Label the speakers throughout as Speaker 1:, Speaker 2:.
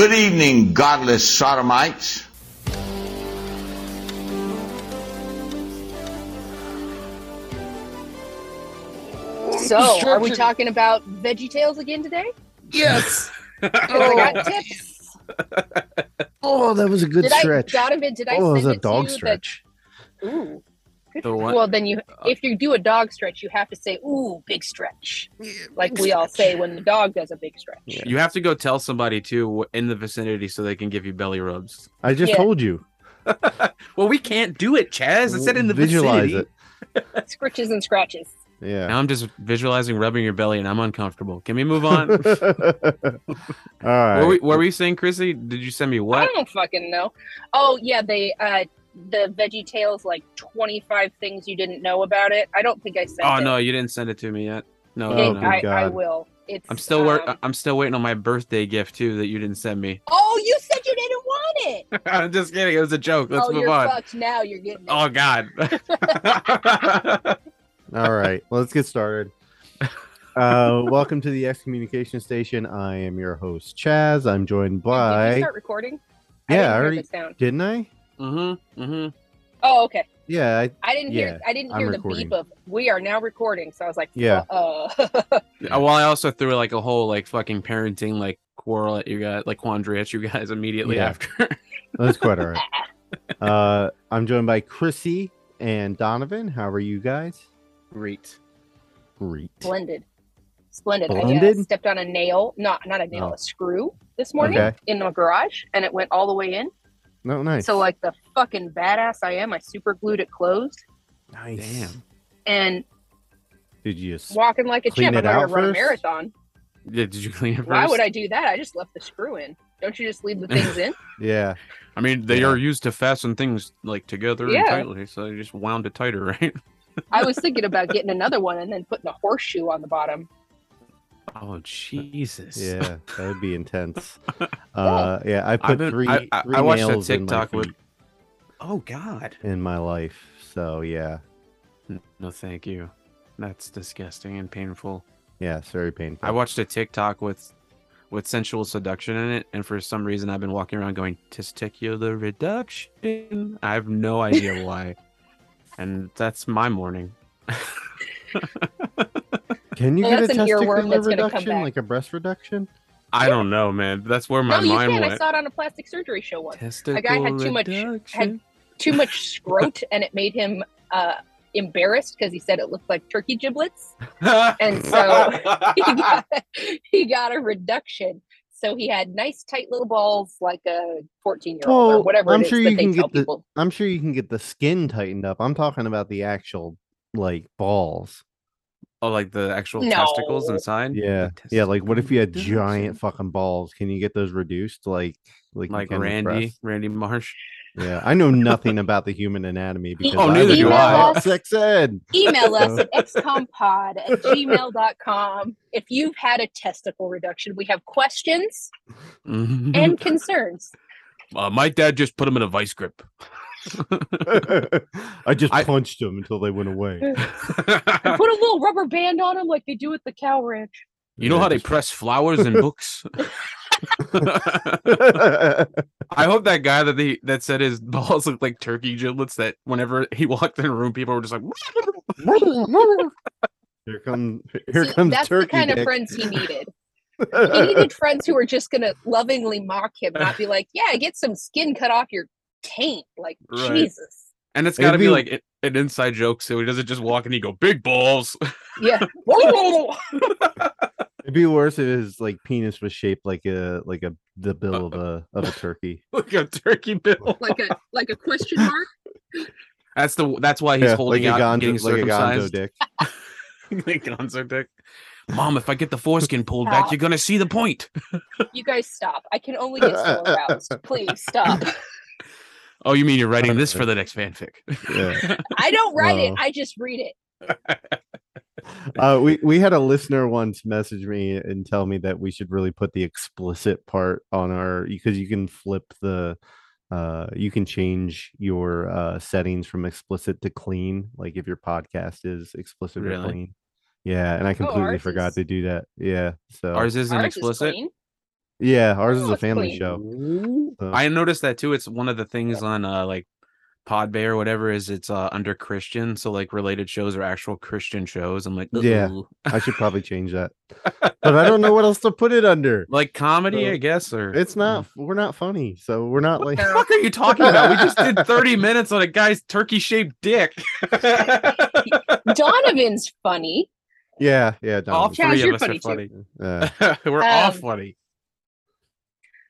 Speaker 1: Good evening, godless sodomites.
Speaker 2: So, are we talking about Veggie Tales again today?
Speaker 3: Yes.
Speaker 2: 'Cause I got tips.
Speaker 4: Oh, that was a good
Speaker 2: did
Speaker 4: stretch.
Speaker 2: I, Donovan, did I
Speaker 4: oh, it was a
Speaker 2: it
Speaker 4: dog stretch.
Speaker 2: That, ooh. Good
Speaker 3: The
Speaker 2: for-
Speaker 3: what?
Speaker 2: Well, then you, if you do a dog stretch, you have to say, "Ooh, big stretch," like we all say when the dog does a big stretch.
Speaker 4: Yeah.
Speaker 3: You have to go tell somebody too in the vicinity so they can give you belly rubs.
Speaker 4: I just
Speaker 2: Yeah.
Speaker 4: told you.
Speaker 3: Well, we can't do it, Chaz. I said in the
Speaker 4: Visualize
Speaker 3: vicinity.
Speaker 4: it.
Speaker 2: Scritches and scratches.
Speaker 4: Yeah.
Speaker 3: Now I'm just visualizing rubbing your belly and I'm uncomfortable. Can we move on?
Speaker 4: All
Speaker 3: What were, we, what were you saying, Chrissy? Did you send me what?
Speaker 2: I don't fucking know. Oh yeah, they uh the Veggie Tales like twenty five things you didn't know about it. I don't think I sent
Speaker 3: Oh
Speaker 2: it.
Speaker 3: no, you didn't send it to me yet. No,
Speaker 4: Oh,
Speaker 3: no,
Speaker 2: It-
Speaker 3: no.
Speaker 2: I, I will. It's.
Speaker 3: I'm still wor-
Speaker 2: um,
Speaker 3: I'm still waiting on my birthday gift too that you didn't send me.
Speaker 2: oh, you said you didn't want it.
Speaker 3: I'm just kidding. It was a joke. Let's
Speaker 2: oh,
Speaker 3: move
Speaker 2: you're
Speaker 3: on.
Speaker 2: fucked now. You're getting it.
Speaker 3: Oh God.
Speaker 4: All right. Well let's get started. Uh, welcome to the Excommunication Station. I am your host, Chaz. I'm joined
Speaker 2: Did you
Speaker 4: by.
Speaker 2: start recording?
Speaker 4: Yeah, I
Speaker 2: didn't hear
Speaker 4: already-
Speaker 2: the sound.
Speaker 4: Didn't I?
Speaker 3: Mm-hmm. Mm-hmm.
Speaker 2: Oh, okay.
Speaker 4: Yeah. I...
Speaker 2: I didn't hear. I didn't
Speaker 4: I'm
Speaker 2: hear the
Speaker 4: recording.
Speaker 2: beep of "We are now recording." So I was like,
Speaker 4: Yeah.
Speaker 2: Uh,
Speaker 3: Well, I also threw like a whole like fucking parenting like quarrel at you guys, like quandary at you guys immediately
Speaker 4: Yeah.
Speaker 3: after.
Speaker 4: That's quite all right. Uh, I'm joined by Chrissy and Donovan. How are you guys?
Speaker 3: Great.
Speaker 4: Great.
Speaker 2: Splendid. Splendid. I uh,
Speaker 4: Blended?
Speaker 2: stepped on a nail, not not a nail,
Speaker 4: Oh.
Speaker 2: a screw this morning
Speaker 4: Okay.
Speaker 2: in the garage, and it went all the way in.
Speaker 4: No, nice.
Speaker 2: So like the fucking badass I am, I super glued it closed
Speaker 4: nice.
Speaker 3: Damn.
Speaker 2: and
Speaker 4: Did you? s-
Speaker 2: walking like a
Speaker 4: Clean
Speaker 2: champ.
Speaker 4: it
Speaker 2: I'm gonna
Speaker 4: out
Speaker 2: run a marathon.
Speaker 3: Yeah, did you clean it first?
Speaker 2: Why would I do that? I just left the screw in. Don't you just leave the things in?
Speaker 4: Yeah.
Speaker 3: I mean, they
Speaker 4: Yeah.
Speaker 3: are used to fasten things like together
Speaker 2: Yeah.
Speaker 3: and tightly, so you just wound it tighter, right?
Speaker 2: I was thinking about getting another one and then putting a horseshoe on the bottom.
Speaker 3: Oh Jesus.
Speaker 4: Yeah. That would be intense. Uh, yeah. I put
Speaker 3: been-
Speaker 4: three.
Speaker 3: I- I-
Speaker 4: three
Speaker 3: I watched a
Speaker 4: nails in my
Speaker 3: TikTok with- Oh God.
Speaker 4: in my life. So yeah.
Speaker 3: No, thank you. That's disgusting and painful.
Speaker 4: Yeah. It's very painful.
Speaker 3: I watched a TikTok with with sensual seduction in it, and for some reason I've been walking around going testicular reduction. I have no idea why, and that's my morning.
Speaker 4: Can you
Speaker 2: Well,
Speaker 4: get a
Speaker 2: that's
Speaker 4: testicular
Speaker 2: that's gonna come
Speaker 4: reduction, like a breast reduction?
Speaker 3: I don't know, man. That's where my
Speaker 2: no, you
Speaker 3: mind
Speaker 2: can. I saw it on a plastic surgery show once.
Speaker 3: Testicle
Speaker 2: guy had too much-
Speaker 3: reduction.
Speaker 2: Too much scrot, and it made him uh, embarrassed because he said it looked like turkey giblets. And so- he got, he got a reduction. So he had nice, tight little balls, like a fourteen-year-old or whatever
Speaker 4: I'm
Speaker 2: it is
Speaker 4: sure
Speaker 2: that
Speaker 4: you
Speaker 2: they
Speaker 4: can get the-
Speaker 2: people.
Speaker 4: I'm sure you can get the skin tightened up. I'm talking about the actual like balls.
Speaker 3: Oh, like the actual
Speaker 2: No.
Speaker 3: testicles inside.
Speaker 4: Yeah.
Speaker 3: The
Speaker 4: Yeah. Like what if you had giant fucking balls? Can you get those reduced? Like like
Speaker 3: like Randy,
Speaker 4: breasts?
Speaker 3: Randy Marsh.
Speaker 4: Yeah. I know nothing about the human anatomy because
Speaker 3: Oh,
Speaker 4: I
Speaker 3: neither
Speaker 2: do
Speaker 4: in
Speaker 2: I.
Speaker 4: Sex ed.
Speaker 2: Email us at xcompod at gmail.com. If you've had a testicle reduction, we have questions and concerns.
Speaker 3: uh, my dad just put him in a vice grip.
Speaker 4: I just
Speaker 3: I-
Speaker 4: punched them until they went away.
Speaker 2: Put a little rubber band on them like they do at the cow ranch.
Speaker 3: You know
Speaker 4: Yeah,
Speaker 3: how they
Speaker 4: just-
Speaker 3: press flowers in books? I hope that guy that he that said his balls looked like turkey giblets. That whenever he walked in a room, people were just like,
Speaker 4: Here comes here
Speaker 2: See,
Speaker 4: comes
Speaker 2: that's
Speaker 4: turkey.
Speaker 2: the kind of friends he needed. He needed friends who were just going to lovingly mock him, not be like, yeah, get some skin cut off your taint. Like,
Speaker 3: Right.
Speaker 2: Jesus.
Speaker 3: and it's got to be,
Speaker 4: be-
Speaker 3: like an- an inside joke, so he doesn't just walk and he go big balls.
Speaker 2: Yeah.
Speaker 4: It'd be worse if his like penis was shaped like a like a the bill of a of a turkey.
Speaker 3: like a turkey bill.
Speaker 2: like a like a question mark.
Speaker 3: That's the that's why he's
Speaker 4: Yeah,
Speaker 3: holding
Speaker 4: like a
Speaker 3: out,
Speaker 4: gonzo,
Speaker 3: getting
Speaker 4: like a gonzo
Speaker 3: circumcised.
Speaker 4: dick.
Speaker 3: like gonzo dick. Mom, if I get the foreskin pulled back, you're gonna see the point.
Speaker 2: You guys stop. I can only get so aroused. Please stop.
Speaker 3: Oh, you mean you're writing this for the next fanfic?
Speaker 4: Yeah.
Speaker 2: I don't write it. I just read it.
Speaker 4: Uh, we we had a listener once message me and tell me that we should really put the explicit part on our because you can flip the uh you can change your uh settings from explicit to clean like if your podcast is explicit or clean yeah and i completely
Speaker 2: ours
Speaker 4: forgot
Speaker 2: is-
Speaker 4: to do that yeah so
Speaker 3: Ours isn't
Speaker 2: Ours
Speaker 3: explicit.
Speaker 2: clean.
Speaker 4: Yeah, ours is
Speaker 2: Oh,
Speaker 4: a family
Speaker 2: clean.
Speaker 4: show. so-
Speaker 3: I noticed that too. It's one of the things on uh like Podbay or whatever is it's uh under Christian, so like related shows are actual Christian shows. I'm like,
Speaker 4: Yeah. I should probably change that, but I don't know what else to put it under.
Speaker 3: like comedy,
Speaker 4: So,
Speaker 3: I guess, or
Speaker 4: It's not. We're not funny, so we're not like.
Speaker 3: What the fuck are you talking about? We just did 30 minutes on a guy's turkey shaped dick.
Speaker 2: Donovan's funny.
Speaker 4: Yeah, yeah.
Speaker 3: All
Speaker 4: Donovan.
Speaker 2: Chaz,
Speaker 3: three of us are
Speaker 2: funny
Speaker 3: funny.
Speaker 4: Uh,
Speaker 3: We're all
Speaker 2: Um,
Speaker 3: funny.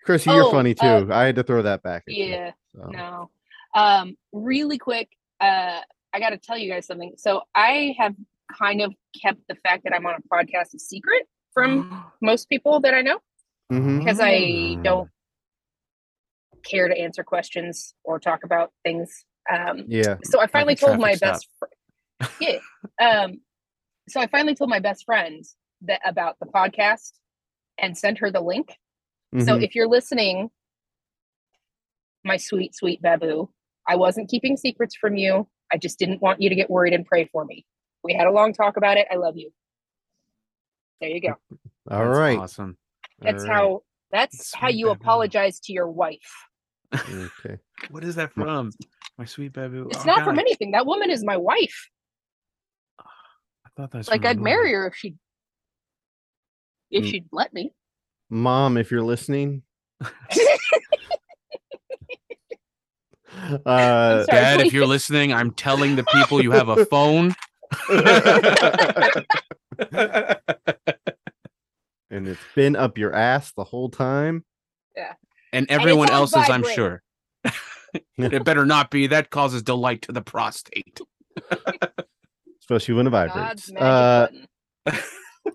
Speaker 4: Chrissy, you're
Speaker 2: Oh,
Speaker 4: funny too.
Speaker 2: uh,
Speaker 4: I had to throw that back. At you,
Speaker 2: Yeah.
Speaker 4: so.
Speaker 2: No. Um, really quick, uh, I got to tell you guys something. So I have kind of kept the fact that I'm on a podcast a secret from most people that I know
Speaker 4: Mhm.
Speaker 2: because I
Speaker 3: Mm.
Speaker 2: don't care to answer questions or talk about things. Um,
Speaker 4: Yeah.
Speaker 2: so I finally told my
Speaker 3: traffic
Speaker 2: best fr- yeah. Um, so I finally told my best friend that about the podcast and sent her the link. So
Speaker 4: Mhm.
Speaker 2: if you're listening, my sweet, sweet Babu, I wasn't keeping secrets from you. I just didn't want you to get worried and pray for me. We had a long talk about it. I love you. There you go.
Speaker 4: All
Speaker 3: That's
Speaker 4: right.
Speaker 3: Awesome.
Speaker 2: That's
Speaker 4: all right.
Speaker 2: how that's how you
Speaker 3: Babu.
Speaker 2: apologize to your wife.
Speaker 4: Okay.
Speaker 3: What is that from? My sweet babu.
Speaker 2: It's
Speaker 3: Oh,
Speaker 2: not from anything. That woman is my wife.
Speaker 3: I thought that's
Speaker 2: Like
Speaker 3: from a
Speaker 2: I'd marry her if she if
Speaker 4: Mm.
Speaker 2: she'd let me.
Speaker 4: Mom, if you're listening, uh,
Speaker 2: Sorry,
Speaker 3: Dad, if you're listening, I'm telling the people you have a phone.
Speaker 4: and it's been up your ass the whole time. Yeah.
Speaker 3: And everyone
Speaker 2: on
Speaker 3: else's, I'm sure. it better not be. That causes delight to the prostate.
Speaker 4: Especially when it
Speaker 2: God's
Speaker 4: vibrates.
Speaker 2: magic
Speaker 4: Uh,
Speaker 2: button.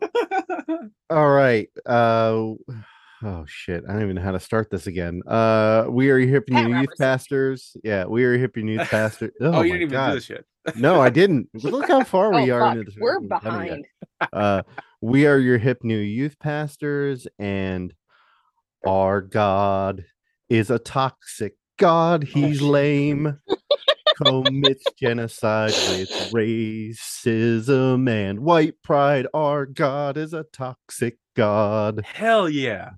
Speaker 4: all right. Uh, oh shit! I don't even know how to start this again. Uh, we are your hip
Speaker 2: Pat
Speaker 4: new youth
Speaker 2: Robertson.
Speaker 4: pastors. Yeah, we are your hip new youth pastors. Oh,
Speaker 3: Oh, you
Speaker 4: my
Speaker 3: didn't even
Speaker 4: God.
Speaker 3: do this yet.
Speaker 4: No, I didn't. Look how far we
Speaker 2: oh,
Speaker 4: are
Speaker 2: fuck.
Speaker 4: into this.
Speaker 2: We're
Speaker 4: We haven't done it yet.
Speaker 2: behind.
Speaker 4: uh, we are your hip new youth pastors, and our God is a toxic God. He's lame, commits genocide with racism and white pride. Our God is a toxic God.
Speaker 3: Hell yeah.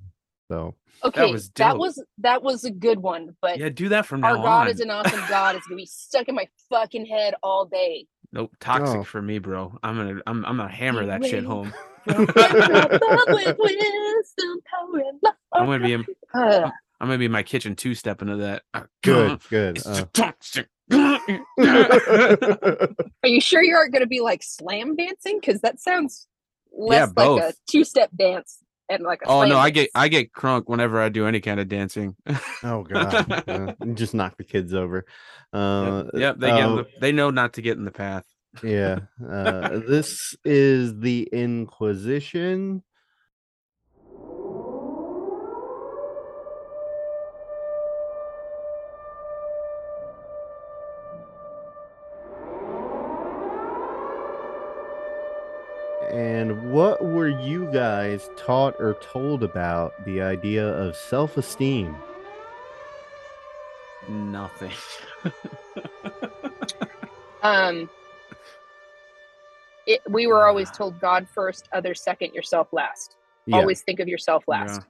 Speaker 4: So,
Speaker 2: Okay,
Speaker 3: was
Speaker 2: that was that was a good one, but
Speaker 3: Yeah, do that from now our
Speaker 2: God
Speaker 3: on.
Speaker 2: is an awesome God. It's gonna be stuck in my fucking head all day.
Speaker 3: Nope, toxic
Speaker 4: Oh.
Speaker 3: for me, bro. I'm gonna, I'm, I'm gonna hammer that shit home.
Speaker 2: With wisdom, power, and love.
Speaker 3: I'm gonna be, in, I'm gonna be in my kitchen two stepping to that.
Speaker 4: Good, good.
Speaker 3: It's
Speaker 4: Uh,
Speaker 3: toxic.
Speaker 2: are you sure you aren't gonna be like slam dancing? Because that sounds less like a two-step dance and like a
Speaker 3: oh
Speaker 2: slam
Speaker 3: no, I get, I get crunk whenever I do any kind of dancing.
Speaker 4: oh, God. Uh, just knock the kids over. Uh,
Speaker 3: yep, yep, they get,
Speaker 4: uh,
Speaker 3: the, they know not to get in the path.
Speaker 4: yeah uh this is the inquisition and what were you guys taught or told about the idea of self-esteem
Speaker 3: Nothing.
Speaker 2: Um, it, we were always told God first, others second, yourself last.
Speaker 4: yeah
Speaker 2: Always think of yourself last.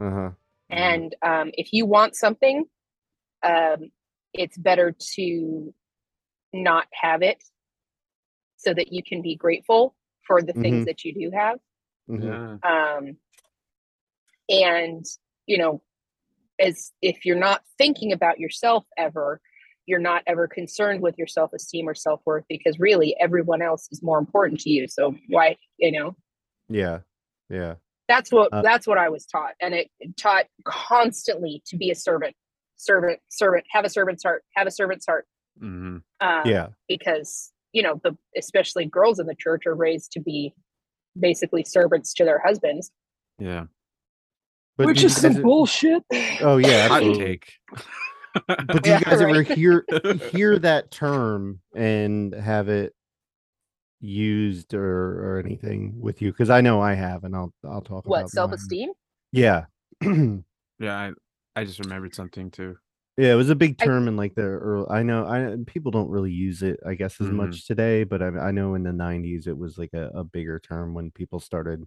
Speaker 4: uh-huh
Speaker 2: And um, if you want something, um, it's better to not have it so that you can be grateful for the things
Speaker 4: Mhm.
Speaker 2: that you do have.
Speaker 4: mhm.
Speaker 2: Um, and, you know, as if you're not thinking about yourself ever, you're not ever concerned with your self esteem or self worth because really everyone else is more important to you. So why, you know,
Speaker 4: yeah yeah
Speaker 2: that's what
Speaker 4: Uh,
Speaker 2: that's what I was taught, and it taught constantly to be a servant, servant, servant. Have a servant's heart. Have a servant's heart.
Speaker 3: hmm
Speaker 2: Um,
Speaker 4: yeah
Speaker 2: because you know the especially girls in the church are raised to be basically servants to their husbands,
Speaker 3: Yeah.
Speaker 4: but
Speaker 2: which
Speaker 4: did
Speaker 2: is some
Speaker 4: guys-
Speaker 2: bullshit.
Speaker 4: oh yeah
Speaker 3: Hot take.
Speaker 4: But do
Speaker 2: Yeah,
Speaker 4: you guys ever hear hear that term and have it used or or anything with you? Because I know I have, and I'll I'll talk about
Speaker 2: What
Speaker 4: about
Speaker 2: self-esteem
Speaker 4: Yeah, yeah.
Speaker 3: Yeah, I, I just remembered something too.
Speaker 4: Yeah, it was a big
Speaker 2: I-
Speaker 4: term in like the early. I know I people don't really use it, I guess, as
Speaker 3: Mhm.
Speaker 4: much today. But I, I know in the '90s it was like a, a bigger term when people started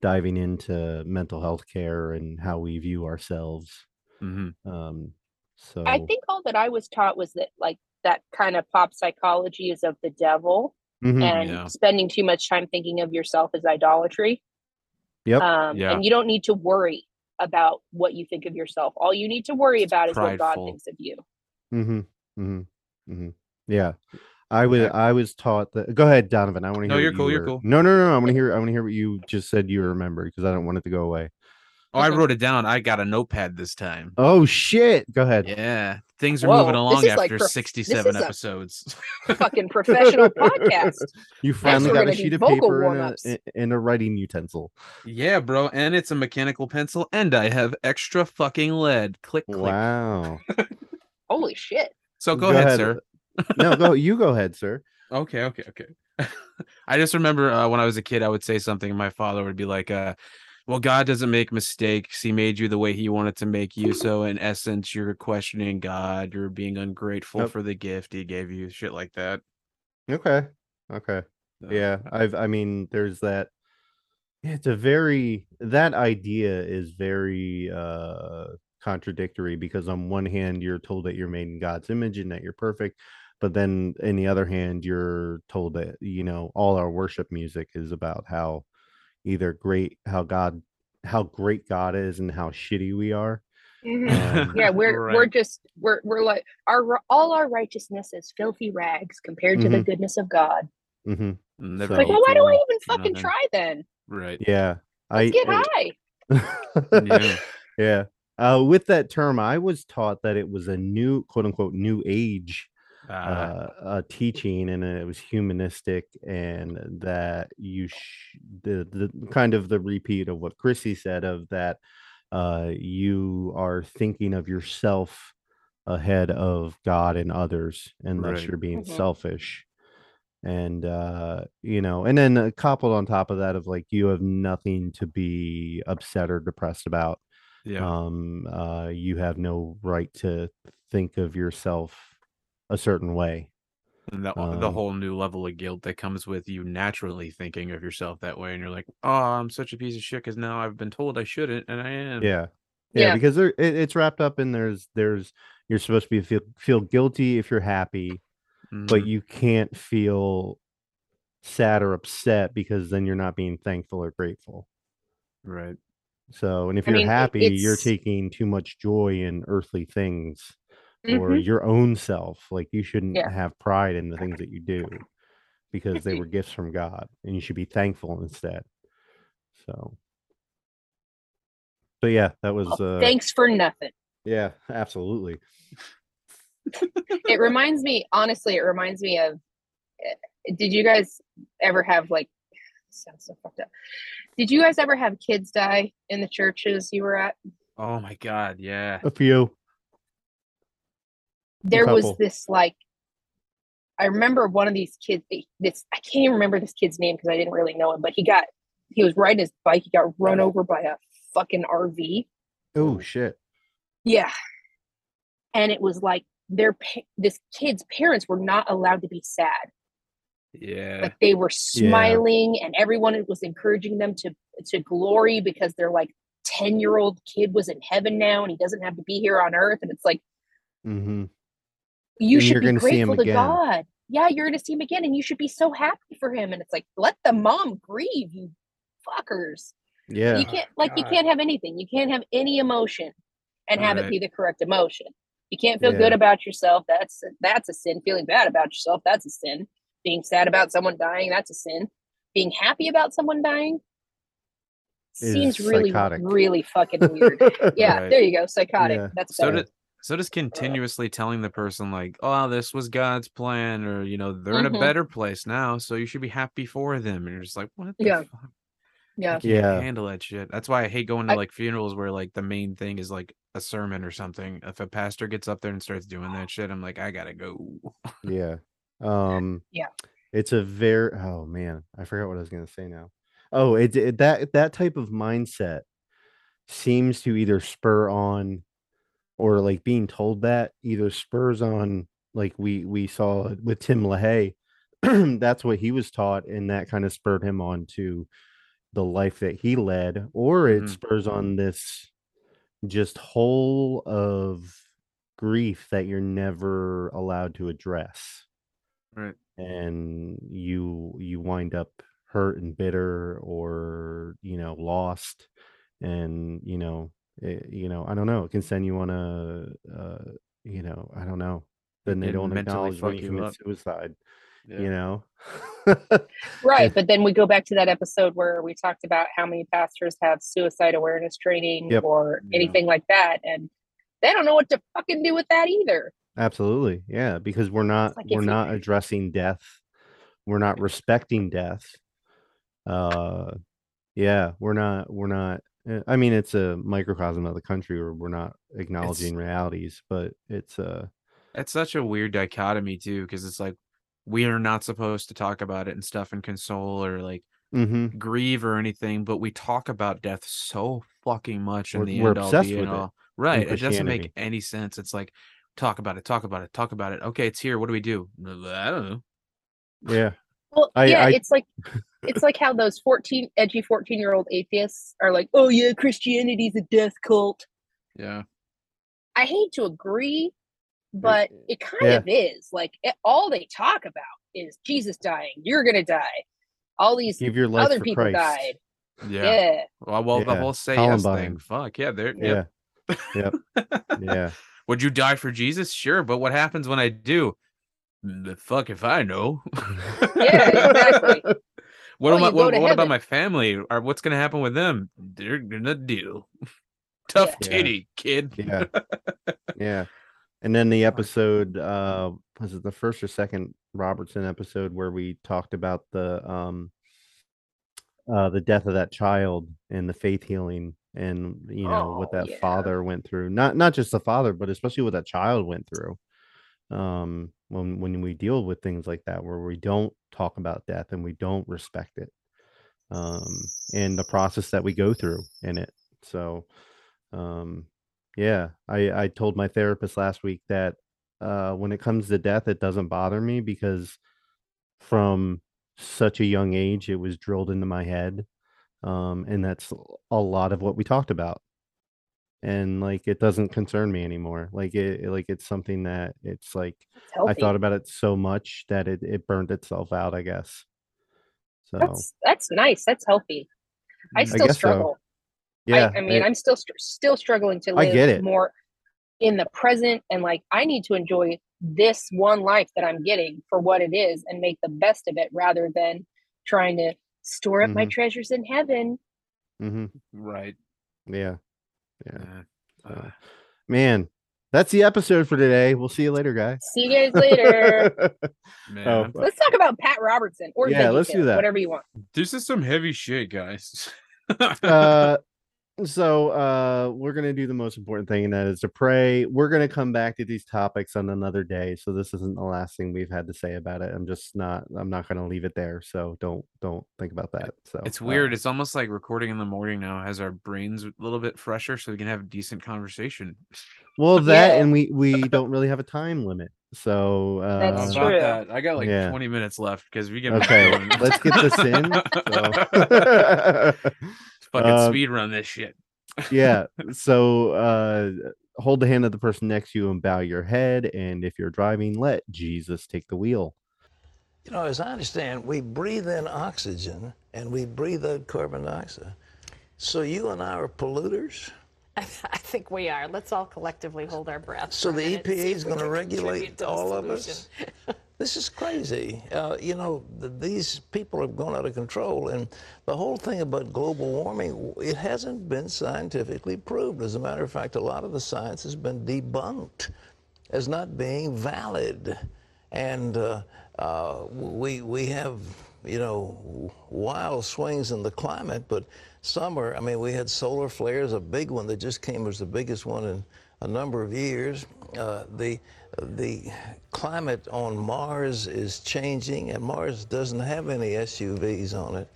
Speaker 4: diving into mental health care and how we view ourselves.
Speaker 3: hmm
Speaker 4: Um, so
Speaker 2: I think all that I was taught was that like that kind of pop psychology is of the devil,
Speaker 4: Mhm.
Speaker 2: and
Speaker 3: Yeah.
Speaker 2: spending too much time thinking of yourself is idolatry.
Speaker 4: Yep.
Speaker 2: Um,
Speaker 3: Yeah.
Speaker 2: And you don't need to worry about what you think of yourself. All you need to worry about is what God thinks of you.
Speaker 4: Mm-hmm. Mm-hmm. Mm-hmm. Yeah. I was I was taught that go ahead, Donovan. I want to hear
Speaker 3: No,
Speaker 4: what
Speaker 3: you're cool, you're cool.
Speaker 4: No, no, no, no. I want to hear I want to hear what you just said you remember because I don't want it to go away.
Speaker 3: Oh, I wrote it down. I got a notepad this time.
Speaker 4: Oh shit. Go ahead.
Speaker 3: Yeah, things are
Speaker 2: Whoa,
Speaker 3: moving along
Speaker 2: is like
Speaker 3: after
Speaker 2: prof-
Speaker 3: 67 episodes.
Speaker 2: Fucking professional podcast.
Speaker 4: You finally got a sheet of paper and a,
Speaker 2: warm-ups.
Speaker 4: and a writing utensil.
Speaker 3: yeah, bro, and it's a mechanical pencil, and I have extra fucking lead. Click, click.
Speaker 4: Wow.
Speaker 2: Holy shit.
Speaker 3: So go, ahead, sir.
Speaker 4: no, go you go ahead, sir.
Speaker 3: Okay, okay, okay. I just remember uh, when I was a kid, I would say something, and my father would be like, uh, "Well, God doesn't make mistakes. He made you the way He wanted to make you. So, in essence, you're questioning God. You're being ungrateful for the gift He gave you. Shit like that."
Speaker 4: Okay. Okay.
Speaker 3: Uh,
Speaker 4: Yeah. I've I mean, there's that it's a very that idea is very uh contradictory because on one hand you're told that you're made in God's image and that you're perfect, but then in the other hand you're told that you know all our worship music is about how either great how God how great God is and how shitty we are. Um,
Speaker 2: Yeah, we're we're just we're we're like our all our righteousness is filthy rags compared to the
Speaker 4: Mhm.
Speaker 2: goodness of God.
Speaker 4: hmm So-
Speaker 2: Like, well, why do I even fucking
Speaker 3: nothing.
Speaker 2: try then?
Speaker 3: Right.
Speaker 4: Yeah.
Speaker 2: Let's get high.
Speaker 3: Yeah.
Speaker 4: yeah. Uh, with that term, I was taught that it was a new quote unquote new age
Speaker 3: Uh,
Speaker 4: uh, teaching and it was humanistic and that you sh- the, the kind of the repeat of what Chrissy said of that uh, you are thinking of yourself ahead of God and others unless
Speaker 3: Right.
Speaker 4: you're being
Speaker 2: Mhm.
Speaker 4: selfish and uh you know and then uh, coupled on top of that of like you have nothing to be upset or depressed about
Speaker 3: yeah.
Speaker 4: um uh you have no right to think of yourself a certain way
Speaker 3: And the, the
Speaker 4: um,
Speaker 3: whole new level of guilt that comes with you naturally thinking of yourself that way, and you're like, "Oh, I'm such a piece of shit because now I've been told I shouldn't, and I am."
Speaker 4: yeah yeah,
Speaker 2: Yeah.
Speaker 4: because there it, it's wrapped up in there's there's you're supposed to be feel feel guilty if you're happy but
Speaker 3: Mhm.
Speaker 4: you can't feel sad or upset because then you're not being thankful or grateful
Speaker 3: right.
Speaker 4: so and if
Speaker 2: I
Speaker 4: you're
Speaker 2: mean, it-
Speaker 4: happy you're taking too much joy in earthly things or
Speaker 2: Mhm.
Speaker 4: your own self like you shouldn't
Speaker 2: Yeah.
Speaker 4: have pride in the things that you do because they were gifts from god and you should be thankful instead so so yeah that was uh
Speaker 2: Thanks for nothing.
Speaker 4: yeah absolutely
Speaker 2: It reminds me, honestly, it reminds me of. eh, Did you guys ever have like? Sounds so fucked up. Did you guys ever have kids die in the churches you were at?
Speaker 3: Oh my god, yeah.
Speaker 4: a few
Speaker 2: There was this like. I remember one of these kids. This I can't even remember this kid's name because I didn't really know him, but he got he was riding his bike. He got run over by a fucking RV.
Speaker 4: oh shit
Speaker 2: Yeah. And it was like their this kid's parents were not allowed to be sad.
Speaker 3: Yeah.
Speaker 2: Like they were smiling and everyone was encouraging them to to glory because their like 10 year old kid was in heaven now and he doesn't have to be here on earth. And it's like
Speaker 4: hmm
Speaker 2: you
Speaker 4: And
Speaker 2: should
Speaker 4: you're
Speaker 2: be
Speaker 4: gonna see him
Speaker 2: grateful to
Speaker 4: again.
Speaker 2: God. Yeah, you're gonna see him again and you should be so happy for him. And it's like, let the mom grieve, you fuckers.
Speaker 4: yeah
Speaker 2: you can't like you can't have anything you can't have any emotion and have it be the correct emotion you can't feel
Speaker 4: Yeah.
Speaker 2: good about yourself that's that's a sin feeling bad about yourself that's a sin being sad about someone dying that's a sin being happy about someone dying seems really
Speaker 4: psychotic.
Speaker 2: really fucking weird yeah
Speaker 3: Right.
Speaker 2: there you go psychotic
Speaker 4: Yeah.
Speaker 2: that's
Speaker 3: So
Speaker 2: better.
Speaker 3: did so just continuously telling the person like, "Oh, this was God's plan," or you know, they're in a
Speaker 2: Mhm.
Speaker 3: better place now, so you should be happy for them. And you're just like, "What the
Speaker 2: Yeah.
Speaker 3: fuck?"
Speaker 2: yeah
Speaker 3: I can't
Speaker 4: Yeah.
Speaker 3: handle that shit. That's why I hate going to
Speaker 2: I-
Speaker 3: like funerals where like the main thing is like a sermon or something. If a pastor gets up there and starts doing that shit, I'm like, I gotta go.
Speaker 4: Yeah. Um
Speaker 2: Yeah.
Speaker 4: It's a very oh man, I forgot what I was going to say now. Oh, it, it that that type of mindset seems to either spur on or like being told that either spurs on like we we saw with Tim LaHaye. that's what he was taught and that kind of spurred him on to the life that he led, or it
Speaker 3: Mhm.
Speaker 4: spurs on this just hole of grief that you're never allowed to address
Speaker 3: Right.
Speaker 4: and you you wind up hurt and bitter or you know lost and you know it, you know i don't know it can send you on a uh, you know i don't know then they don't acknowledge when you
Speaker 3: you
Speaker 4: commit suicide
Speaker 3: Yeah.
Speaker 4: you know
Speaker 2: Right. But then we go back to that episode where we talked about how many pastors have suicide awareness training
Speaker 4: Yep.
Speaker 2: or
Speaker 3: Yeah.
Speaker 2: anything like that. And they don't know what to fucking do with that either.
Speaker 4: absolutely yeah because we're not
Speaker 2: like
Speaker 4: we're
Speaker 2: if you-
Speaker 4: not addressing death we're not respecting death uh yeah we're not we're not i mean it's a microcosm of the country where we're not acknowledging realities but it's uh
Speaker 3: It's such a weird dichotomy too, because it's like we are not supposed to talk about it and stuff and console or like
Speaker 4: mhm.
Speaker 3: grieve or anything, but we talk about death so fucking much in
Speaker 4: We're-
Speaker 3: the
Speaker 4: we're
Speaker 3: end all
Speaker 4: obsessed
Speaker 3: be
Speaker 4: with
Speaker 3: and
Speaker 4: it
Speaker 3: all. Right. It doesn't make any sense. It's like talk about it, talk about it, talk about it. Okay, it's here. What do we do? I don't know.
Speaker 4: yeah
Speaker 2: Well,
Speaker 4: I-
Speaker 2: yeah,
Speaker 4: I-
Speaker 2: it's like it's like how those 14 edgy 14 year old atheists are like, oh yeah, Christianity's a death cult.
Speaker 3: Yeah.
Speaker 2: I hate to agree, but it kind
Speaker 4: yeah.
Speaker 2: of is. Like it, all they talk about is Jesus dying. You're gonna die. All these
Speaker 4: give your life
Speaker 2: other people
Speaker 4: Christ.
Speaker 2: died.
Speaker 3: Yeah.
Speaker 2: Yeah.
Speaker 3: Well, well the whole say yes thing. Fuck yeah. There.
Speaker 4: yeah
Speaker 3: Yep.
Speaker 4: yep yeah
Speaker 3: Would you die for Jesus? Sure, but what happens when I do? The fuck if I know.
Speaker 2: Yeah, exactly.
Speaker 3: What
Speaker 2: Oh,
Speaker 3: am I, what, what about my family? Or what's gonna happen with them? They're gonna deal. Tough
Speaker 4: Yeah.
Speaker 3: titty, kid.
Speaker 4: yeah yeah and then the episode uh was it the first or second robertson episode where we talked about the um uh the death of that child and the faith healing and you know what
Speaker 2: Oh,
Speaker 4: that
Speaker 2: yeah.
Speaker 4: father went through not not just the father but especially what that child went through um when when we deal with things like that where we don't talk about death and we don't respect it um and the process that we go through in it. So um yeah i i told my therapist last week that uh when it comes to death it doesn't bother me because from such a young age it was drilled into my head um and that's a lot of what we talked about and like it doesn't concern me anymore like it it- like it's something that it's like
Speaker 2: It's
Speaker 4: i thought about it so much that it it burned itself out i guess so
Speaker 2: that's that's nice. That's healthy. I
Speaker 3: Mm.
Speaker 2: still
Speaker 4: guess so.
Speaker 2: struggle.
Speaker 4: yeah
Speaker 2: I, I mean,
Speaker 4: it-
Speaker 2: I'm still still struggling to
Speaker 4: I
Speaker 2: live
Speaker 4: get it.
Speaker 2: more in the present and like I need to enjoy this one life that I'm getting for what it is and make the best of it rather than trying to store up my
Speaker 4: Mhm.
Speaker 2: treasures in heaven.
Speaker 4: mm-hmm.
Speaker 3: Right.
Speaker 4: yeah yeah
Speaker 3: Yeah. Uh,
Speaker 4: man that's the episode for today we'll see you later guys
Speaker 2: See you guys later.
Speaker 3: man.
Speaker 4: Oh,
Speaker 2: let's talk about Pat Robertson or
Speaker 4: Yeah, let's
Speaker 2: VeggieTales,
Speaker 4: do that.
Speaker 2: Whatever you want.
Speaker 3: This is some heavy shit, guys.
Speaker 4: uh so uh we're gonna do the most important thing and that is to pray we're gonna come back to these topics on another day so this isn't the last thing we've had to say about it i'm just not i'm not gonna leave it there so don't don't think about that so
Speaker 3: it's
Speaker 4: uh,
Speaker 3: weird. It's almost like recording in the morning now has our brains a little bit fresher so we can have a decent conversation.
Speaker 4: well that
Speaker 2: Yeah.
Speaker 4: and we we don't really have a time limit so uh
Speaker 2: That's true.
Speaker 3: about that? I got like
Speaker 4: Yeah.
Speaker 3: 20 minutes left because we get
Speaker 4: okay let's get this in so
Speaker 3: Fucking
Speaker 4: Uh,
Speaker 3: speed run this shit.
Speaker 4: yeah so uh hold the hand of the person next to you and bow your head and if you're driving let jesus take the wheel
Speaker 5: You know, as I understand, we breathe in oxygen and we breathe out carbon dioxide. So you and I are polluters?
Speaker 6: I think we are. Let's all collectively hold our breath.
Speaker 5: So the EPA is going to regulate
Speaker 6: contribute to
Speaker 5: all of us? This is crazy. Uh, you know, th- these people have gone out of control. And the whole thing about global warming, it hasn't been scientifically proved. As a matter of fact, a lot of the science has been debunked as not being valid. And uh, uh, we, we have, you know, wild swings in the climate, but summer, I mean, we had solar flares, a big one that just came was the biggest one in a number of years. Uh, the, the climate on Mars is changing, and Mars doesn't have any SUVs on it.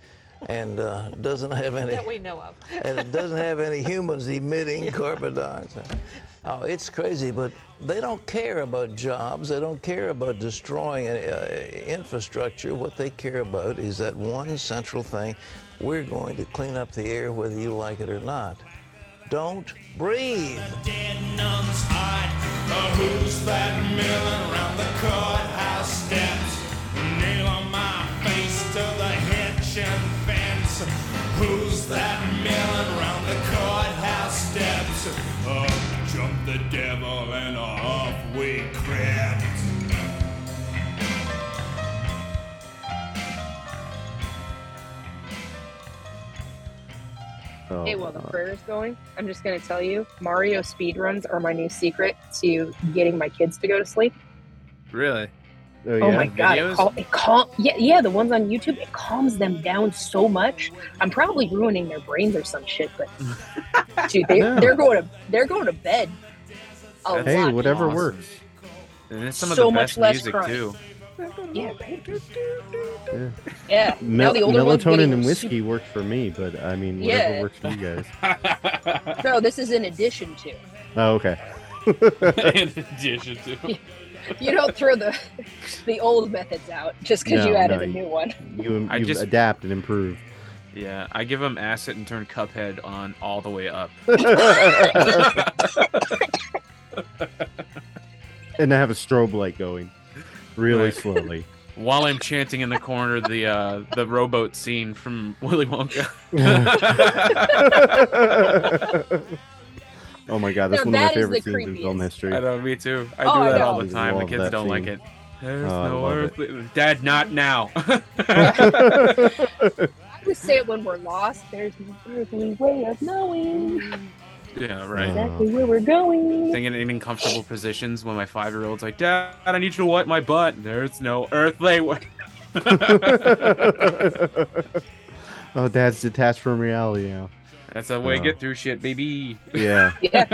Speaker 5: And uh, doesn't have any
Speaker 6: that we know of.
Speaker 5: and it doesn't have any humans emitting carbon dioxide. Oh, it's crazy, but they don't care about jobs. They don't care about destroying uh, infrastructure. What they care about is that one central thing we're going to clean up the air whether you like it or not. Don't breathe.
Speaker 7: Oh, who's that milling the courthouse steps? Nail on my face to the hitching fence. Who's that milling around the courthouse steps? Up the devil and off we
Speaker 4: Oh,
Speaker 2: Hey, while the
Speaker 4: prayer
Speaker 2: is going, I'm just gonna tell you, Mario speedruns are my new secret to getting my kids to go to sleep.
Speaker 3: Really?
Speaker 4: oh,
Speaker 2: Oh my god, it,
Speaker 3: Videos?
Speaker 2: cal- it cal- yeah, yeah, the ones on YouTube, it calms them down so much. I'm probably ruining their brains or some shit, but dude, they,
Speaker 4: No.
Speaker 2: they're going to they're going to bed. A
Speaker 4: Hey,
Speaker 2: lot.
Speaker 4: whatever
Speaker 3: Awesome.
Speaker 4: works.
Speaker 3: And it's some of
Speaker 2: So
Speaker 3: the
Speaker 2: much
Speaker 3: best
Speaker 2: less
Speaker 3: music
Speaker 2: crime.
Speaker 3: too.
Speaker 2: Yeah.
Speaker 4: Yeah.
Speaker 2: yeah.
Speaker 4: Mel-
Speaker 2: the older ones
Speaker 4: melatonin
Speaker 2: getting
Speaker 4: and
Speaker 2: super-
Speaker 4: whiskey works for me, but I mean, whatever
Speaker 2: Yeah.
Speaker 4: works for you guys.
Speaker 2: No, this is in addition to.
Speaker 4: Oh, okay.
Speaker 3: In addition to.
Speaker 2: You don't throw the the old methods out just because
Speaker 4: No,
Speaker 2: you added
Speaker 4: no,
Speaker 2: a new one.
Speaker 4: You,
Speaker 3: I
Speaker 4: you
Speaker 3: just-
Speaker 4: adapt and improve.
Speaker 3: Yeah, I give him acid and turn Cuphead on all the way up.
Speaker 4: and I have a strobe light going really
Speaker 3: Right.
Speaker 4: slowly.
Speaker 3: While I'm chanting in the corner the uh the rowboat scene from Willy Wonka.
Speaker 4: oh my god, that's
Speaker 2: Now
Speaker 4: one of my
Speaker 2: that is
Speaker 4: favorite
Speaker 2: the
Speaker 4: scenes in film
Speaker 2: creepiest.
Speaker 4: history.
Speaker 3: I know, me too. I
Speaker 2: Oh,
Speaker 3: do
Speaker 2: I
Speaker 3: that
Speaker 2: know.
Speaker 3: all the time. The
Speaker 4: Love
Speaker 3: kids
Speaker 4: that
Speaker 3: don't like
Speaker 4: scene.
Speaker 3: it. There's
Speaker 4: Oh, I
Speaker 3: no
Speaker 4: love it.
Speaker 3: earthly Dad, not now.
Speaker 2: I would say it when we're lost. There's no earthly way of knowing
Speaker 3: yeah, right.
Speaker 2: Exactly where we're going.
Speaker 3: Thinking in uncomfortable positions when my five year old's like, Dad, I need you to wipe my butt. There's no earthly way.
Speaker 4: oh, dad's detached from reality now.
Speaker 3: That's how we
Speaker 4: Uh.
Speaker 3: get through shit, baby.
Speaker 4: Yeah.
Speaker 2: Yeah.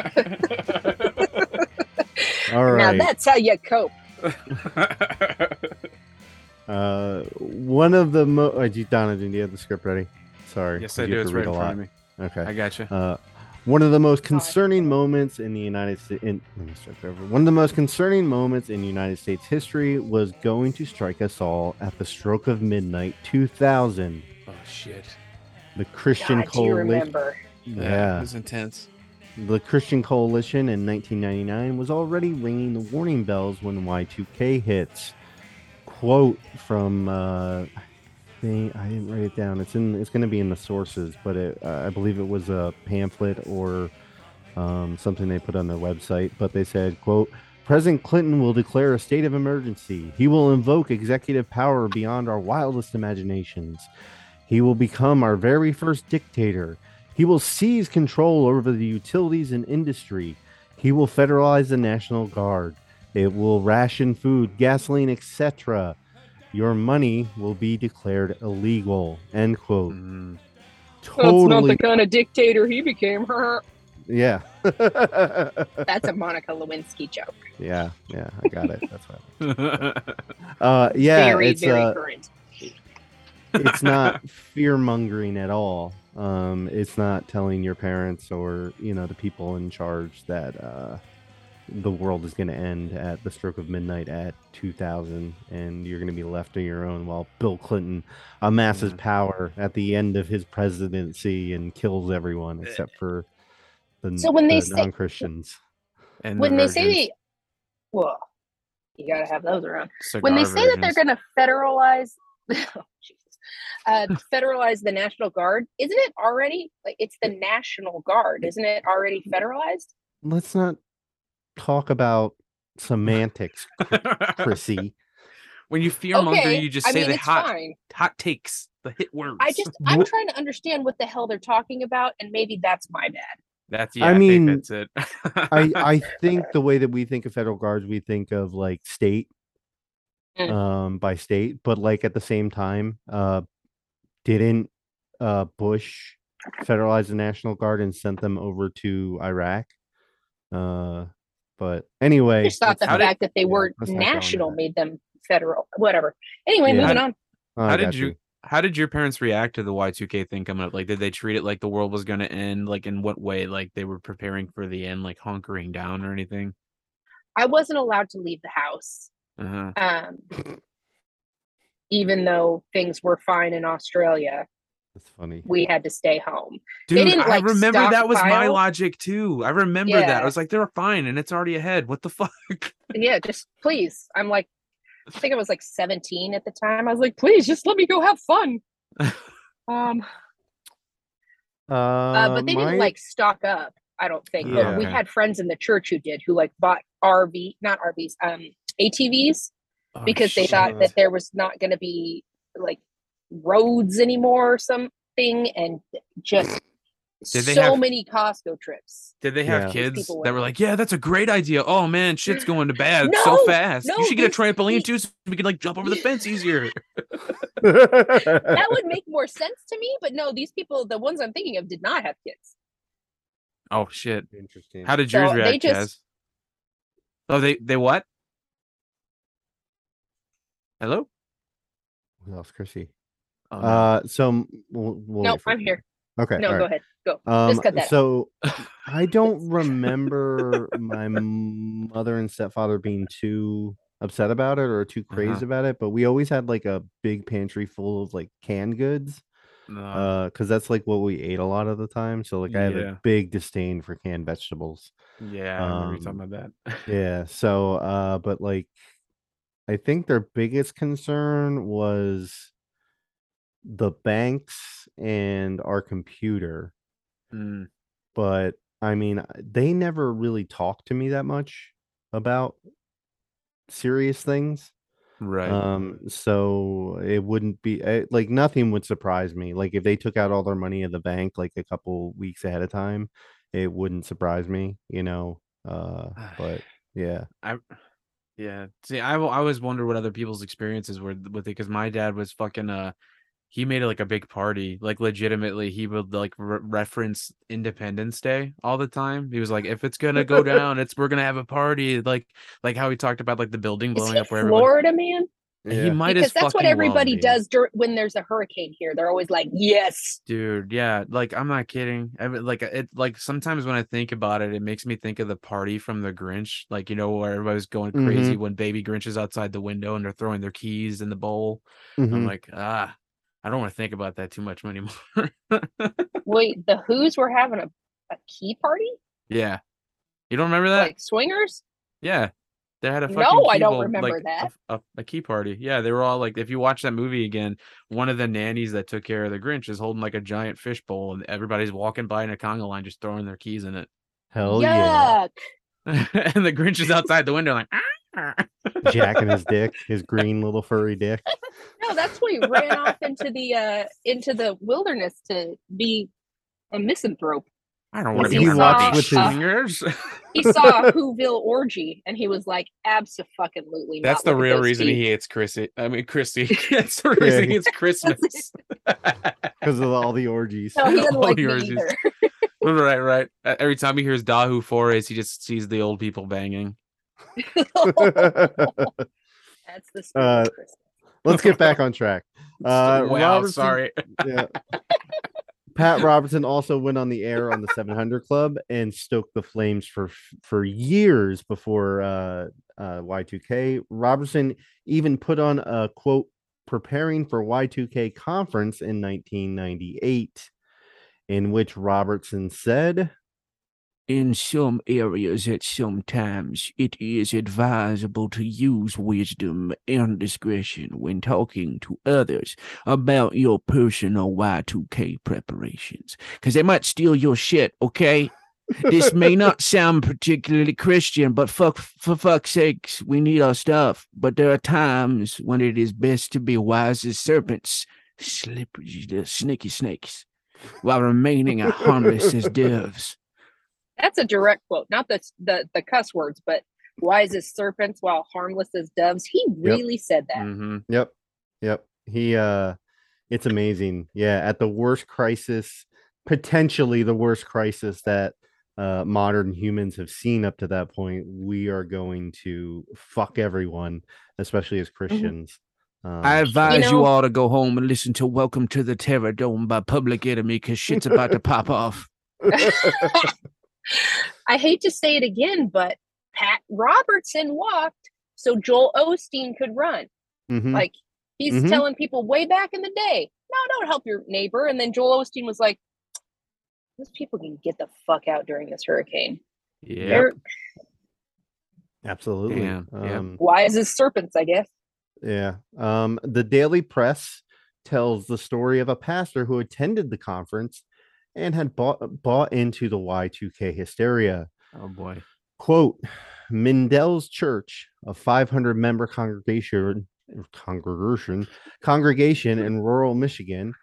Speaker 4: All
Speaker 2: Now that's how you cope.
Speaker 4: Uh, one of the mo. Oh, do you- Donna, do you have the script ready? Sorry.
Speaker 3: yes,
Speaker 4: 'cause
Speaker 3: I
Speaker 4: you
Speaker 3: do.
Speaker 4: have
Speaker 3: It's
Speaker 4: to
Speaker 3: right
Speaker 4: read
Speaker 3: in
Speaker 4: a
Speaker 3: front of me.
Speaker 4: Okay.
Speaker 3: I got you.
Speaker 4: Uh, one of the most concerning moments in the United States. In, let me start over. One of the most concerning moments in United States history was going to strike us all at the stroke of midnight, 2000.
Speaker 3: Oh shit.
Speaker 4: The Christian
Speaker 2: God,
Speaker 4: Coalition.
Speaker 2: remember?
Speaker 4: Yeah.
Speaker 3: It was intense.
Speaker 4: The Christian Coalition in 1999 was already ringing the warning bells when Y2K hits. Quote from uh, I think I didn't write it down. It's in. It's going to be in the sources, but it, uh, I believe it was a pamphlet or um, something they put on their website. But they said, "quote President Clinton will declare a state of emergency. He will invoke executive power beyond our wildest imaginations. He will become our very first dictator." He will seize control over the utilities and industry. He will federalize the National Guard. It will ration food, gasoline, etc. Your money will be declared illegal. End quote.
Speaker 3: Mm.
Speaker 2: That's not the kind of dictator he became.
Speaker 4: yeah.
Speaker 2: That's a Monica Lewinsky joke.
Speaker 4: yeah. Yeah. I got it. That's why. Uh, yeah.
Speaker 2: very,
Speaker 4: it's
Speaker 2: very
Speaker 4: uh,
Speaker 2: current.
Speaker 4: it's not fear mongering at all. Um, it's not telling your parents or you know the people in charge that uh, the world is going to end at the stroke of midnight at 2000, and you're going to be left on your own while Bill Clinton amasses
Speaker 3: Yeah.
Speaker 4: power at the end of his presidency and kills everyone except for the,
Speaker 2: So when they
Speaker 4: the
Speaker 2: say-
Speaker 4: non-Christians.
Speaker 3: and
Speaker 2: When
Speaker 3: the
Speaker 2: they say,
Speaker 3: virgins.
Speaker 2: they, well, you gotta have those around.
Speaker 3: Cigar
Speaker 2: when they say that they're going to federalize, oh, Jesus, uh, federalize the National Guard, isn't it already like it's the National Guard? Isn't it already federalized?
Speaker 4: Let's not talk about semantics, Chrissy.
Speaker 3: when you fear monger,
Speaker 2: okay,
Speaker 3: you just
Speaker 2: I
Speaker 3: say
Speaker 2: mean
Speaker 3: the hot
Speaker 2: fine.
Speaker 3: hot takes, the hit words.
Speaker 2: I just I'm trying to understand what the hell they're talking about, and maybe that's my bad.
Speaker 3: that's yeah.
Speaker 4: I
Speaker 3: I,
Speaker 4: mean,
Speaker 3: think that's it.
Speaker 4: I I think the way that we think of federal guards, we think of like state,
Speaker 2: Mm.
Speaker 4: um, by state. But like at the same time, uh, didn't uh Bush federalize the National Guard and sent them over to Iraq? Uh, but anyway,
Speaker 2: I
Speaker 4: anyway,
Speaker 2: just thought the fact
Speaker 3: did-
Speaker 2: that they
Speaker 4: yeah, weren't
Speaker 2: national made them federal. Whatever. Anyway,
Speaker 4: Yeah.
Speaker 2: moving
Speaker 3: How
Speaker 2: on.
Speaker 4: Oh,
Speaker 3: how did
Speaker 4: got
Speaker 3: you how did your parents react to the Y2K thing coming up? Like, did they treat it like the world was going to end? Like, in what way? Like, they were preparing for the end, like hunkering down or anything?
Speaker 2: I wasn't allowed to leave the house,
Speaker 3: Uh-huh.
Speaker 2: um, even though things were fine in Australia.
Speaker 4: That's funny.
Speaker 2: we had to stay home.
Speaker 3: Dude,
Speaker 2: didn't,
Speaker 3: I
Speaker 2: like,
Speaker 3: remember that was my logic too. I remember that. I was like, they're fine and it's already ahead. What the fuck?
Speaker 2: Yeah, just please. I'm like, I think I was like 17 at the time. I was like, please, just let me go have fun. um,
Speaker 4: Uh,
Speaker 2: uh, but they
Speaker 4: my-
Speaker 2: didn't like stock up. I don't think.
Speaker 4: Yeah.
Speaker 2: But we had friends in the church who did, who like bought RV, not RVs, um, ATVs
Speaker 3: Oh,
Speaker 2: because they thought that there was not going to be like roads anymore or something, and just
Speaker 3: Did they
Speaker 2: so
Speaker 3: have-
Speaker 2: many Costco trips.
Speaker 3: Did they have
Speaker 4: Yeah.
Speaker 3: Kids that were
Speaker 2: were-
Speaker 3: like, "Yeah, that's a great idea. Oh man, shit's going to bad so fast.
Speaker 2: no,
Speaker 3: you should get a trampoline
Speaker 2: these-
Speaker 3: too, so we can like jump over the fence easier."
Speaker 2: That would make more sense to me, but no, these people, the ones I'm thinking of, did not have kids.
Speaker 3: Oh shit!
Speaker 4: Interesting.
Speaker 3: How did
Speaker 2: So
Speaker 3: yours
Speaker 2: they
Speaker 3: react,
Speaker 2: just-
Speaker 3: Chaz? Oh, they they what? Hello.
Speaker 4: We lost Chrissy.
Speaker 3: Oh, no.
Speaker 4: Uh, so we'll, we'll
Speaker 2: no, I'm here.
Speaker 4: Okay.
Speaker 2: No, go
Speaker 4: right.
Speaker 2: ahead. Go.
Speaker 4: Um,
Speaker 2: Just cut that.
Speaker 4: so I don't remember my mother and stepfather being too upset about it or too crazed
Speaker 3: Uh-huh.
Speaker 4: about it, but we always had like a big pantry full of like canned goods.
Speaker 3: No.
Speaker 4: Uh, because that's like what we ate a lot of the time. So like I have
Speaker 3: Yeah.
Speaker 4: a big disdain for canned vegetables.
Speaker 3: yeah, I remember you talking
Speaker 4: um,
Speaker 3: about that.
Speaker 4: Yeah. So uh, but like I think their biggest concern was the banks and our computer
Speaker 3: Mm,
Speaker 4: but I mean, they never really talked to me that much about serious things.
Speaker 3: right.
Speaker 4: Um, so it wouldn't be eh, like nothing would surprise me. Like if they took out all their money at the bank like a couple weeks ahead of time, it wouldn't surprise me, you know. Uh, but yeah,
Speaker 3: I yeah. See, I I always wonder what other people's experiences were with it because my dad was fucking uh he made it like a big party. Like legitimately, he would like re- reference Independence Day all the time. He was like, if it's gonna go down, it's we're gonna have a party. Like like how he talked about like the building blowing up where everyone
Speaker 2: Florida man?
Speaker 3: he might
Speaker 2: Because
Speaker 3: as
Speaker 2: that's what
Speaker 3: fucking well
Speaker 2: everybody does dur- when there's a hurricane here. They're always like, "Yes."
Speaker 3: Dude, yeah, like I'm not kidding. I mean, like it, like sometimes when I think about it, it makes me think of the party from the Grinch, like you know where everybody's going
Speaker 4: Mm-hmm.
Speaker 3: crazy when Baby Grinch is outside the window and they're throwing their keys in the bowl. I'm
Speaker 4: Mhm.
Speaker 3: like, ah, I don't want to think about that too much anymore.
Speaker 2: Wait, the Who's were having a, a key party,
Speaker 3: yeah, you don't remember that?
Speaker 2: like swingers.
Speaker 3: yeah, they had a fucking
Speaker 2: No, I don't
Speaker 3: bowl,
Speaker 2: remember
Speaker 3: like, a
Speaker 2: that.
Speaker 3: f- A, a key party. Yeah, they were all like, if you watch that movie again, one of the nannies that took care of the Grinch is holding like a giant fish bowl, and everybody's walking by in a conga line just throwing their keys in it.
Speaker 4: hell yeah,
Speaker 3: and the Grinch is outside the window, like, ah! "Ah."
Speaker 4: jacking his dick, his green little furry dick.
Speaker 2: No, that's why he ran off into the uh into the wilderness to be a misanthrope.
Speaker 3: I don't want to
Speaker 2: He
Speaker 3: be one of
Speaker 2: saw-
Speaker 3: these
Speaker 2: uh,
Speaker 3: swingers.
Speaker 2: He saw a Whoville orgy and he was like, "Absolutely."
Speaker 3: That's the real reason he hates Chrissy. I mean, Christy. That's the reason
Speaker 4: he-
Speaker 3: he hates Christmas.
Speaker 4: Because of all the orgies.
Speaker 2: No, he doesn't
Speaker 3: all
Speaker 2: like
Speaker 3: the orgies. right, right. Uh, Every time he hears Dahu Forays, he just sees the old people banging.
Speaker 2: That's the
Speaker 4: Uh,
Speaker 2: Christmas.
Speaker 4: Let's get back on track. Uh,
Speaker 3: wow,
Speaker 4: Robertson-
Speaker 3: sorry.
Speaker 4: yeah. Pat Robertson also went on the air on the 700 Club and stoked the flames for for years before uh, uh, Y2K. Robertson even put on a quote preparing for Y2K conference in 1998, in which Robertson said,
Speaker 8: In some areas, at some times, it is advisable to use wisdom and discretion when talking to others about your personal Y2K preparations, because they might steal your shit, okay? this may not sound particularly Christian, but fuck, for fuck's sakes, we need our stuff. But there are times when it is best to be wise as serpents, slippery as sneaky snakes, while remaining as harmless as doves.
Speaker 2: That's a direct quote, not the the the cuss words, but wise as serpents while harmless as doves. He really said that.
Speaker 3: hmm
Speaker 4: Yep. Yep. He uh it's amazing. Yeah, at the worst crisis, potentially the worst crisis that uh modern humans have seen up to that point, we are going to fuck everyone, especially as Christians. Um,
Speaker 8: I advise you,
Speaker 2: know-
Speaker 8: all to go home and listen to Welcome to the Terror Dome by Public Enemy because shit's about to pop off.
Speaker 2: I hate to say it again, but Pat Robertson walked so Joel Osteen could run.
Speaker 4: mhm.
Speaker 2: Like he's
Speaker 4: Mhm.
Speaker 2: telling people way back in the day, no, don't help your neighbor. And then Joel Osteen was like, those people can get the fuck out during this hurricane.
Speaker 3: Yeah.
Speaker 4: Absolutely.
Speaker 3: Damn, yeah.
Speaker 4: Um,
Speaker 2: wise as serpents, I guess.
Speaker 4: Yeah. Um, the Daily Press tells the story of a pastor who attended the conference and had bought bought into the Y2K hysteria.
Speaker 3: Oh boy.
Speaker 4: Quote Mindell's church, a 500 member congregation congregation congregation in rural Michigan,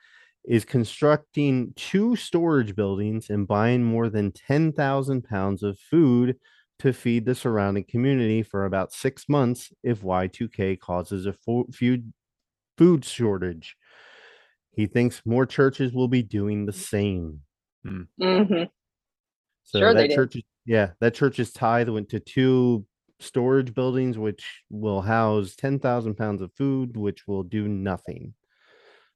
Speaker 4: is constructing two storage buildings and buying more than 10,000 pounds of food to feed the surrounding community for about six months if Y2K causes a fo- food food shortage. He thinks more churches will be doing the same.
Speaker 2: hmm
Speaker 4: So
Speaker 2: Sure
Speaker 4: that
Speaker 2: did.
Speaker 4: church, is- yeah, that church's tithe went to two storage buildings, which will house ten thousand pounds of food, which will do nothing.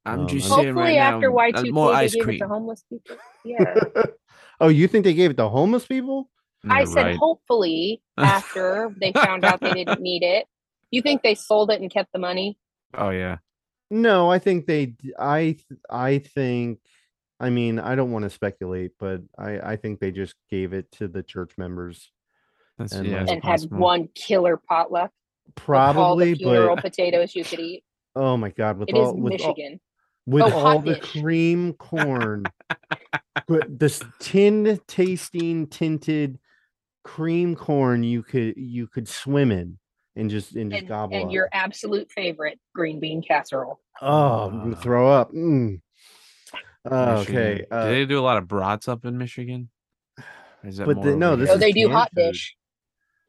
Speaker 8: I'm
Speaker 4: Um,
Speaker 8: just saying
Speaker 2: Hopefully,
Speaker 8: right
Speaker 2: after
Speaker 8: now, uh,
Speaker 2: Y2K,
Speaker 8: more
Speaker 2: they
Speaker 8: ice
Speaker 2: gave it
Speaker 8: cream.
Speaker 2: to homeless people. Yeah.
Speaker 4: oh, you think they gave it to homeless people?
Speaker 2: I
Speaker 3: Yeah,
Speaker 2: said
Speaker 3: right.
Speaker 2: hopefully after they found out they didn't need it. You think they sold it and kept the money?
Speaker 3: Oh yeah.
Speaker 4: No, I think they. I I think. I mean, I don't want to speculate, but I I think they just gave it to the church members.
Speaker 3: That's
Speaker 4: And,
Speaker 3: yeah.
Speaker 2: and had one killer potluck. with
Speaker 4: Probably,
Speaker 2: all the funeral
Speaker 4: but
Speaker 2: potatoes you could eat.
Speaker 4: oh my god, with
Speaker 2: It is
Speaker 4: all with all,
Speaker 2: Michigan.
Speaker 4: with
Speaker 2: Oh,
Speaker 4: all the
Speaker 2: dish.
Speaker 4: cream corn, but this tin tasting tinted cream corn you could you could swim in and just and just
Speaker 2: And,
Speaker 4: gobble
Speaker 2: and
Speaker 4: up.
Speaker 2: your absolute favorite green bean casserole.
Speaker 4: oh I'm gonna
Speaker 3: Ah.
Speaker 4: throw up. Mm. Uh,
Speaker 3: Michigan.
Speaker 4: okay,
Speaker 3: do
Speaker 4: uh,
Speaker 3: they do a lot of brats up in Michigan? Is that
Speaker 4: But
Speaker 3: more
Speaker 4: the-
Speaker 3: over
Speaker 4: no,
Speaker 3: here?
Speaker 4: this
Speaker 2: Oh,
Speaker 4: is
Speaker 2: they do hot
Speaker 4: food.
Speaker 2: dish.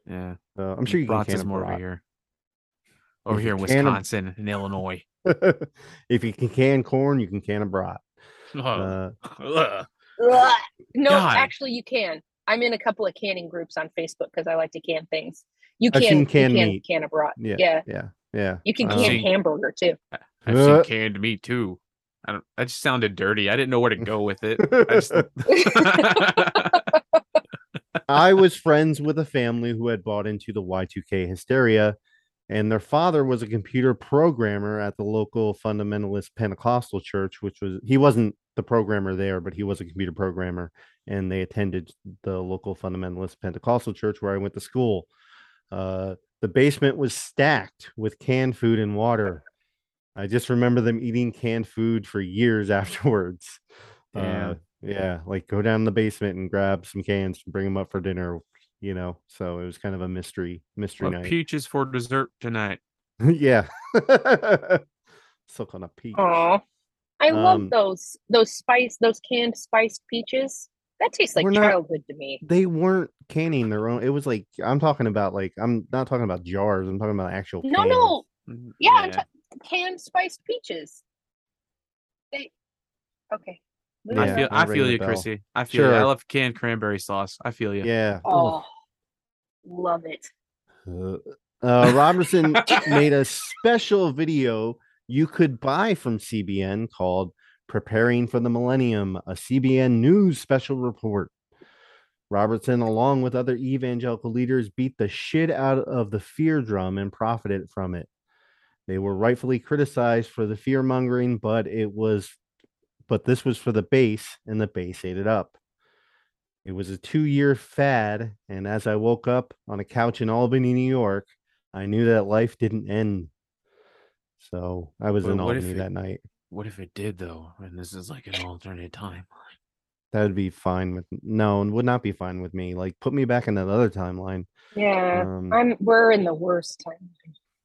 Speaker 3: yeah.
Speaker 4: uh, I'm sure you can
Speaker 3: brats
Speaker 4: can
Speaker 3: is more
Speaker 4: brat.
Speaker 3: over here. Over
Speaker 4: If
Speaker 3: here in
Speaker 4: you can a-
Speaker 3: Wisconsin and Illinois.
Speaker 4: if you can can corn, you can can a brat.
Speaker 3: Oh,
Speaker 4: Uh,
Speaker 3: ugh.
Speaker 2: Ugh. No,
Speaker 3: God.
Speaker 2: actually, you can. I'm in a couple of canning groups on Facebook because I like to can things. You
Speaker 4: I've
Speaker 2: can,
Speaker 4: seen
Speaker 2: you can
Speaker 4: meat.
Speaker 2: can a brat.
Speaker 4: yeah,
Speaker 2: Yeah.
Speaker 4: yeah, yeah.
Speaker 2: You can
Speaker 4: Um,
Speaker 2: can
Speaker 3: See-
Speaker 2: hamburger too.
Speaker 3: I've
Speaker 4: Uh.
Speaker 3: seen canned meat too. I don't. That just sounded dirty. I didn't know where to go with it. I just,
Speaker 4: I was friends with a family who had bought into the Y2K hysteria, and their father was a computer programmer at the local fundamentalist Pentecostal church, which was he wasn't the programmer there, but he was a computer programmer, and they attended the local fundamentalist Pentecostal church where I went to school. Uh, the basement was stacked with canned food and water. I just remember them eating canned food for years afterwards.
Speaker 3: Damn.
Speaker 4: Uh, yeah, like go down in the basement and grab some cans and bring them up for dinner, you know. So it was kind of a mystery, mystery
Speaker 3: What
Speaker 4: night.
Speaker 3: peaches for dessert tonight?
Speaker 4: yeah. Silk on a peach.
Speaker 2: Aw. I
Speaker 4: Um,
Speaker 2: love those those spice those canned spiced peaches. That tastes like
Speaker 4: We're not-
Speaker 2: childhood to me.
Speaker 4: They weren't canning their own. It was like I'm talking about like I'm not talking about jars. I'm talking about actual.
Speaker 2: No,
Speaker 4: cans.
Speaker 2: no,
Speaker 3: Mm,
Speaker 2: yeah, I'm ta- canned spiced peaches. They okay. moving
Speaker 3: I feel.
Speaker 4: I'm
Speaker 3: I
Speaker 4: ringing
Speaker 3: feel you,
Speaker 4: bell.
Speaker 3: Chrissy. I feel you. I love canned cranberry sauce. I feel you.
Speaker 4: Yeah. Ugh.
Speaker 2: Oh, love it.
Speaker 4: Uh, uh, Robertson made a special video you could buy from CBN called Preparing for the Millennium, a CBN News special report. Robertson, along with other evangelical leaders, beat the shit out of the fear drum and profited from it. They were rightfully criticized for the fear mongering, but it was, but this was for the base, and the base ate it up. It was a two year fad. And as I woke up on a couch in Albany, New York, I knew that life didn't end. So I was
Speaker 3: But
Speaker 4: in Albany
Speaker 3: it-
Speaker 4: that night.
Speaker 3: What if it did though? And this is like an alternate timeline.
Speaker 4: That would be fine with no, and would not be fine with me. Like put me back in that other timeline.
Speaker 2: Yeah,
Speaker 4: Um,
Speaker 2: I'm. We're in the worst time.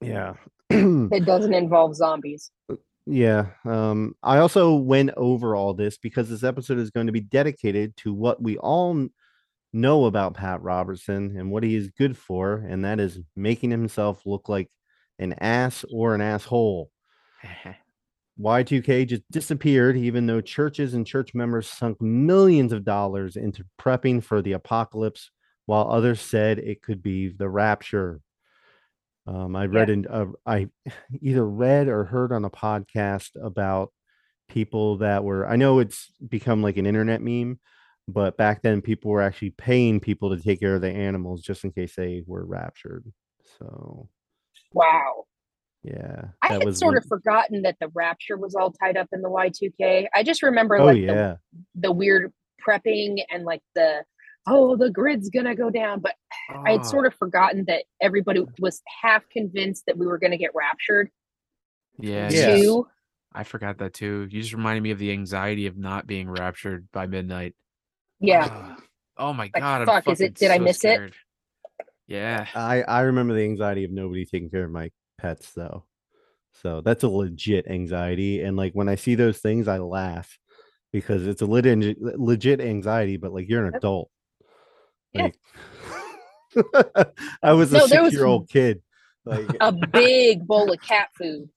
Speaker 4: yeah.
Speaker 2: It doesn't involve zombies.
Speaker 4: Yeah. Um, I also went over all this because this episode is going to be dedicated to what we all know about Pat Robertson and what he is good for, and that is making himself look like an ass or an asshole. Y2K just disappeared, even though churches and church members sunk millions of dollars into prepping for the apocalypse, while others said it could be the rapture. Um, I read in, uh, I either read or heard on a podcast about people that were, I know it's become like an internet meme, but back then people were actually paying people to take care of the animals just in case they were raptured. So,
Speaker 2: Wow.
Speaker 4: Yeah.
Speaker 2: I had
Speaker 4: was
Speaker 2: sort
Speaker 4: when-
Speaker 2: of forgotten that the rapture was all tied up in the Y2K. I just remember
Speaker 4: Oh
Speaker 2: like the,
Speaker 4: yeah.
Speaker 2: the weird prepping and like the oh the grid's gonna go down. But I had
Speaker 3: Oh,
Speaker 2: sort of forgotten that everybody was half convinced that we were gonna get raptured
Speaker 3: yeah,
Speaker 4: Yeah.
Speaker 2: too.
Speaker 3: I forgot that too. You just reminded me of the anxiety of not being raptured by midnight.
Speaker 2: Yeah.
Speaker 3: Ah. Oh my
Speaker 2: Like,
Speaker 3: god. I'm
Speaker 2: fuck, is it-
Speaker 3: fucking
Speaker 2: did I
Speaker 3: so
Speaker 2: miss it?
Speaker 3: Yeah.
Speaker 4: I I remember the anxiety of nobody taking care of my pets though. So that's a legit anxiety and like when I see those things I laugh because it's a legit legit anxiety but like you're an
Speaker 2: Yep.
Speaker 4: adult.
Speaker 2: Yeah.
Speaker 4: Like I was a
Speaker 2: No,
Speaker 4: 6-year-old kid. Like
Speaker 2: A big bowl of cat food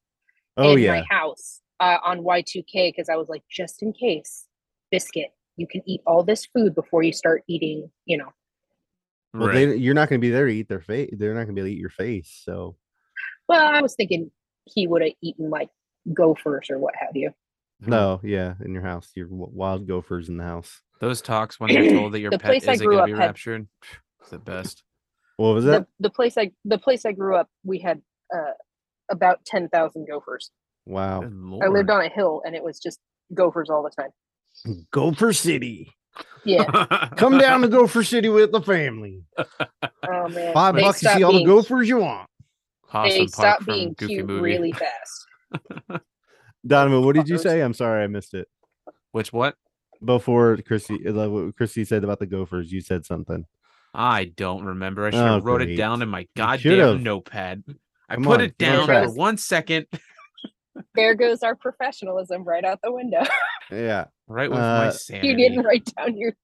Speaker 4: oh
Speaker 2: in
Speaker 4: yeah.
Speaker 2: my house uh, on Y2K because I was like, just in case, biscuit, you can eat all this food before you start eating, you know.
Speaker 4: Well,
Speaker 3: right.
Speaker 4: they you're not going to be there to eat their face. They're not going to be able to eat your face. So
Speaker 2: Well, I was thinking he would have eaten like gophers or what have you.
Speaker 4: No, yeah, in your house, your wild gophers in the house.
Speaker 3: Those talks when you're told that your pet isn't gonna be
Speaker 2: had-
Speaker 3: raptured. It's the best.
Speaker 4: What was that?
Speaker 2: The, the place I the place I grew up, we had uh, about ten thousand gophers.
Speaker 4: wow,
Speaker 2: I lived on a hill, and it was just gophers all the time.
Speaker 4: Gopher City.
Speaker 2: Yeah.
Speaker 4: Come down to Gopher City with the family.
Speaker 2: Oh man.
Speaker 4: Five
Speaker 2: They
Speaker 4: bucks,
Speaker 2: to
Speaker 4: see all the gophers you want.
Speaker 3: Possum
Speaker 2: They
Speaker 3: Park
Speaker 2: stopped
Speaker 3: from
Speaker 2: being
Speaker 3: Goofy
Speaker 2: cute
Speaker 3: Movie.
Speaker 2: really fast.
Speaker 4: Donovan, what did you say? I'm sorry, I missed it.
Speaker 3: Which what?
Speaker 4: Before Christy, uh, like what Christy said about the gophers, you said something.
Speaker 3: I don't remember. I should
Speaker 4: Oh,
Speaker 3: have wrote it down in my goddamn notepad. I
Speaker 4: Come
Speaker 3: put
Speaker 4: on,
Speaker 3: it down for one second,
Speaker 2: There goes our professionalism right out the window.
Speaker 4: Yeah.
Speaker 3: right with my
Speaker 4: Uh,
Speaker 3: sanity.
Speaker 2: you didn't write down your.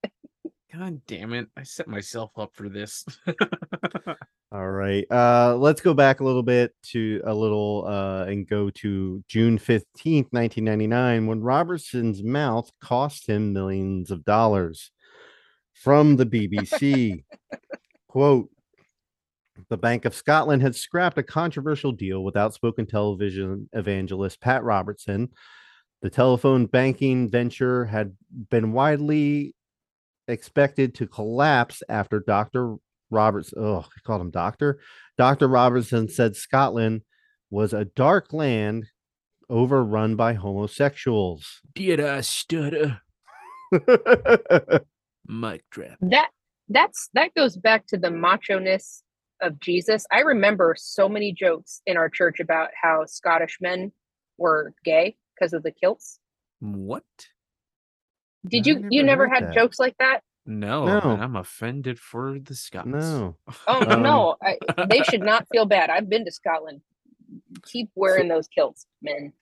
Speaker 3: God damn it! I set myself up for this.
Speaker 4: All right. Uh let's go back a little bit to a little uh and go to June 15th, 1999 when Robertson's mouth cost him millions of dollars from the BBC. Quote The Bank of Scotland had scrapped a controversial deal with outspoken television evangelist Pat Robertson. The telephone banking venture had been widely expected to collapse after Dr. Roberts, oh, I called him doctor. Dr. Robertson said Scotland was a dark land overrun by homosexuals.
Speaker 8: Did I stutter? Mic drop.
Speaker 2: That that's that goes back to the macho ness of Jesus. I remember so many jokes in our church about how Scottish men were gay because of the kilts.
Speaker 3: what?
Speaker 2: Did
Speaker 4: I
Speaker 2: you you
Speaker 4: never
Speaker 2: never had
Speaker 4: that.
Speaker 2: jokes like that?
Speaker 3: No,
Speaker 4: No.
Speaker 3: and I'm offended for the Scots.
Speaker 4: no.
Speaker 2: Oh
Speaker 4: Um,
Speaker 2: no, I, they should not feel bad. I've been to Scotland. Keep wearing those kilts, men.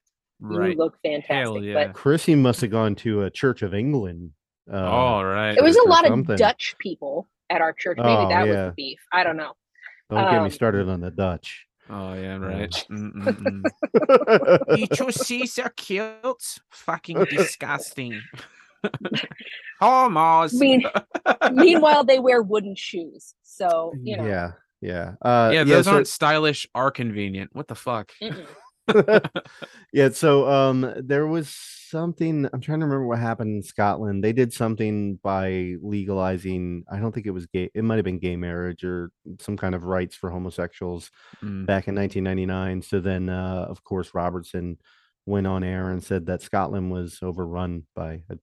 Speaker 3: right.
Speaker 2: You look fantastic.
Speaker 3: Hell yeah.
Speaker 2: But
Speaker 4: Chrissy must have gone to a Church of England. Uh,
Speaker 3: All right.
Speaker 2: it was a lot
Speaker 4: something.
Speaker 2: of Dutch people at our church. Maybe
Speaker 4: Oh,
Speaker 2: that was
Speaker 4: yeah.
Speaker 2: the beef. I don't know.
Speaker 4: don't get me
Speaker 2: um,
Speaker 4: started on the Dutch.
Speaker 3: Oh yeah, right. You two see their kilts? Fucking disgusting. Almost.
Speaker 2: Mean, meanwhile, they wear wooden shoes. So you know.
Speaker 4: Yeah, yeah. Uh,
Speaker 3: yeah, those
Speaker 4: so-
Speaker 3: aren't stylish or convenient. What the fuck?
Speaker 4: yeah so um there was something i'm trying to remember what happened in scotland they did something by legalizing i don't think it was gay it might have been gay marriage or some kind of rights for homosexuals
Speaker 3: Mm.
Speaker 4: back in 1999 so then uh of course robertson went on air and said that scotland was overrun by a,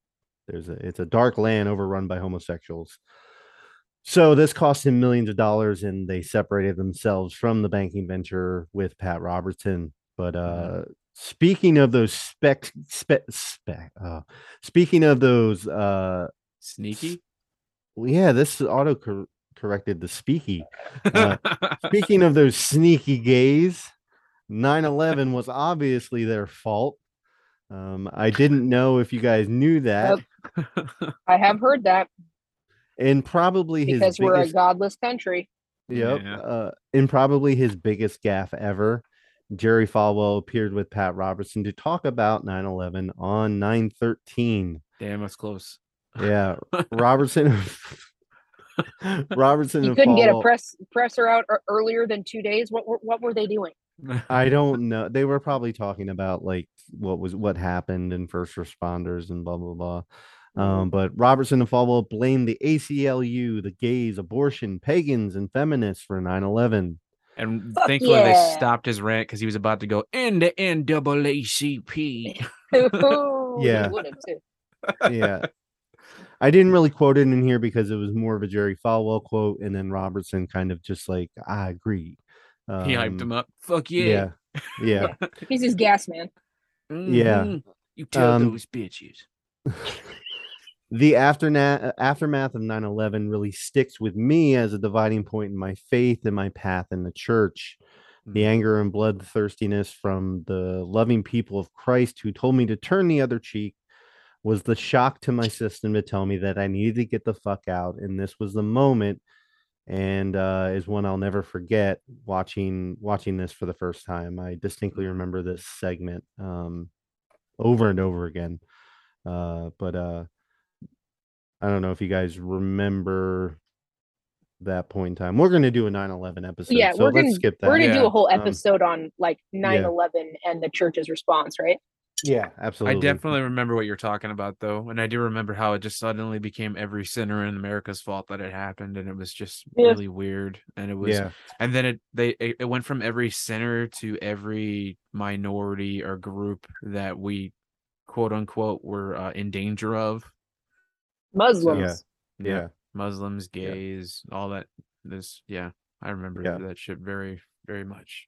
Speaker 4: there's a it's a dark land overrun by homosexuals. So this cost him millions of dollars and they separated themselves from the banking venture with pat robertson. But uh speaking of those spec spec spec uh speaking of those uh
Speaker 3: Sneaky.
Speaker 4: yeah this auto cor- corrected the speaky. Uh, speaking of those sneaky gays 9-11 was obviously their fault um i didn't know if you guys knew that
Speaker 2: I have heard that
Speaker 4: and probably his
Speaker 2: because we're a godless country.
Speaker 4: Yep.
Speaker 3: Yeah.
Speaker 4: Uh, and probably his biggest gaffe ever. Jerry Falwell appeared with Pat Robertson to talk about 9 11 on 9 13.
Speaker 3: Damn, that's close.
Speaker 4: Yeah. Robertson. Robertson
Speaker 2: You couldn't get a press presser out earlier than two days. What what were they doing?
Speaker 4: I don't know. They were probably talking about like what was what happened and first responders and blah blah blah. Um, but Robertson and Falwell blamed the ACLU, the gays, abortion, pagans, and feminists for 9 11.
Speaker 3: And
Speaker 2: Fuck
Speaker 3: thankfully they stopped his rant because he was about to go
Speaker 8: And the NAACP.
Speaker 2: Ooh,
Speaker 4: Yeah. yeah. I didn't really quote it in here because it was more of a Jerry Falwell quote, and then Robertson kind of just like, I agree.
Speaker 3: He hyped
Speaker 4: Um,
Speaker 3: him up.
Speaker 8: Fuck
Speaker 4: Yeah.
Speaker 8: yeah.
Speaker 4: Yeah.
Speaker 2: He's his gas man.
Speaker 4: Yeah.
Speaker 8: Mhm. You tell
Speaker 4: Um,
Speaker 8: those bitches.
Speaker 4: the afterna- aftermath of 9-11 really sticks with me as a dividing point in my faith and my path in the church the
Speaker 3: Mhm.
Speaker 4: anger and bloodthirstiness from the loving people of christ who told me to turn the other cheek was the shock to my system to tell me that i needed to get the fuck out and this was the moment and uh, is one i'll never forget watching watching this for the first time i distinctly remember this segment um, over and over again uh, but uh, I don't know if you guys remember that point in time. We're gonna do a 9-11 episode.
Speaker 2: yeah,
Speaker 4: so
Speaker 2: we're gonna
Speaker 4: skip that.
Speaker 2: we're gonna do a whole
Speaker 4: Um,
Speaker 2: episode on like 9-11 and the church's response, right?
Speaker 4: Yeah, absolutely.
Speaker 3: I definitely remember what you're talking about though, and I do remember how it just suddenly became every sinner in America's fault that it happened, and it was just
Speaker 2: Yeah.
Speaker 3: really weird. And it was,
Speaker 4: Yeah,
Speaker 3: and then it they it, it went from every sinner to every minority or group that we quote unquote were uh, in danger of.
Speaker 2: Muslims.
Speaker 4: yeah,
Speaker 3: Muslims,
Speaker 4: Yeah.
Speaker 3: gays, all that. This, yeah, I remember
Speaker 4: Yeah.
Speaker 3: that shit very, very much.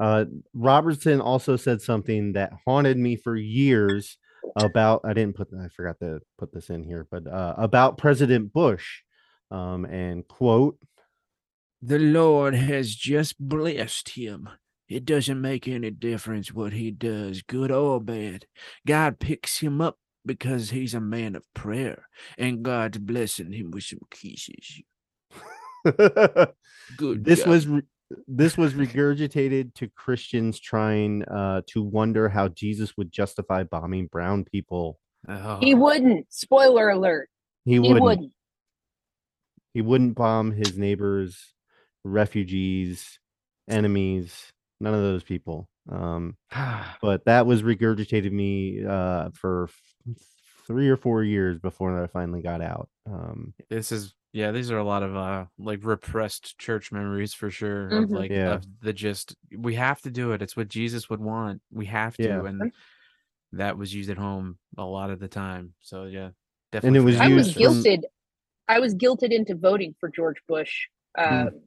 Speaker 4: Uh, Robertson also said something that haunted me for years about. I didn't put. I forgot to put this in here, but uh, about President Bush. Um, and quote,
Speaker 8: The Lord has just blessed him. It doesn't make any difference what he does, good or bad. God picks him up because he's a man of prayer, and God's blessing him with some kisses. Good.
Speaker 4: this
Speaker 8: God.
Speaker 4: was re- this was regurgitated to Christians trying uh, to wonder how Jesus would justify bombing brown people.
Speaker 3: Oh,
Speaker 2: He wouldn't. Spoiler alert.
Speaker 4: He
Speaker 2: He
Speaker 4: wouldn't.
Speaker 2: wouldn't.
Speaker 4: He wouldn't bomb his neighbors, refugees, enemies. None of those people. Um, but that was regurgitated me uh, for f- three or four years before I finally got out. Um,
Speaker 3: this is yeah these are a lot of uh like repressed church memories for sure of
Speaker 2: Mhm.
Speaker 3: like
Speaker 4: Yeah.
Speaker 3: of the just we have to do it it's what jesus would want we have to
Speaker 4: Yeah.
Speaker 3: and that was used at home a lot of the time so yeah definitely.
Speaker 4: And
Speaker 3: definitely
Speaker 4: it was
Speaker 2: I was
Speaker 4: used from-
Speaker 2: guilted. I was guilted into voting for George Bush
Speaker 4: Mm.
Speaker 2: um,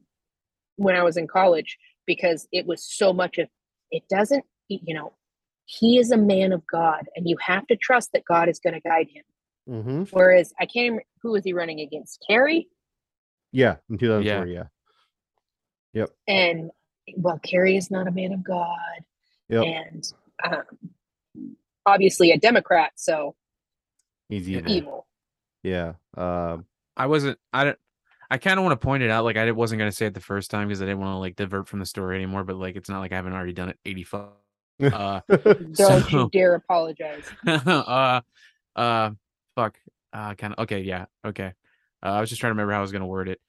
Speaker 2: when I was in college because it was so much of it doesn't, you know, he is a man of God and you have to trust that God is going to guide him.
Speaker 4: Mhm.
Speaker 2: Whereas I can't remember who was he running against? Kerry?
Speaker 4: Yeah, in 2004. Yeah. Yep.
Speaker 2: And well, Kerry is not a man of God.
Speaker 4: Yep.
Speaker 2: And um, obviously a Democrat, so
Speaker 4: He's evil.
Speaker 2: evil.
Speaker 4: Yeah. Uh,
Speaker 3: i wasn't i don't i kind of want to point it out like i wasn't going to say it the first time because i didn't want to like divert from the story anymore but like it's not like i haven't already done it 85 uh
Speaker 2: Don't
Speaker 3: So-
Speaker 2: you dare apologize.
Speaker 3: uh uh fuck uh kind of okay yeah okay. Uh, i was just trying to remember how i was going to word it.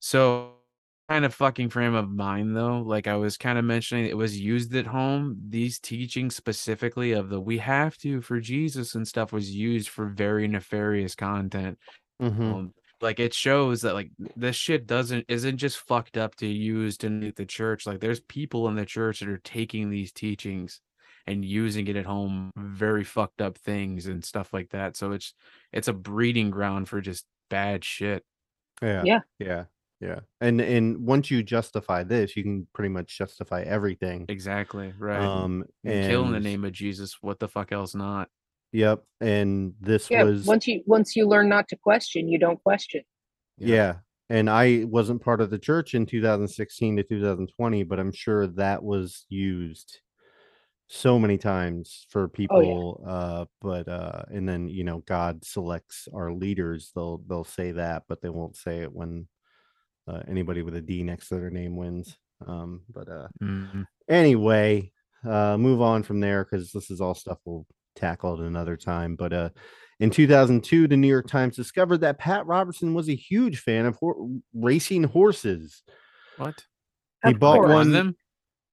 Speaker 3: So kind of fucking frame of mind though like i was kind of mentioning it was used at home these teachings specifically of the we have to for jesus and stuff was used for very nefarious content.
Speaker 4: Mhm.
Speaker 3: um, like it shows that like this shit doesn't isn't just fucked up to used in the church like there's people in the church that are taking these teachings and using it at home very fucked up things and stuff like that so it's it's a breeding ground for just bad shit
Speaker 4: Yeah.
Speaker 2: Yeah.
Speaker 4: Yeah. Yeah. And and once you justify this, you can pretty much justify everything.
Speaker 3: exactly right
Speaker 4: Um
Speaker 3: And kill in the name of jesus what the fuck else not
Speaker 4: Yep. And this
Speaker 2: Yeah,
Speaker 4: was
Speaker 2: once you once you learn not to question, you don't question.
Speaker 4: yeah. And I wasn't part of the church in 2016 to 2020, but I'm sure that was used so many times for people uh but uh and then you know god selects our leaders they'll they'll say that but they won't say it when uh, anybody with a d next to their name wins um but uh
Speaker 3: Mhm.
Speaker 4: anyway uh move on from there because this is all stuff we'll tackle at another time but uh in 2002 the new york times discovered that pat robertson was a huge fan of hor- racing horses
Speaker 3: what
Speaker 4: he
Speaker 2: Of
Speaker 4: bought
Speaker 2: course.
Speaker 4: One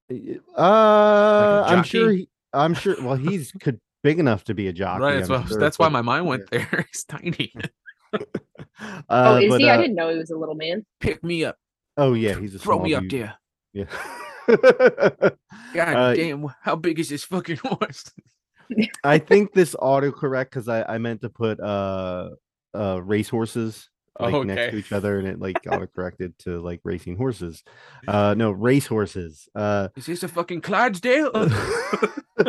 Speaker 3: them
Speaker 4: uh i'm sure he, i'm sure well he's could big enough to be a jockey
Speaker 3: right that's,
Speaker 4: I'm
Speaker 3: why,
Speaker 4: sure,
Speaker 3: that's why my mind went there it's tiny
Speaker 2: oh,
Speaker 4: uh,
Speaker 2: is
Speaker 4: but,
Speaker 2: he? I
Speaker 4: uh,
Speaker 2: didn't know he was a little man.
Speaker 8: Pick me up.
Speaker 4: oh yeah he's a
Speaker 8: Throw
Speaker 4: small
Speaker 8: me up
Speaker 4: dude.
Speaker 8: there.
Speaker 4: Yeah.
Speaker 8: God
Speaker 4: Uh,
Speaker 8: damn, how big is this fucking horse?
Speaker 4: I think this autocorrect because I, I meant to put uh uh racehorses like
Speaker 3: Oh,
Speaker 4: next to each other and it like autocorrected to like racing horses. Uh no race horses. Uh
Speaker 8: Is this a fucking Clydesdale?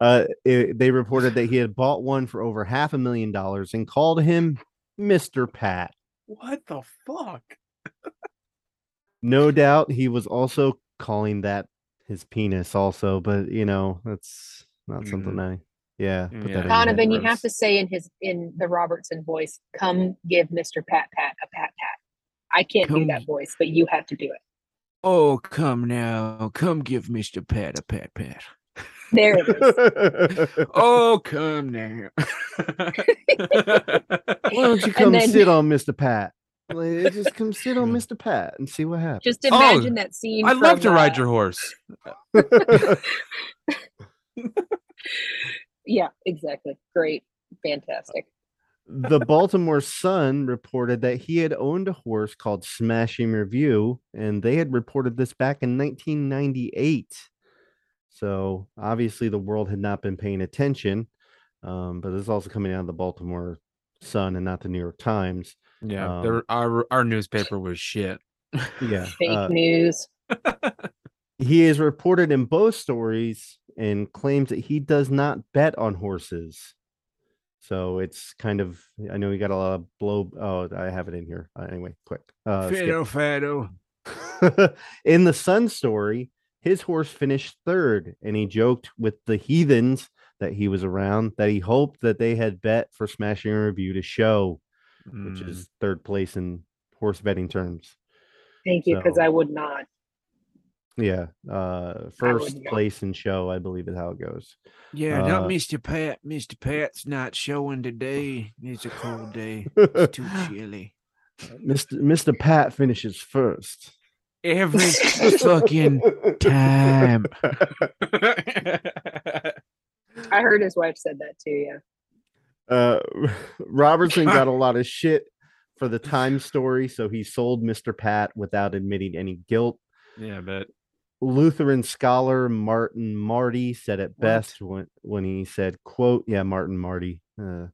Speaker 4: uh it- they reported that he had bought one for over half a million dollars and called him Mr. Pat.
Speaker 3: What the fuck?
Speaker 4: No doubt he was also calling that his penis also, but you know, that's not something I yeah, put
Speaker 3: Yeah.
Speaker 4: that in
Speaker 2: Donovan, you have to say in his in the Robertson voice, "Come give Mr. Pat Pat a pat pat." I can't do that voice, but you have to do it.
Speaker 8: oh, come now. Come give Mr. Pat a pat pat.
Speaker 2: There it is.
Speaker 8: Oh, come now.
Speaker 4: Why don't you come
Speaker 2: then-
Speaker 4: sit on Mr. Pat? Like, just come sit on Mr. Pat and see what happens.
Speaker 2: Just imagine that scene.
Speaker 3: I love to
Speaker 2: from,
Speaker 3: ride
Speaker 2: uh,
Speaker 3: your horse.
Speaker 2: Yeah, exactly. Great, fantastic.
Speaker 4: the Baltimore Sun reported that he had owned a horse called Smashing Review, and they had reported this back in 1998. So obviously, the world had not been paying attention. Um, but this is also coming out of the Baltimore Sun and not the New York Times.
Speaker 3: Yeah,
Speaker 4: Um,
Speaker 3: there, our our newspaper was shit.
Speaker 4: Yeah.
Speaker 2: Fake
Speaker 4: uh,
Speaker 2: news.
Speaker 4: he is reported in both stories and claims that he does not bet on horses. So it's kind of I know we got a lot of blow. Oh, I have it in here. Uh, anyway, quick. Uh, skip.
Speaker 8: Fido Fado.
Speaker 4: in the Sun story, his horse finished third, and he joked with the heathens that he was around that he hoped that they had bet for Smashing Review to show, which
Speaker 3: Mm.
Speaker 4: is third place in horse betting terms.
Speaker 2: Thank you, because
Speaker 4: so-
Speaker 2: I would not.
Speaker 4: Yeah, uh, first place in show, I believe, is how it goes.
Speaker 8: Yeah, not
Speaker 4: Uh,
Speaker 8: Mr. Pat. Mr. Pat's not showing today. It's a cold day. It's too chilly.
Speaker 4: Mr. Mr. Pat finishes first.
Speaker 8: Every fucking time.
Speaker 2: I heard his wife said that too. Yeah.
Speaker 4: Uh, Robertson got a lot of shit for the time story, so he sold Mr. Pat without admitting any guilt.
Speaker 3: yeah, but
Speaker 4: Lutheran scholar Martin Marty said it best when, when he said, quote, yeah, Martin Marty, uh,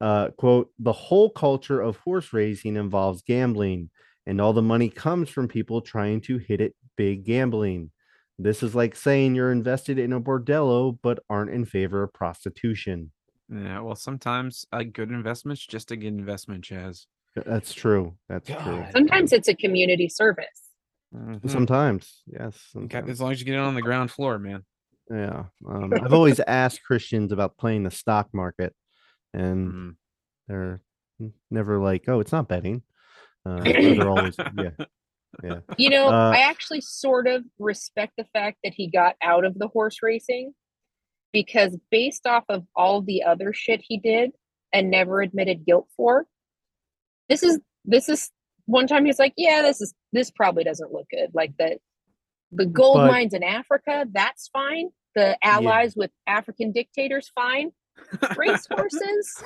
Speaker 4: uh, quote, the whole culture of horse racing involves gambling, and all the money comes from people trying to hit it big gambling. This is like saying you're invested in a bordello but aren't in favor of prostitution.
Speaker 3: yeah, well, sometimes a good investment's just a good investment, Chaz.
Speaker 4: That's true. That's true.
Speaker 2: Sometimes it's a community service.
Speaker 3: Mhm.
Speaker 4: Sometimes, yes.
Speaker 3: Okay,
Speaker 4: sometimes.
Speaker 3: as long as you get it on the ground floor, man.
Speaker 4: Yeah. Um, I've always asked Christians about playing the stock market, and
Speaker 3: Mm.
Speaker 4: they're never like, "Oh, it's not betting." Uh, they're always, yeah, yeah.
Speaker 2: You know,
Speaker 4: Uh,
Speaker 2: I actually sort of respect the fact that he got out of the horse racing because based off of all the other shit he did and never admitted guilt for, this is this is one time he's like, yeah, this is this probably doesn't look good. Like that the gold
Speaker 4: But-
Speaker 2: mines in Africa, that's fine. The allies with African dictators, fine. Race horses,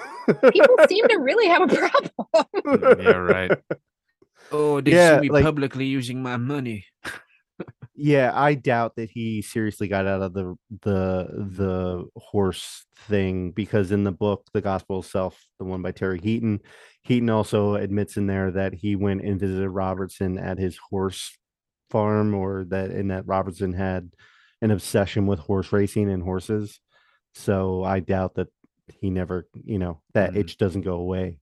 Speaker 2: people seem to really have a problem.
Speaker 3: yeah, right.
Speaker 8: Oh, they
Speaker 4: Yeah,
Speaker 8: see me
Speaker 4: like-
Speaker 8: publicly using my money.
Speaker 4: yeah, I doubt that he seriously got out of the the the horse thing because in the book, The Gospel of Self, the one by Terry Heaton, Heaton also admits in there that he went and visited Robertson at his horse farm, or that and that Robertson had an obsession with horse racing and horses. So I doubt that he never, you know, that
Speaker 3: Mm.
Speaker 4: itch doesn't go away.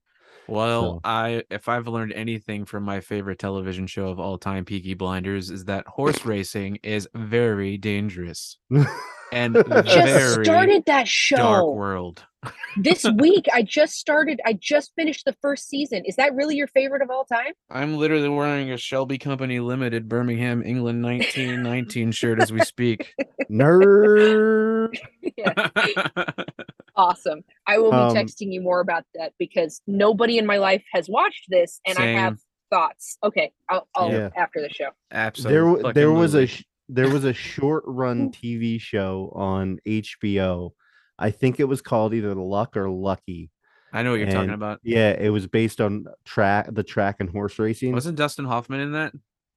Speaker 3: Well,
Speaker 4: So-
Speaker 3: I if I've learned anything from my favorite television show of all time, Peaky Blinders, is that horse racing is very dangerous and
Speaker 2: Just
Speaker 3: very
Speaker 2: started that show.
Speaker 3: dark
Speaker 2: show.
Speaker 3: world.
Speaker 2: This week i just started i just finished the first season is that really your favorite of all time
Speaker 3: I'm literally wearing a Shelby Company Limited Birmingham, England 1919 shirt as we speak.
Speaker 4: Nerd.
Speaker 2: awesome i will be
Speaker 4: Um,
Speaker 2: texting you more about that because nobody in my life has watched this and i have thoughts okay i'll, I'll
Speaker 4: Yeah.
Speaker 2: after the show
Speaker 3: Absolutely.
Speaker 4: there there was a there was a short run TV show on HBO. I think it was called either Luck or Lucky.
Speaker 3: I know what you're talking about.
Speaker 4: Yeah, it was based on track the track and horse racing.
Speaker 3: Wasn't Dustin Hoffman in that?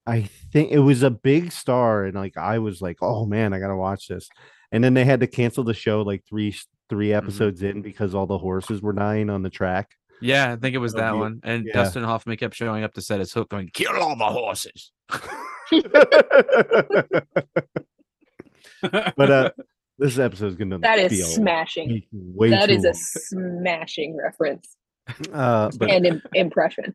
Speaker 4: I think it was a big star, and like I was like, oh man, I gotta watch this. And then they had to cancel the show like three three
Speaker 3: Mm-hmm.
Speaker 4: episodes in because all the horses were dying on the track.
Speaker 3: Yeah, I think it was
Speaker 4: Oh,
Speaker 3: that
Speaker 4: you-
Speaker 3: one. And
Speaker 4: yeah.
Speaker 3: Dustin Hoffman kept showing up to set his hook, going, "Kill all the horses."
Speaker 4: but uh this episode is gonna
Speaker 2: That
Speaker 4: be
Speaker 2: is smashing.
Speaker 4: be way
Speaker 2: That
Speaker 4: too
Speaker 2: a smashing reference
Speaker 4: uh but
Speaker 2: and im- impression.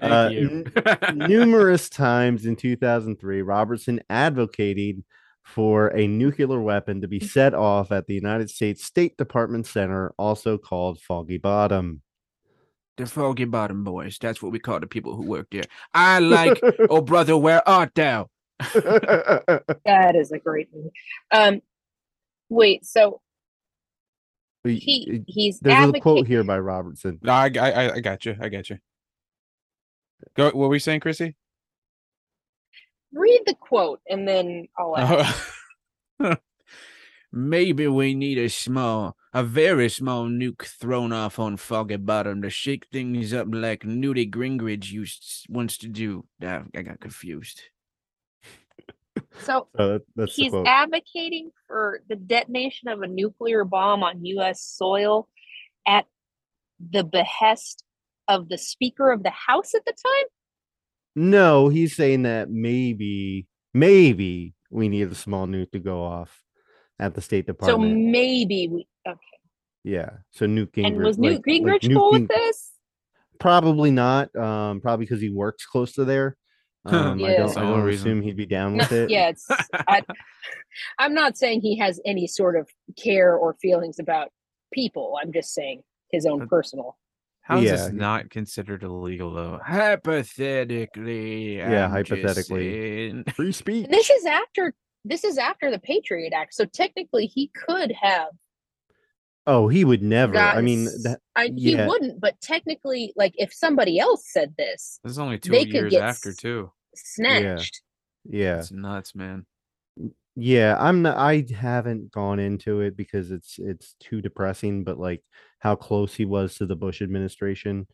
Speaker 4: Uh,
Speaker 3: you.
Speaker 4: numerous times in 2003, Robertson advocated for a nuclear weapon to be set off at the United States State Department Center, also called Foggy Bottom.
Speaker 8: The Foggy Bottom Boys. That's what we call the people who work there. I like, oh brother, where art thou?
Speaker 2: That is a great movie. Um, wait, so he he's
Speaker 4: There's a quote here by Robertson.
Speaker 3: no, I, I, I got you. I got you. Go. What were you saying, Chrissy?
Speaker 2: Read the quote and then I'll ask.
Speaker 3: Oh,
Speaker 8: Maybe we need a small, a very small nuke thrown off on Foggy Bottom to shake things up like Newty Gingrich used wants to do. Ah, I got confused.
Speaker 2: So
Speaker 4: So that, that's
Speaker 2: he's advocating for the detonation of a nuclear bomb on U.S. soil at the behest of the Speaker of the House at the time.
Speaker 4: no, he's saying that maybe, maybe we need a small nuke to go off at the State Department.
Speaker 2: So maybe we. Okay.
Speaker 4: yeah. So Newt Gingrich.
Speaker 2: And was
Speaker 4: like-
Speaker 2: Newt
Speaker 4: like
Speaker 2: Gingrich
Speaker 4: Newt
Speaker 2: cool
Speaker 4: Ging-
Speaker 2: with this?
Speaker 4: Probably not. Um, probably because he works close to there. Um, I don't, I don't assume he'd be down with it.
Speaker 2: yeah, it's. I, I'm not saying he has any sort of care or feelings about people. I'm just saying his own personal.
Speaker 3: how is
Speaker 4: Yeah,
Speaker 3: this not considered illegal though?
Speaker 8: Hypothetically.
Speaker 4: Yeah,
Speaker 8: I'm
Speaker 4: hypothetically. Free speech.
Speaker 2: This is after. This is after the Patriot Act, so technically he could have
Speaker 4: Oh, he would never. I mean, that,
Speaker 2: I, he
Speaker 4: yeah.
Speaker 2: wouldn't, but technically, like if somebody else said this,
Speaker 3: This is only two years after
Speaker 2: s-
Speaker 3: too.
Speaker 2: snatched.
Speaker 4: yeah,
Speaker 3: It's nuts, man.
Speaker 4: yeah. I'm not. I haven't gone into it because it's it's too depressing. But like how close he was to the Bush administration.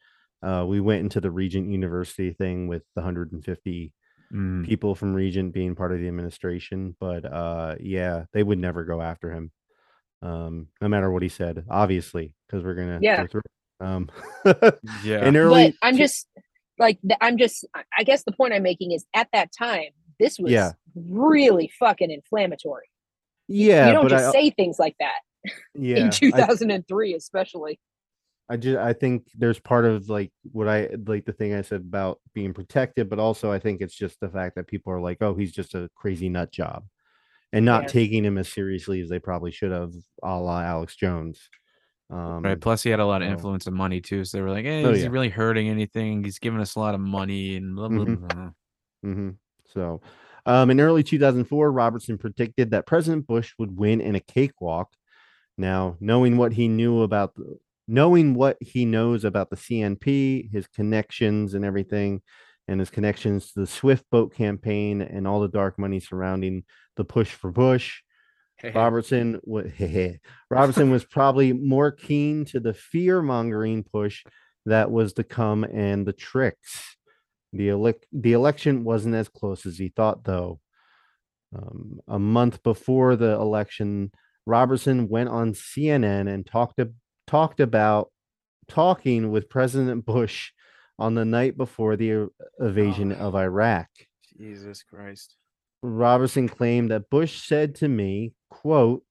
Speaker 4: Uh, we went into the Regent University thing with the 150
Speaker 3: Mm.
Speaker 4: people from Regent being part of the administration. But uh, yeah, they would never go after him, um, no matter what he said. Obviously, because we're gonna
Speaker 2: Yeah.
Speaker 4: go through. Um,
Speaker 3: Yeah.
Speaker 4: in early,
Speaker 2: but I'm just like I'm just. I- I guess the point I'm making is at that time this was
Speaker 4: Yeah.
Speaker 2: really fucking inflammatory.
Speaker 4: yeah,
Speaker 2: you don't just
Speaker 4: I,
Speaker 2: say things like that
Speaker 4: yeah,
Speaker 2: in
Speaker 4: I-
Speaker 2: 2003, especially.
Speaker 4: I just I think there's part of like what I like the thing I said about being protected, but also I think it's just the fact that people are like, oh, he's just a crazy nut job, and not
Speaker 2: Yeah.
Speaker 4: taking him as seriously as they probably should have, a la Alex Jones. Um,
Speaker 3: Right. Plus, he had a lot of
Speaker 4: so-
Speaker 3: influence and money too. So they were like, "Hey,
Speaker 4: Oh,
Speaker 3: is he really hurting anything? He's giving us a lot of money and blah blah
Speaker 4: Mhm.
Speaker 3: blah."
Speaker 4: hmm So, um, in early 2004, Robertson predicted that President Bush would win in a cakewalk. Now, knowing what he knew about the, knowing what he knows about the CNP, his connections and everything, and his connections to the Swift boat campaign and all the dark money surrounding the push for Bush, Robertson Robertson was probably more keen to the fear mongering push that was to come and the tricks. The the election wasn't as close as he thought, though. Um, a month before the election, Robertson went on CNN and talked talked about talking with President Bush on the night before the invasion of oh. Iraq.
Speaker 3: Jesus Christ.
Speaker 4: Robertson claimed that Bush said to me, quote,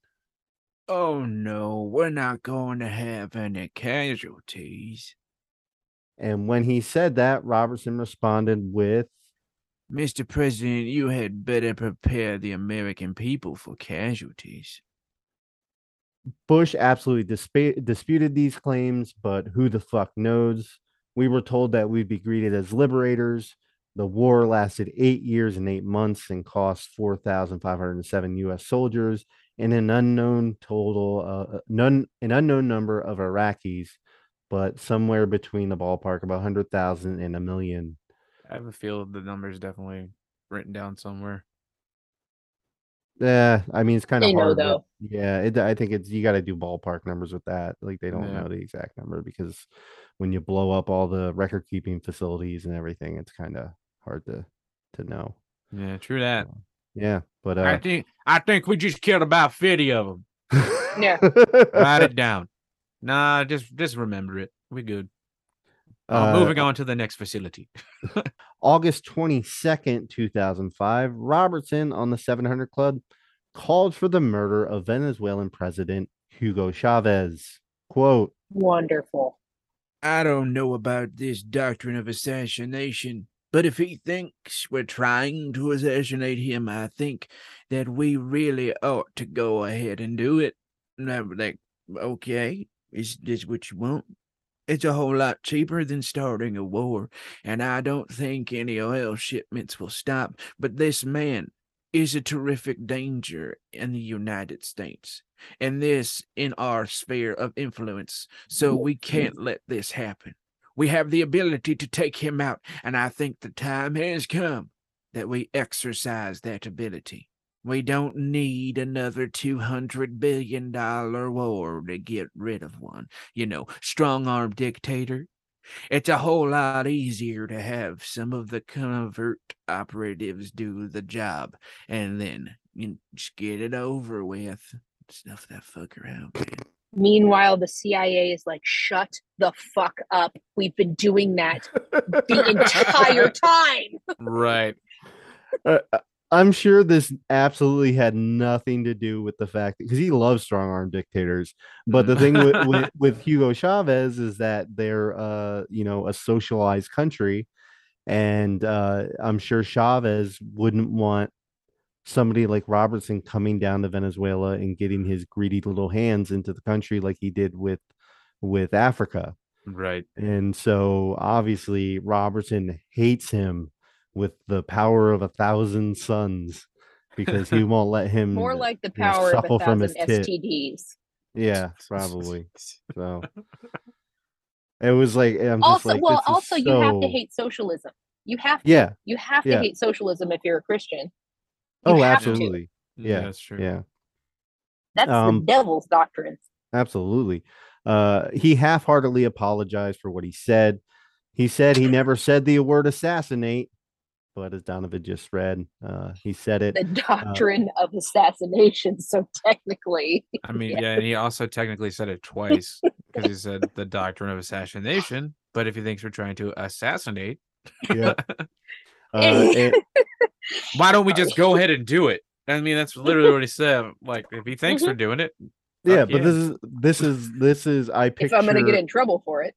Speaker 8: Oh no, we're not going to have any casualties.
Speaker 4: and when he said that, Robertson responded with,
Speaker 8: Mr. President, you had better prepare the American people for casualties.
Speaker 4: Bush absolutely dispa- disputed these claims, but who the fuck knows? We were told that we'd be greeted as liberators. The war lasted eight years and eight months and cost 4,507 U.S. soldiers and an unknown total, uh, none, an unknown number of Iraqis, but somewhere between the ballpark of 100,000 and a million.
Speaker 3: I have a feel the number's definitely written down somewhere.
Speaker 4: Yeah, I mean it's kind of
Speaker 2: They know,
Speaker 4: hard. to-
Speaker 2: though.
Speaker 4: yeah, it, I think it's you got to do ballpark numbers with that. Like they don't
Speaker 3: Yeah.
Speaker 4: know the exact number because when you blow up all the record keeping facilities and everything, it's kind of hard to to know.
Speaker 3: Yeah, true that.
Speaker 4: Yeah, but
Speaker 8: I
Speaker 4: uh,
Speaker 8: think I think we just killed about fifty of them.
Speaker 2: Yeah.
Speaker 3: Write it down. Nah, just just remember it. We good. Uh,
Speaker 4: uh,
Speaker 3: moving on to the next facility.
Speaker 4: August 22nd, 2005, Robertson on the 700 Club called for the murder of Venezuelan President Hugo Chavez. Quote,
Speaker 2: Wonderful.
Speaker 8: I don't know about this doctrine of assassination, but if he thinks we're trying to assassinate him, I think that we really ought to go ahead and do it. And I'm like, okay, is this what you want? It's a whole lot cheaper than starting a war, and I don't think any oil shipments will stop. But this man is a terrific danger in the United States, and this in our sphere of influence. So we can't let this happen. We have the ability to take him out, and I think the time has come that we exercise that ability. We don't need another $200 billion war to get rid of one. You know, strong arm dictator. It's a whole lot easier to have some of the covert operatives do the job and then you just get it over with. Snuff that fucker out, man.
Speaker 2: Meanwhile, the CIA is like, shut the fuck up. We've been doing that the entire time.
Speaker 3: Right.
Speaker 4: uh, uh, I'm sure this absolutely had nothing to do with the fact because he loves strong arm dictators. But the thing with, with, with Hugo Chavez is that they're, uh, you know, a socialized country. And uh, I'm sure Chavez wouldn't want somebody like Robertson coming down to Venezuela and getting his greedy little hands into the country like he did with with Africa.
Speaker 3: Right.
Speaker 4: And so obviously Robertson hates him with the power of a thousand suns because he won't let him
Speaker 2: More like the
Speaker 4: you know,
Speaker 2: power of a
Speaker 4: from
Speaker 2: thousand
Speaker 4: his tit.
Speaker 2: STDs.
Speaker 4: Yeah, probably. So it was like I'm just
Speaker 2: Also,
Speaker 4: like
Speaker 2: well,
Speaker 4: this is
Speaker 2: also you have to hate socialism. You have to.
Speaker 4: Yeah.
Speaker 2: You have to
Speaker 4: Yeah.
Speaker 2: hate socialism if you're a Christian. You
Speaker 4: Oh,
Speaker 2: have to.
Speaker 4: absolutely. Yeah,
Speaker 3: that's true.
Speaker 4: Yeah.
Speaker 2: That's
Speaker 4: Um,
Speaker 2: the devil's doctrine.
Speaker 4: Absolutely. Uh, he half heartedly apologized for what he said. He said he never said the word assassinate, but as Donovan just read, uh, he said it.
Speaker 2: The doctrine of assassination. So technically,
Speaker 3: I mean, yeah. and he also technically said it twice because he said the doctrine of assassination. But if he thinks we're trying to assassinate,
Speaker 4: Yeah. Uh, it-
Speaker 3: why don't we just go ahead and do it? I mean, that's literally what he said. Like, if he thinks
Speaker 2: Mhm.
Speaker 3: we're doing it,
Speaker 4: yeah,
Speaker 3: fuck
Speaker 4: but this is this is this is I picture.
Speaker 2: if I'm going to get in trouble for it,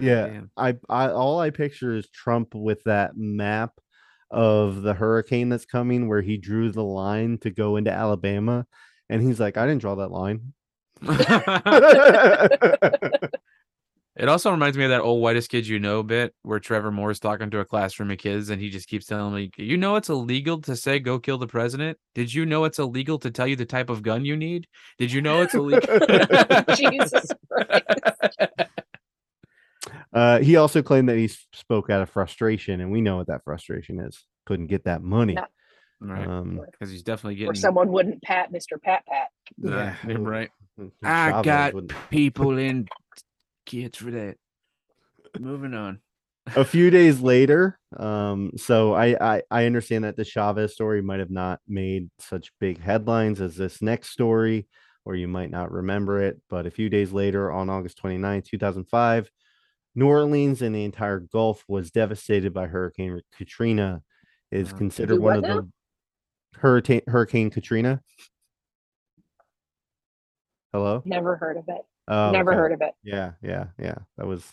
Speaker 4: Yeah,
Speaker 3: Damn.
Speaker 4: I, I all I picture is Trump with that map of the hurricane that's coming, where he drew the line to go into Alabama, and he's like, I didn't draw that line.
Speaker 3: It also reminds me of that old whitest kid you know bit where Trevor Moore's talking to a classroom of kids and he just keeps telling me, You know it's illegal to say go kill the president? Did you know it's illegal to tell you the type of gun you need? Did you know it's illegal?
Speaker 2: Jesus Christ.
Speaker 4: Uh, he also claimed that he spoke out of frustration, and we know what that frustration is. Couldn't get that money.
Speaker 2: No.
Speaker 3: right.
Speaker 4: Um,
Speaker 3: Because he's definitely
Speaker 2: Or
Speaker 3: getting
Speaker 2: someone wouldn't pat Mr. Pat Pat.
Speaker 3: yeah, right.
Speaker 8: I got
Speaker 4: wouldn't-
Speaker 8: people and kids for that. Moving on.
Speaker 4: a few days later um so I, I i understand that the chavez story might have not made such big headlines as this next story or you might not remember it but a few days later on august 29 2005 new orleans and the entire gulf was devastated by hurricane katrina is
Speaker 3: Uh,
Speaker 4: considered one of
Speaker 2: now?
Speaker 4: the hurricane hurricane katrina hello
Speaker 2: Never heard of it.
Speaker 4: oh,
Speaker 2: Never
Speaker 4: okay.
Speaker 2: heard of it.
Speaker 4: Yeah, yeah, yeah. That was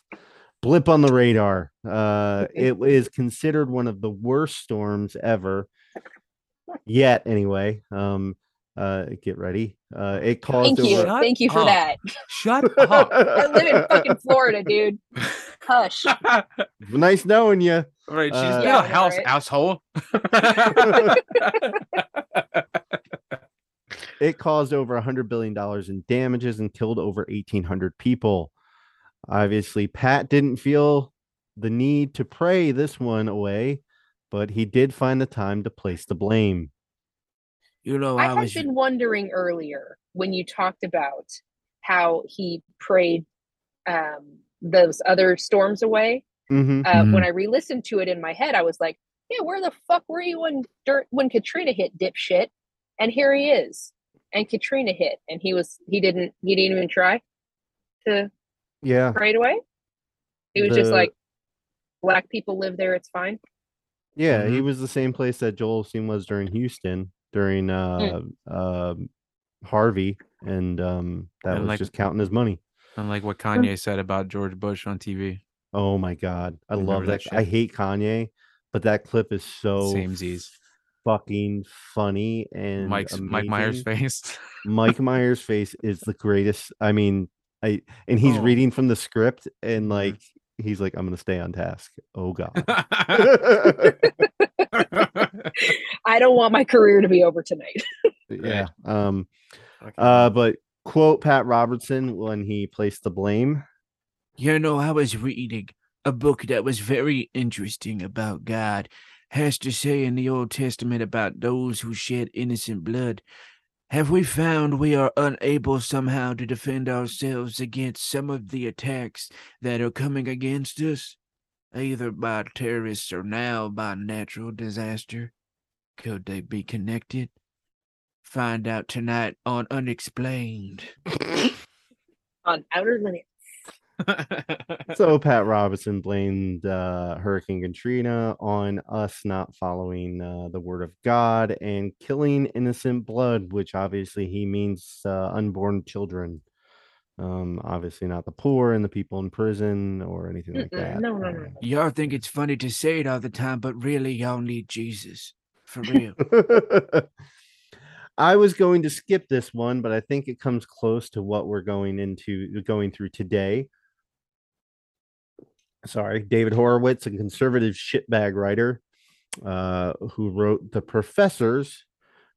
Speaker 4: blip on the radar. Uh it is considered one of the worst storms ever. Yet anyway. Um uh get ready. Uh it caused
Speaker 2: Thank you.
Speaker 4: over
Speaker 2: Thank you for
Speaker 3: up.
Speaker 2: that.
Speaker 3: Shut up.
Speaker 2: I live in fucking Florida, dude. Hush.
Speaker 4: nice knowing you.
Speaker 3: right, she's
Speaker 4: Uh,
Speaker 3: got
Speaker 2: Yeah,
Speaker 3: a house,
Speaker 2: right.
Speaker 3: asshole.
Speaker 4: It caused over a hundred billion dollars in damages and killed over eighteen hundred people. Obviously, Pat didn't feel the need to pray this one away, but he did find the time to place the blame.
Speaker 8: You know,
Speaker 2: I
Speaker 8: I,
Speaker 2: had
Speaker 8: was
Speaker 2: been wondering earlier when you talked about how he prayed um, those other storms away.
Speaker 4: Mhm.
Speaker 2: Uh, When I re-listened to it in my head, I was like, yeah, where the fuck were you when dirt when Katrina hit, dipshit? And here he is. And Katrina hit, and he was he didn't he didn't even try to
Speaker 4: Yeah.
Speaker 2: right away. He was just like, black people live there, it's fine.
Speaker 4: Yeah, he
Speaker 3: Mhm.
Speaker 4: was the same place that Joel Osteen was during Houston during uh um Harvey, and um that
Speaker 3: And
Speaker 4: was
Speaker 3: like-
Speaker 4: just counting his money.
Speaker 3: Unlike what Kanye said about George Bush on TV.
Speaker 4: Oh my god, I
Speaker 3: Remember
Speaker 4: love
Speaker 3: that
Speaker 4: that. I hate Kanye, but that clip is so
Speaker 3: Samesies.
Speaker 4: fucking funny and
Speaker 3: Mike's Mike Myers
Speaker 4: amazing.
Speaker 3: face.
Speaker 4: Mike Myers' face is the greatest. I mean, I and he's
Speaker 3: Oh.
Speaker 4: reading from the script and
Speaker 3: Mhm.
Speaker 4: like he's like, I'm gonna stay on task. Oh god.
Speaker 2: I don't want my career to be over tonight.
Speaker 4: yeah. Um
Speaker 3: Fucking
Speaker 4: uh but quote Pat Robertson when he placed the blame.
Speaker 8: You know, I was reading a book that was very interesting about God. Has to say in the Old Testament about those who shed innocent blood. Have we found we are unable somehow to defend ourselves against some of the attacks that are coming against us, either by terrorists or now by natural disaster? Could they be connected? Find out tonight on Unexplained.
Speaker 2: On outer limits.
Speaker 4: So Pat Robertson blamed uh, Hurricane Katrina on us not following uh, the word of God and killing innocent blood, which obviously he means uh, unborn children. Um, obviously not the poor and the people in prison or anything like that.
Speaker 2: no, no, no,
Speaker 4: Uh,
Speaker 8: Y'all think it's funny to say it all the time, but really, y'all need Jesus. For real.
Speaker 4: I was going to skip this one, but I think it comes close to what we're going into going through today. Sorry, David Horowitz, a conservative shitbag writer, uh, who wrote The Professors,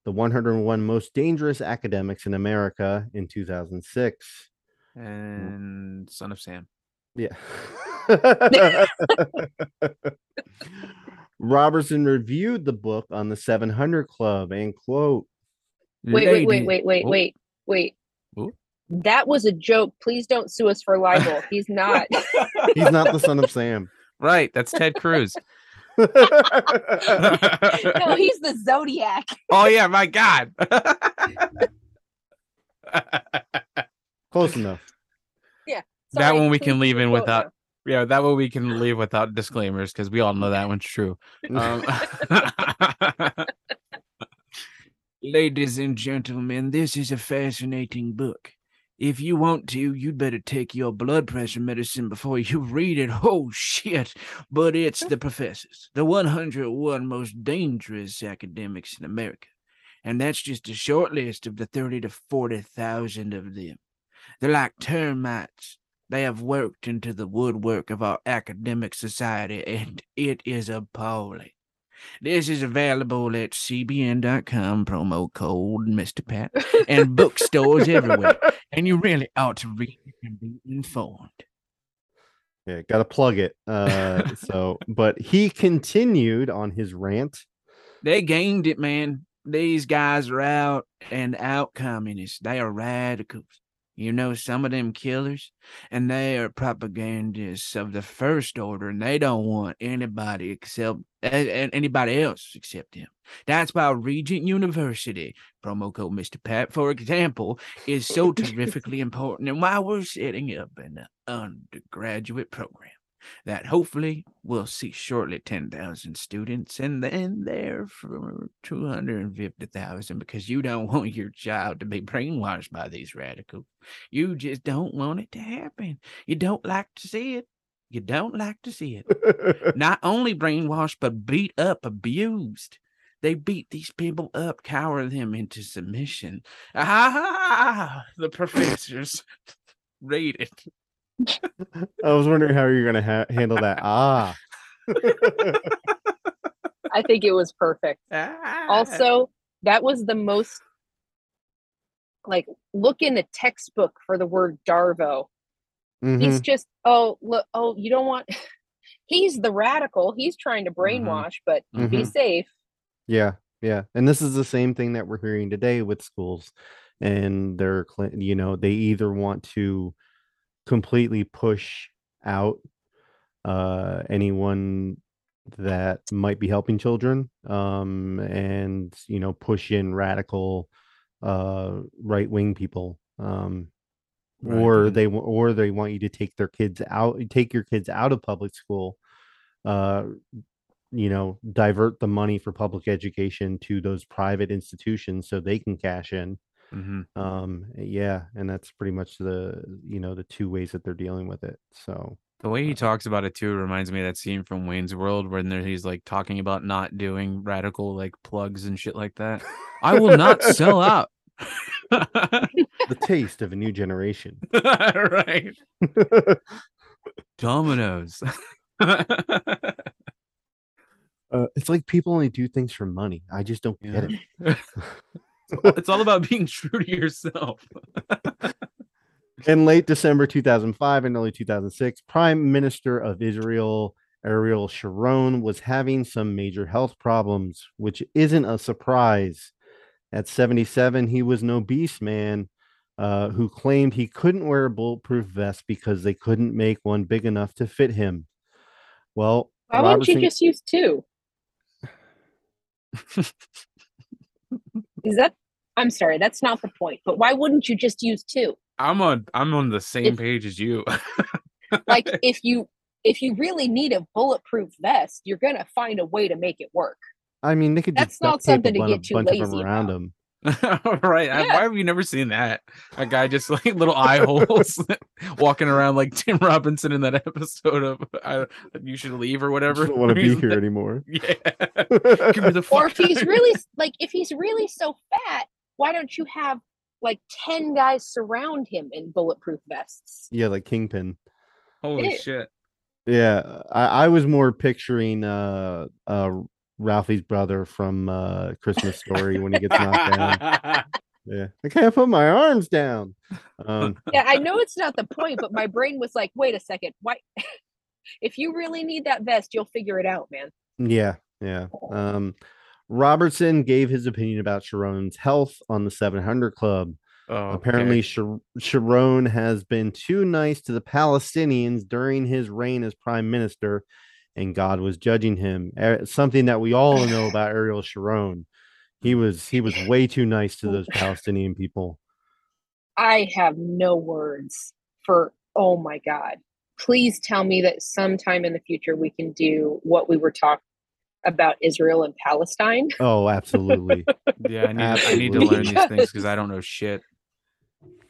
Speaker 4: the 101 most dangerous academics in America in 2006.
Speaker 3: and Son of Sam.
Speaker 4: Yeah. Robertson reviewed the book on the 700 Club and quote,
Speaker 2: Wait, wait, wait, wait, wait,
Speaker 3: Oh.
Speaker 2: wait, wait.
Speaker 3: Oh.
Speaker 2: That was a joke. Please don't sue us for libel. He's not.
Speaker 4: he's not the son of Sam.
Speaker 3: Right, that's Ted Cruz.
Speaker 2: no, he's the Zodiac.
Speaker 3: oh yeah, my God.
Speaker 4: Close enough.
Speaker 3: Yeah.
Speaker 2: That
Speaker 3: one we can leave in
Speaker 2: quoting
Speaker 3: without. Yeah, that way we can leave without disclaimers because we all know that one's true. Um,
Speaker 8: Ladies and gentlemen, this is a fascinating book. If you want to, you'd better take your blood pressure medicine before you read it. Oh, shit. But it's The Professors, the 101 most dangerous academics in America. And that's just a short list of the 30 to 40,000 of them. They're like termites. They have worked into the woodwork of our academic society, and it is appalling. This is available at cbn.com, promo code Mr. Pat, and bookstores everywhere. And you really ought to read it and be informed.
Speaker 4: Yeah, gotta plug it. Uh so but he continued on his rant.
Speaker 8: They gained it, man. These guys are out and out communists. They are radicals. You know, some of them killers, and they are propagandists of the first order, and they don't want anybody except anybody else except them. That's why Regent University, promo code Mr. Pat, for example, is so terrifically important, and why we're setting up an undergraduate program that hopefully will see shortly 10,000 students and then there for 250,000 because you don't want your child to be brainwashed by these radicals. You just don't want it to happen. You don't like to see it. You don't like to see it. Not only brainwashed, but beat up, abused. They beat these people up, cower them into submission. Ah, the professors read it.
Speaker 4: I was wondering how you're gonna ha- handle that. Ah.
Speaker 2: I think it was perfect.
Speaker 3: Ah.
Speaker 2: Also, that was the most like look in the textbook for the word Darvo. He's
Speaker 4: Mhm.
Speaker 2: just oh look oh you don't want he's the radical. He's trying to brainwash, but be
Speaker 4: Mhm.
Speaker 2: safe.
Speaker 4: Yeah, yeah. And this is the same thing that we're hearing today with schools. And they're, cl- you know, they either want to completely push out uh, anyone that might be helping children um, and you know push in radical uh, right wing people um,
Speaker 3: Right,
Speaker 4: or they or they want you to take their kids out take your kids out of public school uh you know divert the money for public education to those private institutions so they can cash in
Speaker 3: Mhm.
Speaker 4: um yeah and that's pretty much the you know the two ways that they're dealing with it so
Speaker 3: The way he talks about it too reminds me of that scene from Wayne's World when there he's like talking about not doing radical like plugs and shit like that. I will not sell out.
Speaker 4: the taste of a new generation
Speaker 3: right. Dominoes.
Speaker 4: uh, it's like people only do things for money i just don't get it
Speaker 3: it's all about being true to yourself.
Speaker 4: In late December 2005 and early 2006, Prime Minister of Israel Ariel Sharon was having some major health problems, which isn't a surprise. At 77, he was an obese man uh, who claimed he couldn't wear a bulletproof vest because they couldn't make one big enough to fit him. Well,
Speaker 2: Why wouldn't you just use two? Is that? I'm sorry, that's not the point. But why wouldn't you just use two?
Speaker 3: I'm on I'm on the same
Speaker 2: If-
Speaker 3: page as you.
Speaker 2: Like if you if you really need a bulletproof vest, you're gonna find a way to make it work.
Speaker 4: I mean, they could
Speaker 2: That's
Speaker 4: just
Speaker 2: not something
Speaker 4: a
Speaker 2: to get too
Speaker 4: bunch of them
Speaker 2: lazy
Speaker 4: around
Speaker 2: about.
Speaker 4: him.
Speaker 3: right. I- why have you never seen that? A guy just like little eye holes walking around like Tim Robinson in that episode of I, You Should Leave or whatever.
Speaker 4: just don't want to be here
Speaker 3: like-
Speaker 4: anymore.
Speaker 3: Yeah. Give me the
Speaker 2: Or if he's really like if he's really so fat, why don't you have like 10 guys surround him in bulletproof vests?
Speaker 4: yeah, like Kingpin.
Speaker 3: Holy
Speaker 2: Ew.
Speaker 3: shit.
Speaker 4: Yeah, I, I was more picturing uh uh Ralphie's brother from uh Christmas Story when he gets knocked down. Yeah, I can't put my arms down. Um,
Speaker 2: Yeah, I know it's not the point, but my brain was like, wait a second, why if you really need that vest, you'll figure it out, man.
Speaker 4: yeah, yeah. Um, Robertson gave his opinion about Sharon's health on the 700 Club.
Speaker 3: Oh,
Speaker 4: Apparently,
Speaker 3: okay.
Speaker 4: Shar- Sharon has been too nice to the Palestinians during his reign as prime minister, and God was judging him. Eh, Something that we all know about Ariel Sharon. He was he was way too nice to those Palestinian people.
Speaker 2: I have no words for oh my god. Please tell me that sometime in the future we can do what we were talking about Israel and Palestine.
Speaker 4: Oh, absolutely.
Speaker 3: yeah, I need, I need to learn these things because I don't know shit.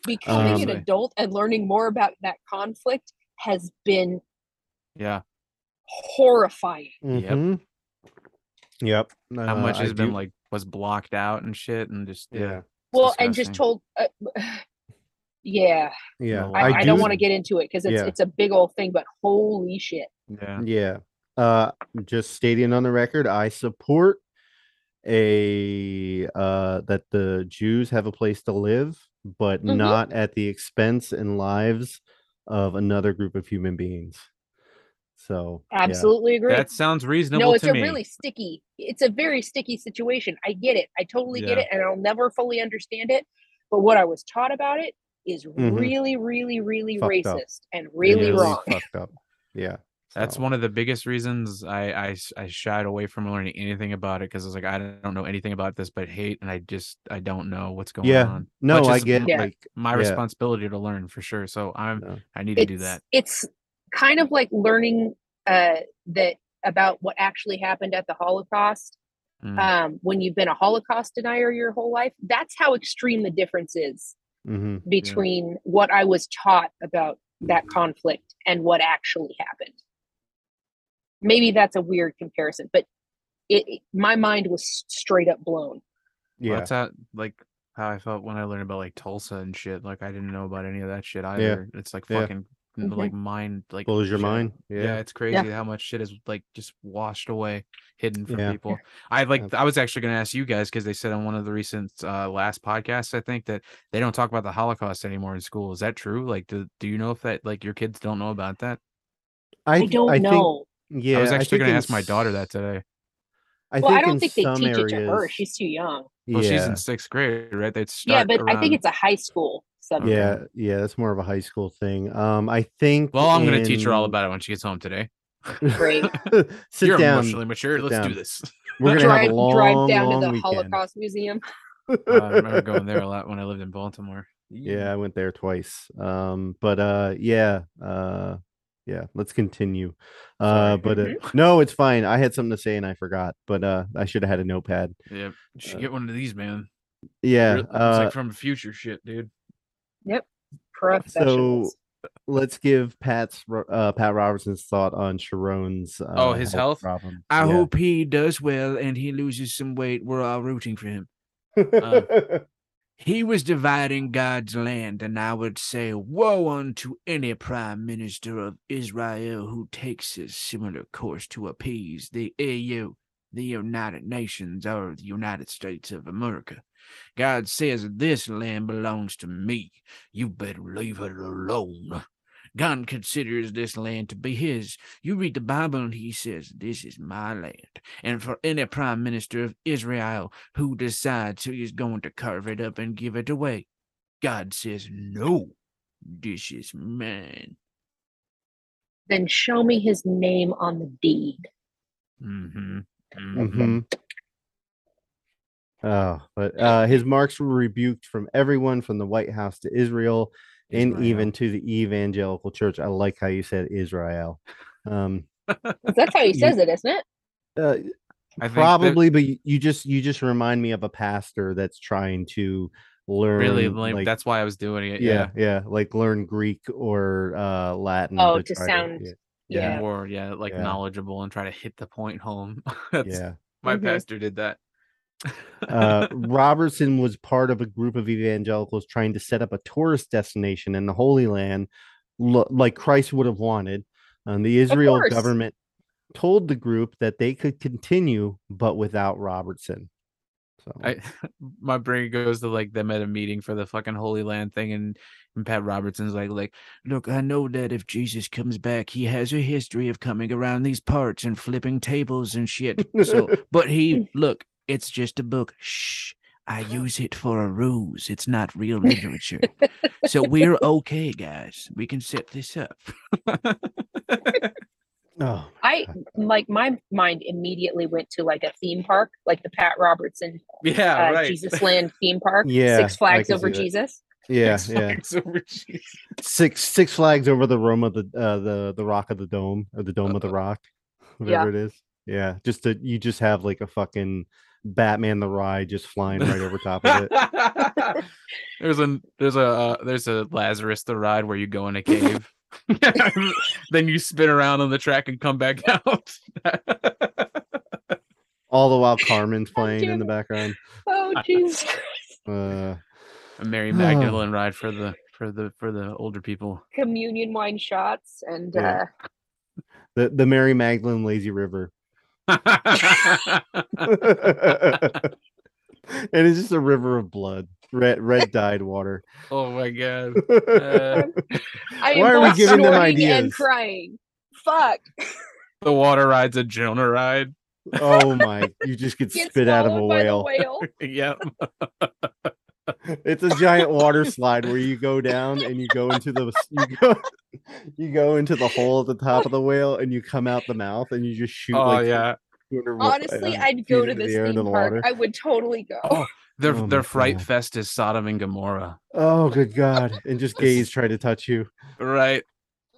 Speaker 2: Becoming an
Speaker 4: Um,
Speaker 2: adult and learning more about that conflict has been
Speaker 3: Yeah.
Speaker 2: horrifying.
Speaker 4: Mhm. Yep.
Speaker 3: How
Speaker 4: Uh,
Speaker 3: much
Speaker 4: I
Speaker 3: has been
Speaker 4: do-
Speaker 3: like was blocked out and shit and just yeah.
Speaker 4: Yeah.
Speaker 3: it's
Speaker 2: Well, and just told, uh, yeah,
Speaker 4: Yeah.
Speaker 3: No,
Speaker 2: I, I, don't want to get into it because it's
Speaker 4: Yeah.
Speaker 2: it's a big old thing. But holy shit,
Speaker 3: Yeah.
Speaker 4: Yeah. Uh just stating on the record, I support a uh that the Jews have a place to live, but
Speaker 2: Mhm.
Speaker 4: not at the expense and lives of another group of human beings. So yeah.
Speaker 2: absolutely agree.
Speaker 3: That sounds reasonable
Speaker 2: no, it's
Speaker 3: to
Speaker 2: a
Speaker 3: me.
Speaker 2: really sticky. It's a very sticky situation. I get it. I totally get it, and I'll never fully understand it. But what I was taught about it is
Speaker 4: Mhm.
Speaker 2: really, really, really
Speaker 4: Fucked up.
Speaker 2: racist and really
Speaker 3: is.
Speaker 2: wrong.
Speaker 4: fucked up. Yeah.
Speaker 3: That's one of the biggest reasons I I shied away from learning anything about it because I was like I don't know anything about this but hate and I just I don't know what's going
Speaker 4: Yeah.
Speaker 3: on.
Speaker 4: No,
Speaker 3: Which
Speaker 4: I
Speaker 3: is
Speaker 4: get
Speaker 2: Yeah.
Speaker 4: like
Speaker 3: my
Speaker 4: yeah.
Speaker 3: responsibility to learn for sure. So I'm
Speaker 4: No.
Speaker 3: I need to do that.
Speaker 2: it's kind of like learning uh, that about what actually happened at the Holocaust.
Speaker 3: Mm.
Speaker 2: Um, when you've been a Holocaust denier your whole life, that's how extreme the difference is
Speaker 4: mhm.
Speaker 2: between what I was taught about that conflict and what actually happened. Maybe that's a weird comparison, but it, it- my mind was straight up blown.
Speaker 3: Well,
Speaker 4: yeah.
Speaker 3: that's how like how I felt when I learned about like Tulsa and shit. Like I didn't know about any of that shit either. Yeah. It's like
Speaker 4: Yeah.
Speaker 3: fucking n-
Speaker 2: Mhm.
Speaker 3: like mind like
Speaker 4: Blows your
Speaker 3: shit.
Speaker 4: mind.
Speaker 3: Yeah.
Speaker 4: Yeah.
Speaker 3: it's crazy how much shit is like just washed away, hidden from
Speaker 4: Yeah.
Speaker 3: people. I like I was actually gonna ask you guys because they said on one of the recent uh last podcasts, I think that they don't talk about the Holocaust anymore in school. Is that true? Like do do you know if that like your kids don't know about that?
Speaker 2: I,
Speaker 4: th-
Speaker 2: don't
Speaker 4: think-
Speaker 2: know.
Speaker 4: Yeah.
Speaker 3: I was actually gonna ask my daughter that today.
Speaker 4: I
Speaker 2: well, I don't think they
Speaker 4: some
Speaker 2: teach it to her. She's too young.
Speaker 3: Well, she's in sixth grade, right? They'd
Speaker 2: Yeah,
Speaker 3: start
Speaker 2: but I think it's a high school subject.
Speaker 4: Yeah, yeah, that's more of a high school thing. Um, I think.
Speaker 3: Well, I'm gonna teach her all about it when she gets home today.
Speaker 2: Great.
Speaker 4: Sit
Speaker 3: You're
Speaker 4: down.
Speaker 3: emotionally mature.
Speaker 4: Sit
Speaker 3: Let's
Speaker 4: down.
Speaker 3: do this.
Speaker 4: We're gonna
Speaker 2: drive,
Speaker 4: long,
Speaker 2: drive down
Speaker 4: long
Speaker 2: to the
Speaker 4: weekend.
Speaker 2: Holocaust Museum.
Speaker 3: Uh, I remember going there a lot when I lived in Baltimore.
Speaker 4: Yeah, I went there twice. Um, but uh, yeah, uh, yeah. Let's continue. Uh,
Speaker 3: Sorry.
Speaker 4: but uh, no, it's fine. I had something to say and I forgot. But uh, I should have had a notepad.
Speaker 3: Yeah, you should
Speaker 4: Uh,
Speaker 3: get one of these, man.
Speaker 4: Yeah.
Speaker 3: Real- it's
Speaker 4: Uh,
Speaker 3: like from future shit, dude. Yep.
Speaker 2: Professionals.
Speaker 4: let's give Pat's uh Pat Robertson's thought on Sharon's uh,
Speaker 3: Oh, his health?
Speaker 4: problem.
Speaker 8: I
Speaker 4: Yeah.
Speaker 8: hope he does well and he loses some weight. We're all rooting for him. He was dividing God's land, and I would say, Woe unto any prime minister of Israel who takes a similar course to appease the EU, the United Nations, or the United States of America. God says this land belongs to me. You better leave it alone. God considers this land to be his. You read the Bible and he says, This is my land. And for any prime minister of Israel who decides he is going to carve it up and give it away, God says, No, this is mine.
Speaker 2: then show me his name on the deed.
Speaker 3: Mm-hmm.
Speaker 4: Mm-hmm. Oh, but uh, his marks were rebuked from everyone from the White House to Israel and even to the evangelical church. I like how you said Israel. Um,
Speaker 2: That's how he
Speaker 4: You-
Speaker 2: says it, isn't it?
Speaker 4: uh,
Speaker 3: I think that-
Speaker 4: probably, but you- you just you just remind me of a pastor that's trying to learn.
Speaker 3: Really, like, that's why I was doing it.
Speaker 4: yeah, yeah, like learn Greek or uh, Latin.
Speaker 2: Oh, to
Speaker 4: try
Speaker 2: sound-
Speaker 4: yeah,
Speaker 3: yeah,
Speaker 2: Yeah.
Speaker 3: more yeah, like
Speaker 4: Yeah.
Speaker 3: knowledgeable and try to hit the point home. That's,
Speaker 4: yeah.
Speaker 3: my
Speaker 2: Mhm.
Speaker 3: pastor did that.
Speaker 4: Uh, Robertson was part of a group of evangelicals trying to set up a tourist destination in the Holy Land, lo- like Christ would have wanted. And the Israel government told the group that they could continue, but without Robertson. So
Speaker 3: I my brain goes to like them at a meeting for the fucking Holy Land thing, and, and Pat Robertson's like, like,
Speaker 8: Look, I know that if Jesus comes back, he has a history of coming around these parts and flipping tables and shit. So, but he, look, it's just a book. Shh. I use it for a ruse. It's not real literature. so we're okay, guys. We can set this up.
Speaker 4: oh,
Speaker 2: I like my mind immediately went to like a theme park, like the Pat Robertson
Speaker 3: yeah,
Speaker 2: uh,
Speaker 3: right.
Speaker 2: Jesus Land theme park.
Speaker 4: Yeah,
Speaker 2: Six Flags over. Jesus.
Speaker 4: yeah,
Speaker 3: Six
Speaker 4: yeah.
Speaker 3: Flags over Jesus.
Speaker 4: Six Six Flags over the Rome of the uh, the the Rock of the Dome or the Dome of the Rock, whatever it is. Yeah, just to you just have like a fucking Batman the Ride just flying right over top of it.
Speaker 3: there's a there's a uh, there's a Lazarus the ride where you go in a cave, then you spin around on the track and come back out.
Speaker 4: All the while Carman's playing in the background.
Speaker 2: Oh Jesus!
Speaker 4: Uh,
Speaker 3: a Mary Magdalene ride for the for the for the older people.
Speaker 2: Communion wine shots and
Speaker 4: Yeah.
Speaker 2: uh,
Speaker 4: the the Mary Magdalene Lazy River. and it's just a river of blood, red red dyed water.
Speaker 3: oh my god. Uh,
Speaker 2: I
Speaker 4: Why are we giving them
Speaker 2: snorting and
Speaker 4: ideas?
Speaker 2: crying. Fuck!
Speaker 3: the water ride's a Jonah ride.
Speaker 4: oh my! You just get
Speaker 2: Get
Speaker 4: spit out of a
Speaker 2: swallowed by the
Speaker 4: whale.
Speaker 2: whale.
Speaker 3: yep.
Speaker 4: It's a giant water slide where you go down and you go into the you go you go into the hole at the top of the whale and you come out the mouth and you just shoot.
Speaker 3: Oh
Speaker 4: like
Speaker 3: yeah.
Speaker 2: Honestly,
Speaker 4: uh,
Speaker 2: I'd go to this
Speaker 4: the
Speaker 2: theme park.
Speaker 4: water.
Speaker 2: I would totally go.
Speaker 3: Oh, their
Speaker 4: Oh
Speaker 3: their fright
Speaker 4: God.
Speaker 3: fest is Sodom and Gomorrah.
Speaker 4: Oh, good God! And just gays try to touch you.
Speaker 3: Right.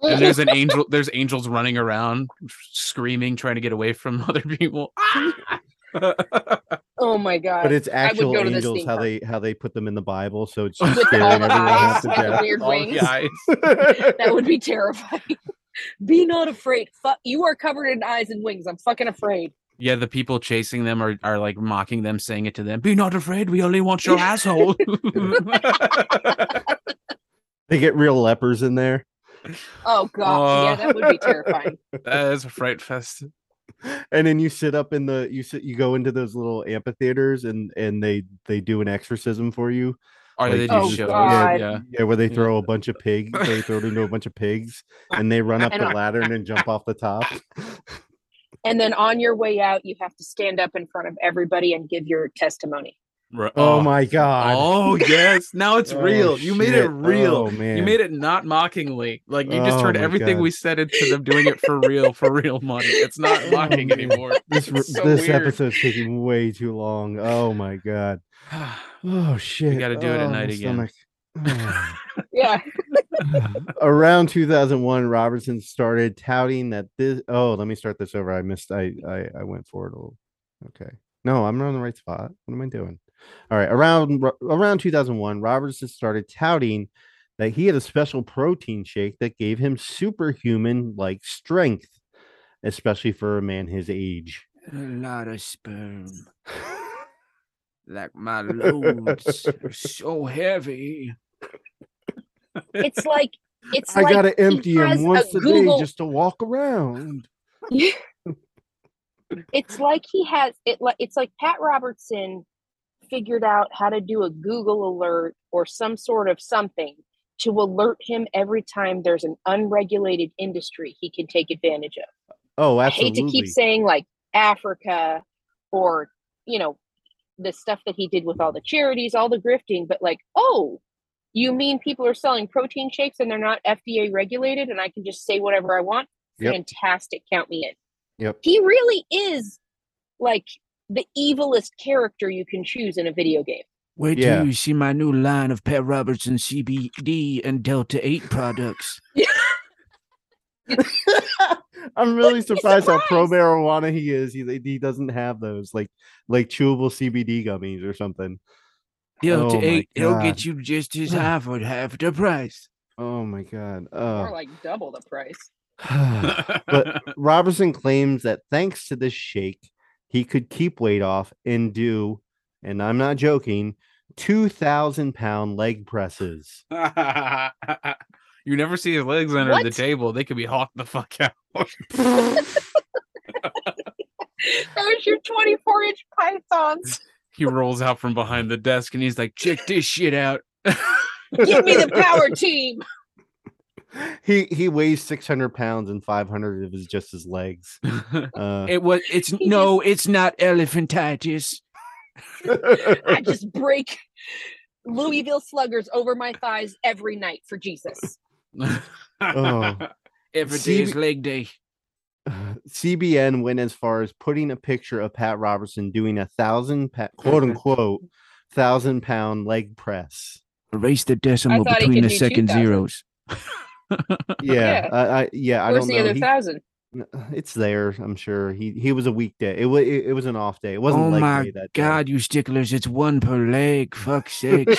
Speaker 3: And there's an angel there's angels running around screaming, trying to get away from other people. Ah!
Speaker 2: oh my god!
Speaker 4: But it's actual
Speaker 2: go
Speaker 4: angels how they how they put them in the Bible, so it's just
Speaker 2: with all the
Speaker 4: everyone
Speaker 2: eyes,
Speaker 4: to death.
Speaker 2: weird wings. That would be terrifying. Be not afraid. Fuck, you are covered in eyes and wings. I'm fucking afraid.
Speaker 3: Yeah, the people chasing them are, are like mocking them, saying it to them. Be not afraid, we only want your asshole.
Speaker 4: They get real lepers in there.
Speaker 2: Oh god, yeah, that would be terrifying.
Speaker 3: that is a fright fest.
Speaker 4: And then you sit up in the you sit you go into those little amphitheaters and and they they do an exorcism for you oh,
Speaker 3: Or
Speaker 4: Like,
Speaker 3: they do
Speaker 2: Oh,
Speaker 3: shows.
Speaker 2: God.
Speaker 3: Yeah.
Speaker 4: yeah where they
Speaker 3: Yeah.
Speaker 4: throw a bunch of pigs they throw it into a bunch of pigs and they run up the ladder and then jump off the top
Speaker 2: And then on your way out, you have to stand up in front of everybody and give your testimony.
Speaker 3: Ru-
Speaker 4: oh, oh, my god.
Speaker 3: Oh yes, now it's
Speaker 4: Oh,
Speaker 3: real. You made it
Speaker 4: oh,
Speaker 3: real.
Speaker 4: Oh, man.
Speaker 3: You made it not mockingly. Like you just
Speaker 4: Oh,
Speaker 3: turned everything
Speaker 4: God.
Speaker 3: we said into them doing it for real, for real money. It's not mocking anymore.
Speaker 4: This
Speaker 3: It's so
Speaker 4: this
Speaker 3: weird.
Speaker 4: episode's taking way too long. Oh my god. Oh shit.
Speaker 3: gotta do it at
Speaker 4: Oh,
Speaker 3: night again.
Speaker 4: stomach. Oh.
Speaker 2: Yeah.
Speaker 4: Around 2001, Robertson started touting that this. Oh, let me start this over. I missed. I I, I went forward a little. Okay. No, I'm not on the right spot. What am I doing? All right. Around around 2001, Robertson started touting that he had a special protein shake that gave him superhuman like strength, especially for a man his age.
Speaker 8: A lot of sperm. Like my loads are so heavy.
Speaker 2: It's like it's
Speaker 4: I
Speaker 2: like
Speaker 4: gotta empty him once a,
Speaker 2: Google,
Speaker 4: day just to walk around.
Speaker 2: it's like he has it like it's like Pat Robertson figured out how to do a Google alert or some sort of something to alert him every time there's an unregulated industry he can take advantage of.
Speaker 4: Oh,
Speaker 2: I
Speaker 4: absolutely.
Speaker 2: hate to keep saying like Africa or you know the stuff that he did with all the charities, all the grifting, but like, oh, you mean people are selling protein shakes and they're not FDA regulated and I can just say whatever I want?
Speaker 4: Yep.
Speaker 2: Fantastic, count me in.
Speaker 4: Yep.
Speaker 2: He really is like the evilest character you can choose in a video game.
Speaker 8: Wait
Speaker 4: Yeah.
Speaker 8: till you see my new line of Pat Robertson CBD and Delta 8 products.
Speaker 4: I'm really
Speaker 2: What's the
Speaker 4: surprised how pro marijuana he is. He he doesn't have those like like chewable CBD gummies or something.
Speaker 8: Delta
Speaker 4: Oh
Speaker 8: 8, it'll get you just as high for half the price.
Speaker 4: Oh my god.
Speaker 2: More
Speaker 4: Uh,
Speaker 2: like double the price.
Speaker 4: but Robertson claims that thanks to this shake, he could keep weight off and do, and I'm not joking, two thousand pound leg presses.
Speaker 3: you never see his legs under the table. They could be hawked the fuck out.
Speaker 2: There's your 24 inch pythons.
Speaker 3: he rolls out from behind the desk and he's like, check this shit out.
Speaker 2: Give me the power team.
Speaker 4: He he weighs six hundred pounds and five hundred of his just his legs. Uh,
Speaker 8: It was it's
Speaker 2: He
Speaker 8: no, it's not elephantitis.
Speaker 2: I just break Louisville sluggers over my thighs every night for Jesus.
Speaker 4: Oh.
Speaker 8: Every
Speaker 4: See,
Speaker 8: day is leg day.
Speaker 4: CBN went as far as putting a picture of Pat Robertson doing a thousand pa- quote unquote thousand pound leg press.
Speaker 8: Erase the decimal between the second zeros.
Speaker 4: Yeah,
Speaker 2: Yeah.
Speaker 4: I, I yeah, I don't
Speaker 2: the
Speaker 4: know.
Speaker 2: other
Speaker 4: He-
Speaker 2: thousand?
Speaker 4: it's there, I'm sure. He he was a weekday. It was it, it was an off day. It wasn't
Speaker 8: Oh
Speaker 4: leg
Speaker 8: my
Speaker 4: day that day.
Speaker 8: god, you sticklers, it's one per leg. Fuck's sake.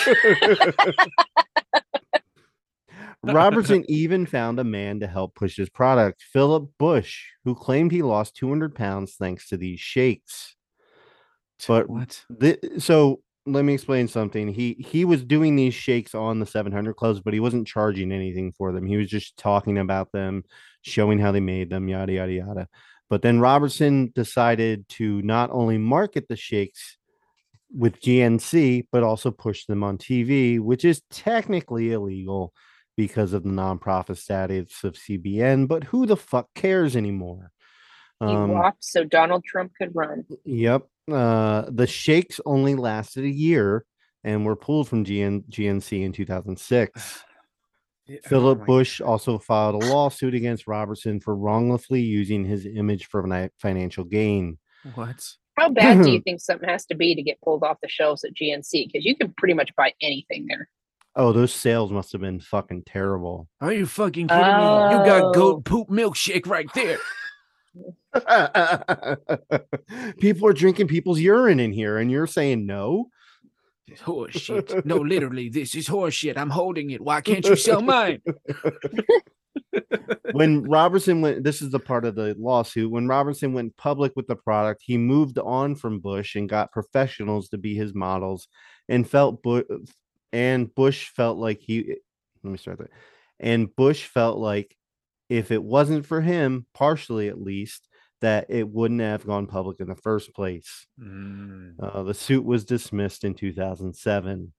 Speaker 4: Robertson even found a man to help push his product, Philip Bush, who claimed he lost 200 pounds thanks to these shakes. But
Speaker 3: what?
Speaker 4: Thi- so let me explain something. He he was doing these shakes on the 700 clubs, but he wasn't charging anything for them. He was just talking about them, showing how they made them, yada yada yada. But then Robertson decided to not only market the shakes with GNC, but also push them on TV, which is technically illegal because of the nonprofit status of CBN. But who the fuck cares anymore?
Speaker 2: He
Speaker 4: Um,
Speaker 2: walked so Donald Trump could run.
Speaker 4: Yep. Uh, the shakes only lasted a year and were pulled from GN- GNC in 2006. Philip Bush also filed a lawsuit against Robertson for wrongfully using his image for financial gain.
Speaker 3: What?
Speaker 2: How bad do you think something has to be to get pulled off the shelves at GNC? Because you can pretty much buy anything there.
Speaker 4: Oh, those sales must have been fucking terrible.
Speaker 8: Are you fucking kidding me? You got
Speaker 2: Oh.
Speaker 8: goat poop milkshake right there.
Speaker 4: People are drinking people's urine in here, and you're saying no?
Speaker 8: Horse shit. No, literally, this is horse shit. I'm holding it. Why can't you sell mine?
Speaker 4: when Robertson went, this is the part of the lawsuit. When Robertson went public with the product, he moved on from Bush and got professionals to be his models, and felt Bush and Bush felt like he. Let me start that. And Bush felt like if it wasn't for him, partially at least, that it wouldn't have gone public in the first place.
Speaker 3: Mm.
Speaker 4: Uh, the suit was dismissed in 2007.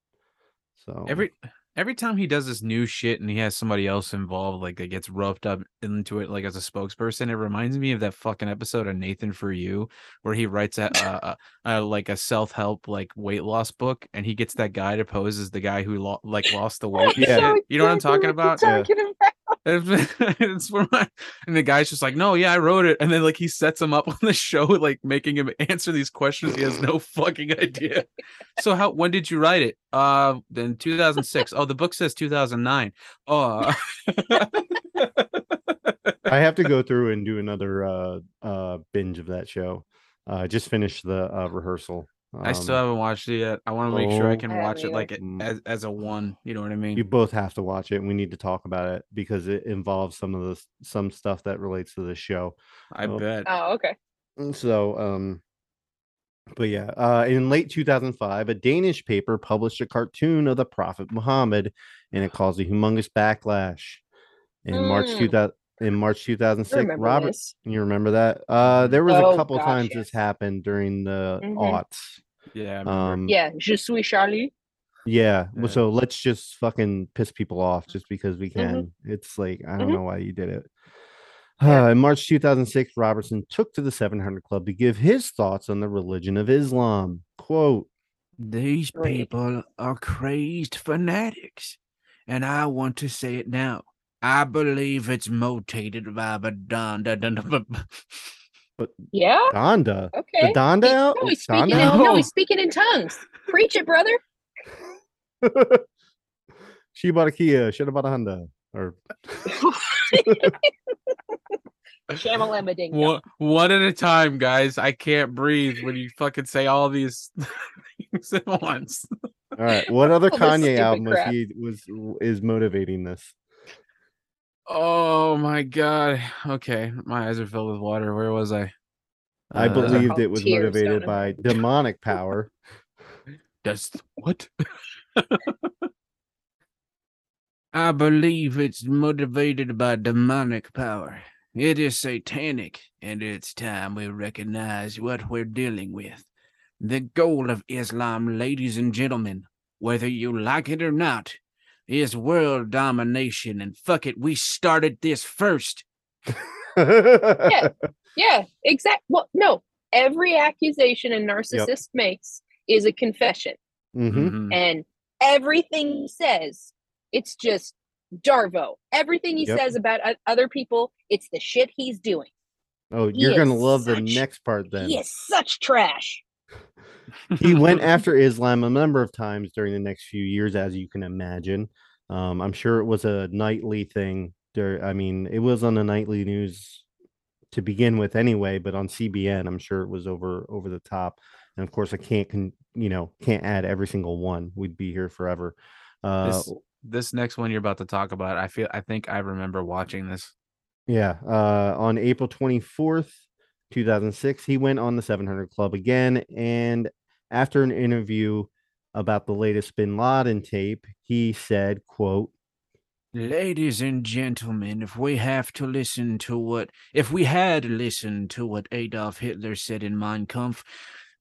Speaker 4: So
Speaker 3: Every every time he does this new shit and he has somebody else involved, like that gets roped up into it, like as a spokesperson, it reminds me of that fucking episode of Nathan for You, where he writes a, a, a, a like a self help like weight loss book, and he gets that guy to pose as the guy who lo- like lost the weight.
Speaker 4: Yeah.
Speaker 3: shit. you know what I'm talking about?
Speaker 2: you're talking about.
Speaker 3: It's, for my, and the guy's just like, no, yeah, I wrote it, and then like he sets him up on the show, like making him answer these questions he has no fucking idea. So how when did you write it? Uh, then 2006. Oh, the book says 2009. Oh,
Speaker 4: I have to go through and do another uh uh binge of that show. Uh just finished the uh rehearsal.
Speaker 3: I still
Speaker 4: Um,
Speaker 3: haven't watched it yet. I want to make sure I
Speaker 4: oh.
Speaker 3: can watch it like it-
Speaker 4: Mm.
Speaker 3: as as a one. You know what I mean?
Speaker 4: you both have to watch it and we need to talk about it because it involves some of the some stuff that relates to the show.
Speaker 3: I
Speaker 4: oh.
Speaker 3: bet.
Speaker 2: Oh, okay.
Speaker 4: So, um, but yeah, uh, in late 2005, a Danish paper published a cartoon of the Prophet Muhammad, and it caused a humongous backlash. In March
Speaker 2: Mm.
Speaker 4: 2000, in March 2006,
Speaker 2: remember
Speaker 4: Robert,
Speaker 2: this.
Speaker 4: you remember that? Uh, there was
Speaker 2: Oh,
Speaker 4: a couple
Speaker 2: gosh,
Speaker 4: times
Speaker 2: yes.
Speaker 4: this happened during the
Speaker 2: Mhm.
Speaker 4: aughts.
Speaker 3: Yeah.
Speaker 4: Um,
Speaker 2: Yeah, Je suis Charlie.
Speaker 4: yeah.
Speaker 3: Yeah.
Speaker 4: So let's just fucking piss people off just because we
Speaker 2: Mhm.
Speaker 4: can. It's like I don't
Speaker 2: Mhm.
Speaker 4: know why you did it.
Speaker 2: Yeah.
Speaker 4: Uh, in March 2006, Robertson took to the 700 Club to give his thoughts on the religion of Islam. Quote,
Speaker 8: These people are crazed fanatics. And I want to say it now. I believe it's motivated by Badanda.
Speaker 2: Yeah.
Speaker 4: Donda.
Speaker 2: Okay.
Speaker 4: The Donda
Speaker 2: He-
Speaker 4: out?
Speaker 2: no, he's speaking.
Speaker 4: Donda?
Speaker 2: In, no, he's speaking in tongues. Preach it, brother.
Speaker 4: she bought a Kia, should have bought a Honda. Or
Speaker 2: Shamalama ding.
Speaker 3: One, one at a time, guys. I can't breathe when you fucking say all these things at once.
Speaker 4: all right. What other
Speaker 2: All
Speaker 4: Kanye
Speaker 2: stupid
Speaker 4: album was he was is motivating this?
Speaker 3: Oh my god. Okay, my eyes are filled with water. Where was I?
Speaker 4: I
Speaker 3: Uh,
Speaker 4: believed it was
Speaker 2: tears,
Speaker 4: motivated by demonic power.
Speaker 3: Does what?
Speaker 8: I believe it's motivated by demonic power. It is satanic, and it's time we recognize what we're dealing with. The goal of Islam, ladies and gentlemen, whether you like it or not, is world domination. And fuck it, we started this first.
Speaker 2: Yeah. Yeah. Exact. Well, no. Every accusation a narcissist makes is a confession,
Speaker 4: hmm
Speaker 3: Mhm.
Speaker 2: and everything he says, it's just Darvo. Everything he
Speaker 4: Yep.
Speaker 2: says about o- other people, it's the shit he's doing.
Speaker 4: Oh,
Speaker 2: He
Speaker 4: you're gonna
Speaker 2: is
Speaker 4: love the next part then.
Speaker 2: He is such trash.
Speaker 4: He went after Islam a number of times during the next few years, as you can imagine. Um, I'm sure it was a nightly thing. There, I mean, it was on the nightly news to begin with, anyway. But on CBN, I'm sure it was over over the top. And of course, I can't, con- you know, can't add every single one. We'd be here forever. Uh,
Speaker 3: This this next one you're about to talk about, I feel I think I remember watching this.
Speaker 4: Yeah, uh, on April 24th, 2006, he went on the 700 Club again. And after an interview about the latest Bin Laden tape, he said, quote,
Speaker 8: Ladies and gentlemen, if we have to listen to what, if we had listened to what Adolf Hitler said in Mein Kampf,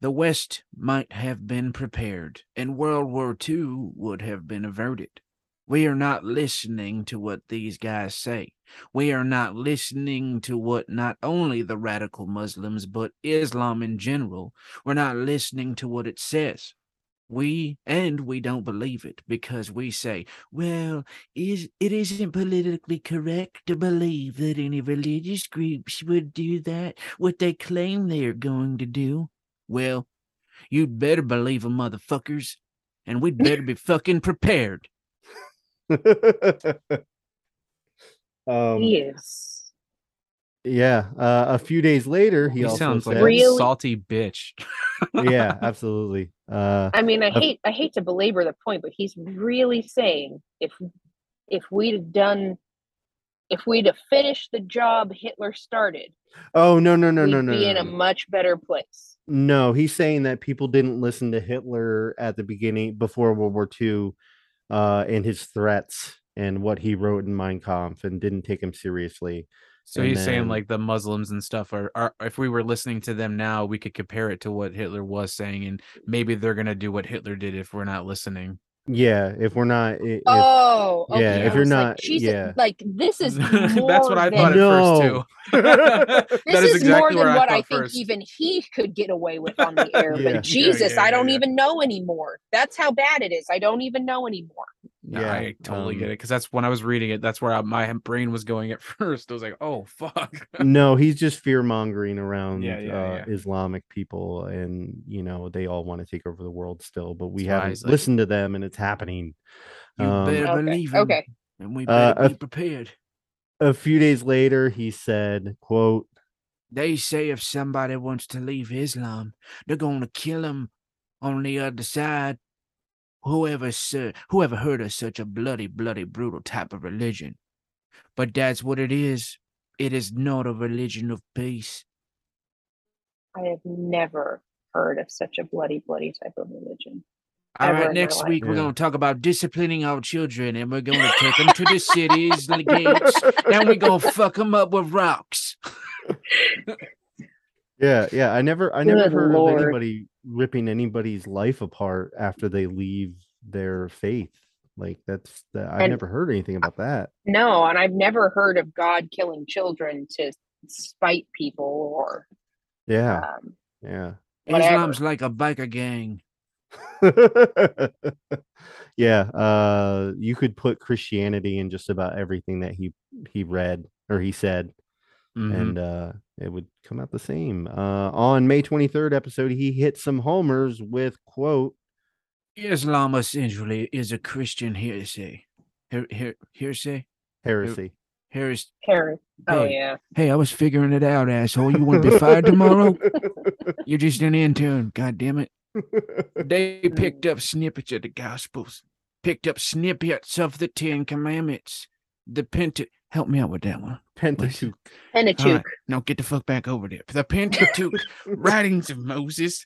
Speaker 8: the West might have been prepared, and World War II would have been averted. We are not listening to what these guys say. We are not listening to what not only the radical Muslims, but Islam in general, we're not listening to what it says. We, and we don't believe it because we say, well, is it isn't politically correct to believe that any religious groups would do that what they claim they're going to do. Well you'd better believe 'em, motherfuckers and we'd better be fucking prepared
Speaker 4: um,
Speaker 2: he is.
Speaker 4: yeah, uh, a few days later, he,
Speaker 3: He,
Speaker 4: also
Speaker 3: sounds like a
Speaker 2: Really?
Speaker 3: salty bitch.
Speaker 4: yeah, absolutely. Uh,
Speaker 2: I mean, I hate I hate to belabor the point, but he's really saying if if we'd have done if we'd have finished the job Hitler started,
Speaker 4: oh, no, no, no,
Speaker 2: we'd
Speaker 4: no, no.
Speaker 2: be
Speaker 4: no,
Speaker 2: in a much better place.
Speaker 4: No, he's saying that people didn't listen to Hitler at the beginning before World War II uh, and his threats and what he wrote in Mein Kampf and didn't take him seriously.
Speaker 3: So
Speaker 4: And
Speaker 3: he's saying like the Muslims and stuff are, are if we were listening to them now, we could compare it to what Hitler was saying, and maybe they're gonna do what Hitler did if we're not listening.
Speaker 4: Yeah, if we're not, if,
Speaker 2: Oh,
Speaker 4: yeah, if you're
Speaker 2: was like,
Speaker 4: not- yeah.
Speaker 2: like this is more
Speaker 3: That's what I
Speaker 2: than,
Speaker 3: thought at
Speaker 4: No.
Speaker 3: first too.
Speaker 2: This
Speaker 3: that is,
Speaker 2: is
Speaker 3: exactly
Speaker 2: more than what
Speaker 3: I
Speaker 2: I think
Speaker 3: first.
Speaker 2: even he could get away with on the air.
Speaker 4: Yeah.
Speaker 2: But Jesus,
Speaker 3: yeah,
Speaker 2: I don't
Speaker 3: yeah.
Speaker 2: even know anymore. That's how bad it is. I don't even know anymore.
Speaker 3: Yeah,
Speaker 4: Yeah,
Speaker 3: I totally get
Speaker 4: um,
Speaker 3: it because that's when I was reading it. That's where I, my brain was going at first. I was like, "Oh fuck."
Speaker 4: no, he's just fear mongering around
Speaker 3: Yeah, yeah,
Speaker 4: uh,
Speaker 3: yeah.
Speaker 4: Islamic people, and you know they all want to take over the world still, but we
Speaker 3: That's
Speaker 4: haven't
Speaker 3: he's like-
Speaker 4: listened to them, and it's happening.
Speaker 8: You
Speaker 4: Um,
Speaker 8: better
Speaker 2: Okay,
Speaker 8: believe him.
Speaker 2: okay.
Speaker 8: And we
Speaker 4: Uh,
Speaker 8: better be
Speaker 4: a-
Speaker 8: prepared.
Speaker 4: A few days later, he said, "quote
Speaker 8: They say if somebody wants to leave Islam, they're going to kill him on the other side. Whoever said, whoever heard of such a bloody, bloody, brutal type of religion? But that's what it is. It is not a religion of peace.
Speaker 2: I have never heard of such a bloody, bloody type of religion.
Speaker 8: All
Speaker 2: Ever
Speaker 8: right, next
Speaker 2: life.
Speaker 8: week we're going to talk about disciplining our children, and we're going to take them to the cities, and the gates, and we're going to fuck them up with rocks.
Speaker 4: Yeah, yeah. I never, I never heard
Speaker 2: Lord.
Speaker 4: of anybody ripping anybody's life apart after they leave their faith. Like that's, the, I've
Speaker 2: And-
Speaker 4: never heard anything about that.
Speaker 2: No, and I've never heard of God killing children to spite people or
Speaker 4: Yeah,
Speaker 2: um,
Speaker 4: yeah.
Speaker 2: Whatever.
Speaker 8: Islam's like a biker gang.
Speaker 4: yeah, uh, you could put Christianity in just about everything that he he read or he said,
Speaker 3: Mhm.
Speaker 4: and uh, it would come out the same. Uh, on May twenty third episode, he hit some homers with quote
Speaker 8: Islam essentially is a Christian heresy, Here, here, hearsay?
Speaker 4: heresy.
Speaker 8: Heres-
Speaker 2: Harris. Oh
Speaker 8: Hey.
Speaker 2: yeah.
Speaker 8: Hey, I was figuring it out, asshole. You want to be fired tomorrow? You're just an intern. God damn it. They picked up snippets of the Gospels, picked up snippets of the Ten Commandments, the Penta. Help me out with that one.
Speaker 4: Pentateuch.
Speaker 2: Pentateuch.
Speaker 8: All right, now get the fuck back over there. The Pentateuch, writings of Moses,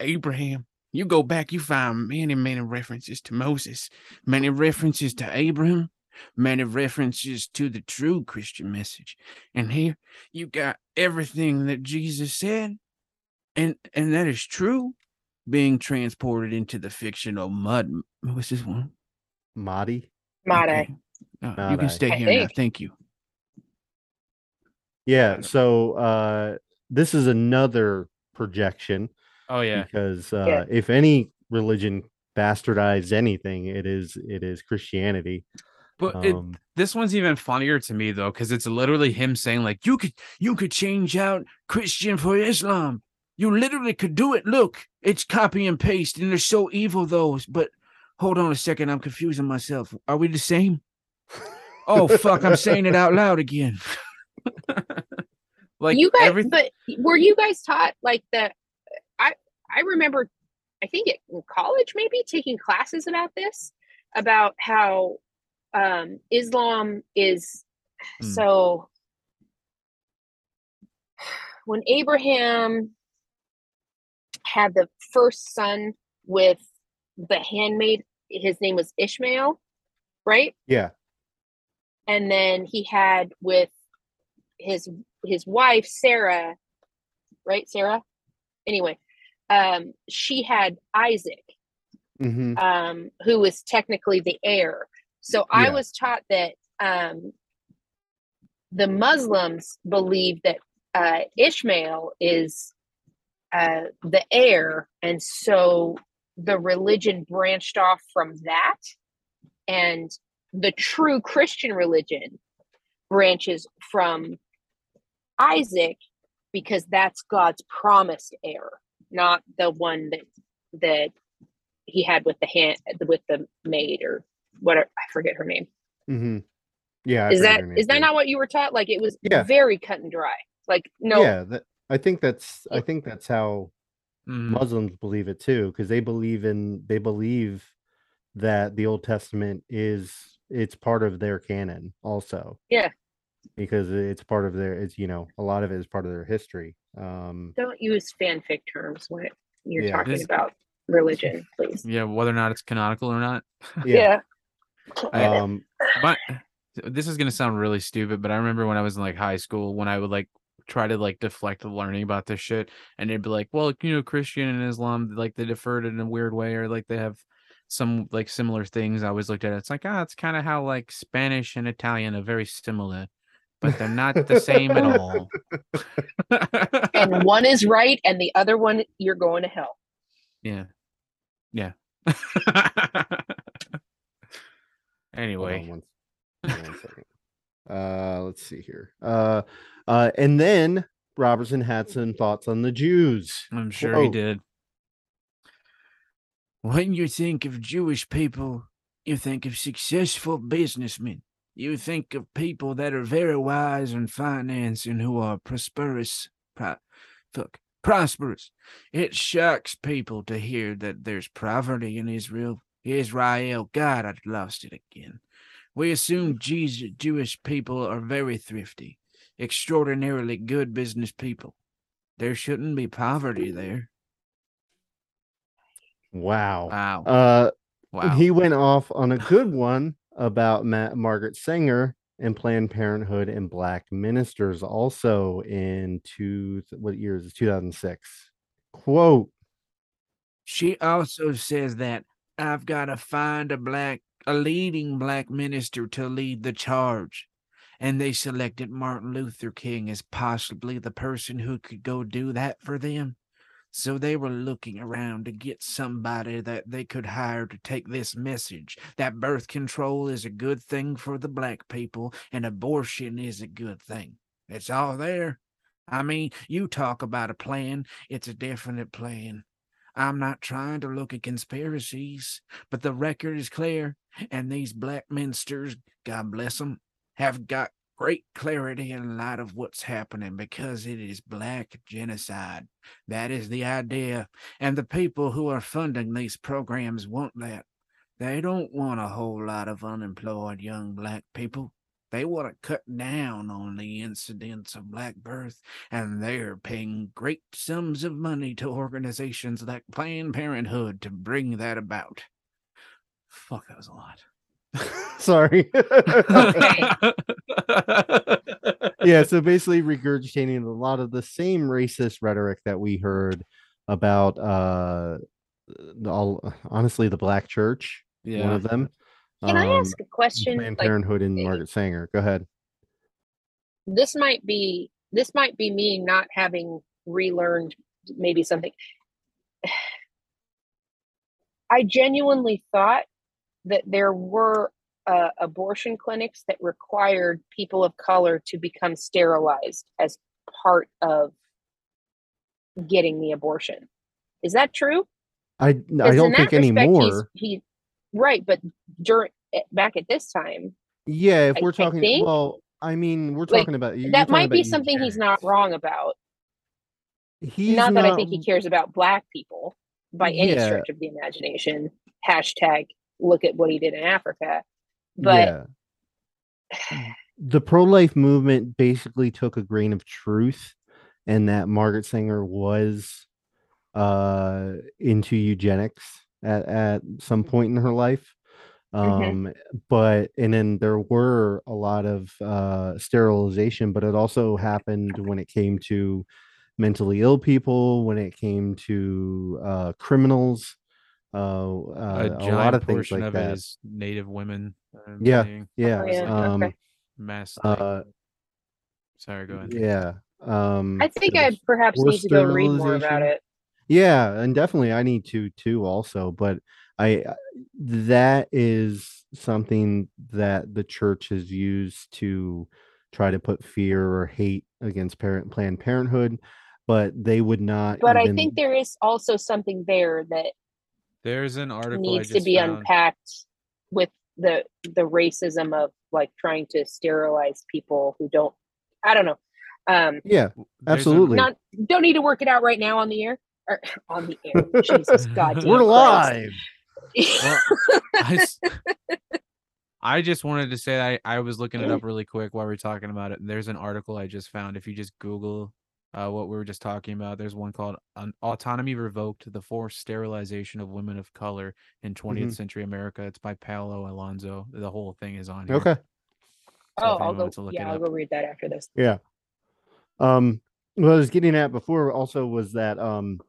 Speaker 8: Abraham. You go back, you find many, many references to Moses, many references to Abraham, many references to the true Christian message. And here you got everything that Jesus said, and and that is true, being transported into the fictional mud. What's this one?
Speaker 4: Mahdi.
Speaker 2: Made.
Speaker 8: Okay. Uh, you
Speaker 4: Made.
Speaker 8: can stay
Speaker 2: I
Speaker 8: here now. Thank you.
Speaker 4: Yeah. So uh, this is another projection
Speaker 3: Oh yeah.
Speaker 4: because uh,
Speaker 2: Yeah.
Speaker 4: if any religion bastardized anything, it is it is Christianity.
Speaker 3: But it,
Speaker 4: Um,
Speaker 3: this one's even funnier to me though, because it's literally him saying like,
Speaker 8: You could you could change out Christian for Islam. You literally could do it. Look, it's copy and paste, and they're so evil those. But hold on a second, I'm confusing myself. Are we the same? Oh fuck, I'm saying it out loud again.
Speaker 3: like
Speaker 2: you guys,
Speaker 3: everything.
Speaker 2: but were you guys taught like the? I I remember, I think it, in college maybe taking classes about this, about how um, Islam is
Speaker 3: Hmm.
Speaker 2: so. When Abraham had the first son with the handmaid, his name was Ishmael, right?
Speaker 4: yeah.
Speaker 2: And then he had with his his wife Sarah, right? Sarah. Anyway, um, she had Isaac,
Speaker 4: hmm
Speaker 2: um, who was technically the heir. So I was taught that um, the Muslims believe that uh, Ishmael is uh, the heir, and so the religion branched off from that, and the true Christian religion branches from Isaac because that's God's promised heir, not the one that that he had with the hand with the maid or whatever I forget her name.
Speaker 4: Mm-hmm. Yeah. I
Speaker 2: is
Speaker 4: that is
Speaker 2: that
Speaker 4: her name
Speaker 2: is that
Speaker 4: too.
Speaker 2: not what you were taught? Like it was
Speaker 4: Yeah.
Speaker 2: very cut and dry. Like no,
Speaker 4: Yeah. That, I think that's I think that's how
Speaker 3: Mhm.
Speaker 4: Muslims believe it too, because they believe in they believe that the Old Testament is it's part of their canon also.
Speaker 2: Yeah.
Speaker 4: Because it's part of their it's you know, a lot of it is part of their history. Um
Speaker 2: don't use fanfic terms when you're
Speaker 4: Yeah.
Speaker 2: talking
Speaker 3: This-
Speaker 2: about religion, please.
Speaker 3: Yeah, whether or not it's canonical or not.
Speaker 4: yeah.
Speaker 3: I-
Speaker 4: Um
Speaker 3: But this is gonna sound really stupid, but I remember when I was in like high school when I would like try to like deflect the learning about this shit, and they'd be like, "Well, you know, Christian and Islam like they deferred it in a weird way, or like they have some like similar things. I always looked at it. It's like, ah, it's kind of how like Spanish and Italian are very similar, but they're not the same at all.
Speaker 2: and one is right, and the other one you're going to hell.
Speaker 3: yeah. Yeah. Anyway,
Speaker 4: on one, one second. Uh, let's see here. Uh, uh, and then Robertson had some thoughts on the Jews.
Speaker 3: I'm sure he
Speaker 4: Oh,
Speaker 3: did.
Speaker 8: When you think of Jewish people, you think of successful businessmen. You think of people that are very wise in finance and who are prosperous. Pro- fuck, prosperous. It shocks people to hear that there's poverty in Israel. Israel, God, I'd lost it again. We assume Jesus, Jewish people are very thrifty, extraordinarily good business people. There shouldn't be poverty there.
Speaker 4: Wow.
Speaker 3: Wow.
Speaker 4: Uh,
Speaker 3: wow.
Speaker 4: he went off on a good one about Ma- Margaret Sanger and Planned Parenthood and black ministers also in two what year is it? 2006. Quote,
Speaker 8: She also says that I've got to find a black, a leading black minister to lead the charge. And they selected Martin Luther King as possibly the person who could go do that for them. So they were looking around to get somebody that they could hire to take this message that birth control is a good thing for the black people and abortion is a good thing. It's all there. I mean, you talk about a plan, it's a definite plan. I'm not trying to look at conspiracies, but the record is clear, and these black ministers, God bless them, have got great clarity in light of what's happening because it is black genocide. That is the idea, and the people who are funding these programs want that. They don't want a whole lot of unemployed young black people. They want to cut down on the incidence of black birth, and they're paying great sums of money to organizations like Planned Parenthood to bring that about. Fuck, that was a lot.
Speaker 4: sorry. Yeah, so basically regurgitating a lot of the same racist rhetoric that we heard about uh all honestly the black church, yeah. one
Speaker 3: yeah.
Speaker 4: of them.
Speaker 2: Can I
Speaker 4: um,
Speaker 2: ask a question?
Speaker 4: Planned
Speaker 2: Like,
Speaker 4: Parenthood and
Speaker 2: eh,
Speaker 4: Margaret Sanger. Go ahead.
Speaker 2: this might be this might be me not having relearned maybe something. I genuinely thought that there were uh, abortion clinics that required people of color to become sterilized as part of getting the abortion. Is that true?
Speaker 4: I I don't think
Speaker 2: that respect, he's-
Speaker 4: anymore.
Speaker 2: He, right, but during eh, back at this time,
Speaker 4: Yeah, if we're
Speaker 2: I
Speaker 4: talking
Speaker 2: think-
Speaker 4: well, I mean, we're
Speaker 2: like,
Speaker 4: talking about you're
Speaker 2: that might be
Speaker 4: about
Speaker 2: something he's not wrong about.
Speaker 4: He's
Speaker 2: not that I think he cares about black people by any
Speaker 4: Yeah.
Speaker 2: stretch of the imagination. Hashtag look at what he did in Africa. But
Speaker 4: yeah. the pro-life movement basically took a grain of truth and that Margaret Sanger was uh into eugenics at, at some point in her life. Um
Speaker 2: Mhm.
Speaker 4: but and then there were a lot of uh sterilization, but it also happened when it came to mentally ill people, when it came to uh criminals, uh,
Speaker 3: a
Speaker 4: uh a,
Speaker 3: giant
Speaker 4: lot of things
Speaker 3: portion
Speaker 4: like
Speaker 3: of
Speaker 4: that.
Speaker 3: it is native women. I'm
Speaker 4: Yeah,
Speaker 3: seeing.
Speaker 4: yeah.
Speaker 2: Oh, yeah,
Speaker 4: Um
Speaker 2: okay.
Speaker 3: Mass.
Speaker 4: uh
Speaker 3: sorry, go ahead.
Speaker 4: yeah. Um
Speaker 2: I think I perhaps need to go read more about it.
Speaker 4: Yeah, and definitely I need to too also, but I I- that is something that the church has used to try to put fear or hate against parent Planned Parenthood, but they would not
Speaker 2: But I think there is also something there that
Speaker 3: There's an article
Speaker 2: needs
Speaker 3: I
Speaker 2: to be
Speaker 3: found.
Speaker 2: unpacked with the the racism of like trying to sterilize people who don't I don't know. Um
Speaker 4: yeah, absolutely.
Speaker 2: not don't need to work it out right now on the air. Or on the air. Jesus God.
Speaker 4: We're live.
Speaker 3: Well, I, s- I just wanted to say I, I was looking it up really quick while we are talking about it. And there's an article I just found. If you just Google uh, what we were just talking about, there's one called An Autonomy Revoked The Forced Sterilization of Women of Color in 20th
Speaker 4: Mhm.
Speaker 3: Century America. It's by Paolo Alonso. The whole thing is on here.
Speaker 4: Okay.
Speaker 3: So
Speaker 2: oh, I'll go
Speaker 3: to look
Speaker 2: yeah,
Speaker 3: it
Speaker 2: I'll
Speaker 3: up.
Speaker 2: go read that after this.
Speaker 4: Yeah. Um what I was getting at before also was that um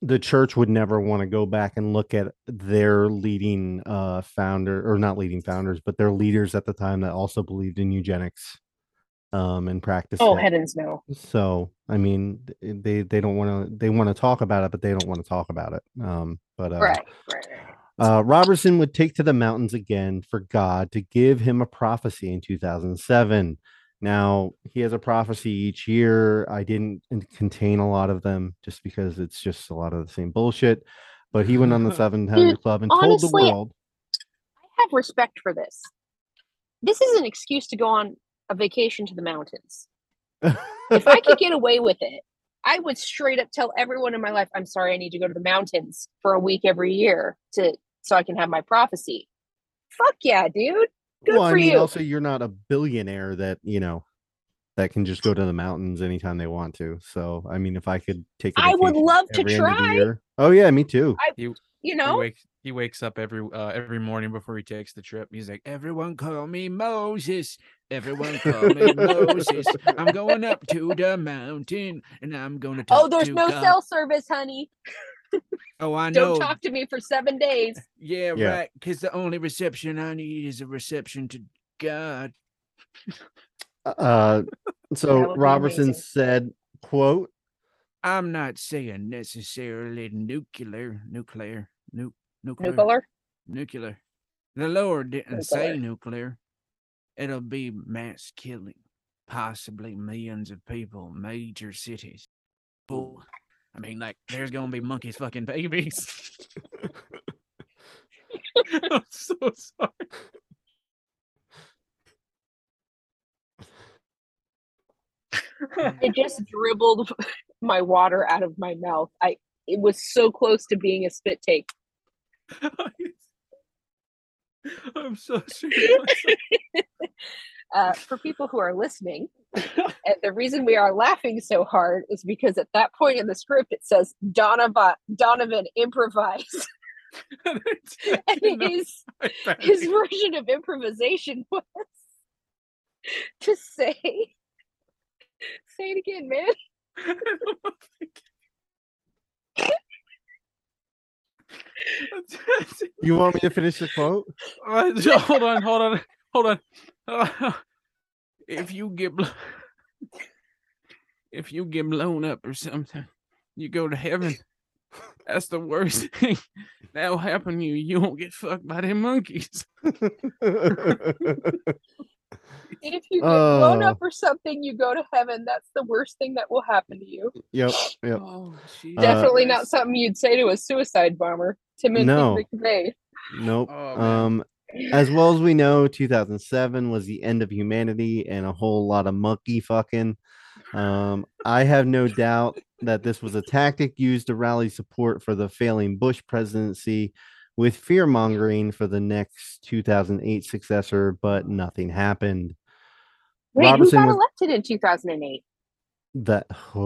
Speaker 4: the church would never want to go back and look at their leading uh founder or not leading founders but their leaders at the time that also believed in eugenics um and practice
Speaker 2: Oh
Speaker 4: it.
Speaker 2: heavens no.
Speaker 4: so i mean they they don't want to they want to talk about it but they don't want to talk about it um but uh,
Speaker 2: Right, right, right.
Speaker 4: uh, Robertson would take to the mountains again for God to give him a prophecy in 2007. Now, he has a prophecy each year. I didn't contain a lot of them just because it's just a lot of the same bullshit. But he went on the 700
Speaker 2: Dude,
Speaker 4: Club and told the world.
Speaker 2: I have respect for this. This is an excuse to go on a vacation to the mountains. If I could get away with it, I would straight up tell everyone in my life, I'm sorry, I need to go to the mountains for a week every year to so I can have my prophecy. Fuck yeah, dude. Good
Speaker 4: well, I
Speaker 2: for
Speaker 4: mean,
Speaker 2: you.
Speaker 4: also, you're not a billionaire that, you know, that can just go to the mountains anytime they want to. So, I mean, if I could take a
Speaker 2: I would love to
Speaker 4: every end of the
Speaker 2: try.
Speaker 4: year- Oh, yeah, me too.
Speaker 2: I,
Speaker 3: He,
Speaker 2: you
Speaker 3: he
Speaker 2: know,
Speaker 3: wakes he wakes up every uh, every morning before he takes the trip. He's like,
Speaker 8: Everyone call me Moses. Everyone call me Moses. I'm going up to the mountain and I'm going to talk
Speaker 2: oh, there's
Speaker 8: to
Speaker 2: no
Speaker 8: God.
Speaker 2: cell service, honey.
Speaker 8: Oh, I know.
Speaker 2: Don't talk to me for seven days.
Speaker 8: Yeah,
Speaker 4: Yeah.
Speaker 8: right. Because the only reception I need is a reception to God.
Speaker 4: Uh, so
Speaker 2: would
Speaker 4: Robertson
Speaker 2: amazing.
Speaker 4: said, quote,
Speaker 8: I'm not saying necessarily nuclear, nuclear, nu- nuclear,
Speaker 2: Nuclear.
Speaker 8: nuclear. The Lord didn't say
Speaker 2: Nuclear.
Speaker 8: nuclear. It'll be mass killing, possibly millions of people, major cities. Oh, I mean, like, there's gonna be monkeys fucking babies. I'm so sorry.
Speaker 2: it just dribbled my water out of my mouth. I it was so close to being a spit take.
Speaker 3: I'm so serious.
Speaker 2: Uh, for people who are listening, and the reason we are laughing so hard is because at that point in the script it says Donovan Donovan improvise, and his his version of improvisation was to say say it again, man.
Speaker 4: You want me to finish the quote?
Speaker 3: Uh, hold on, hold on, hold on. Uh, if you get blo- if you get blown up or something, you go to heaven. That's the worst thing that'll happen to you. You won't get fucked by them monkeys.
Speaker 2: If you get blown
Speaker 4: Oh.
Speaker 2: up or something, you go to heaven. That's the worst thing that will happen to you.
Speaker 4: yep, yep.
Speaker 3: Oh,
Speaker 4: Uh,
Speaker 2: Definitely not something you'd say to a suicide bomber. Timothy
Speaker 4: No.
Speaker 2: McVeigh.
Speaker 4: Nope.
Speaker 3: Oh,
Speaker 4: um, as well as we know, 2007 was the end of humanity and a whole lot of monkey fucking. Um, I have no doubt that this was a tactic used to rally support for the failing Bush presidency with fear mongering for the next 2008 successor, but nothing happened.
Speaker 2: Wait,
Speaker 4: Robertson
Speaker 2: who got
Speaker 4: was-
Speaker 2: elected in 2008?
Speaker 4: That oh,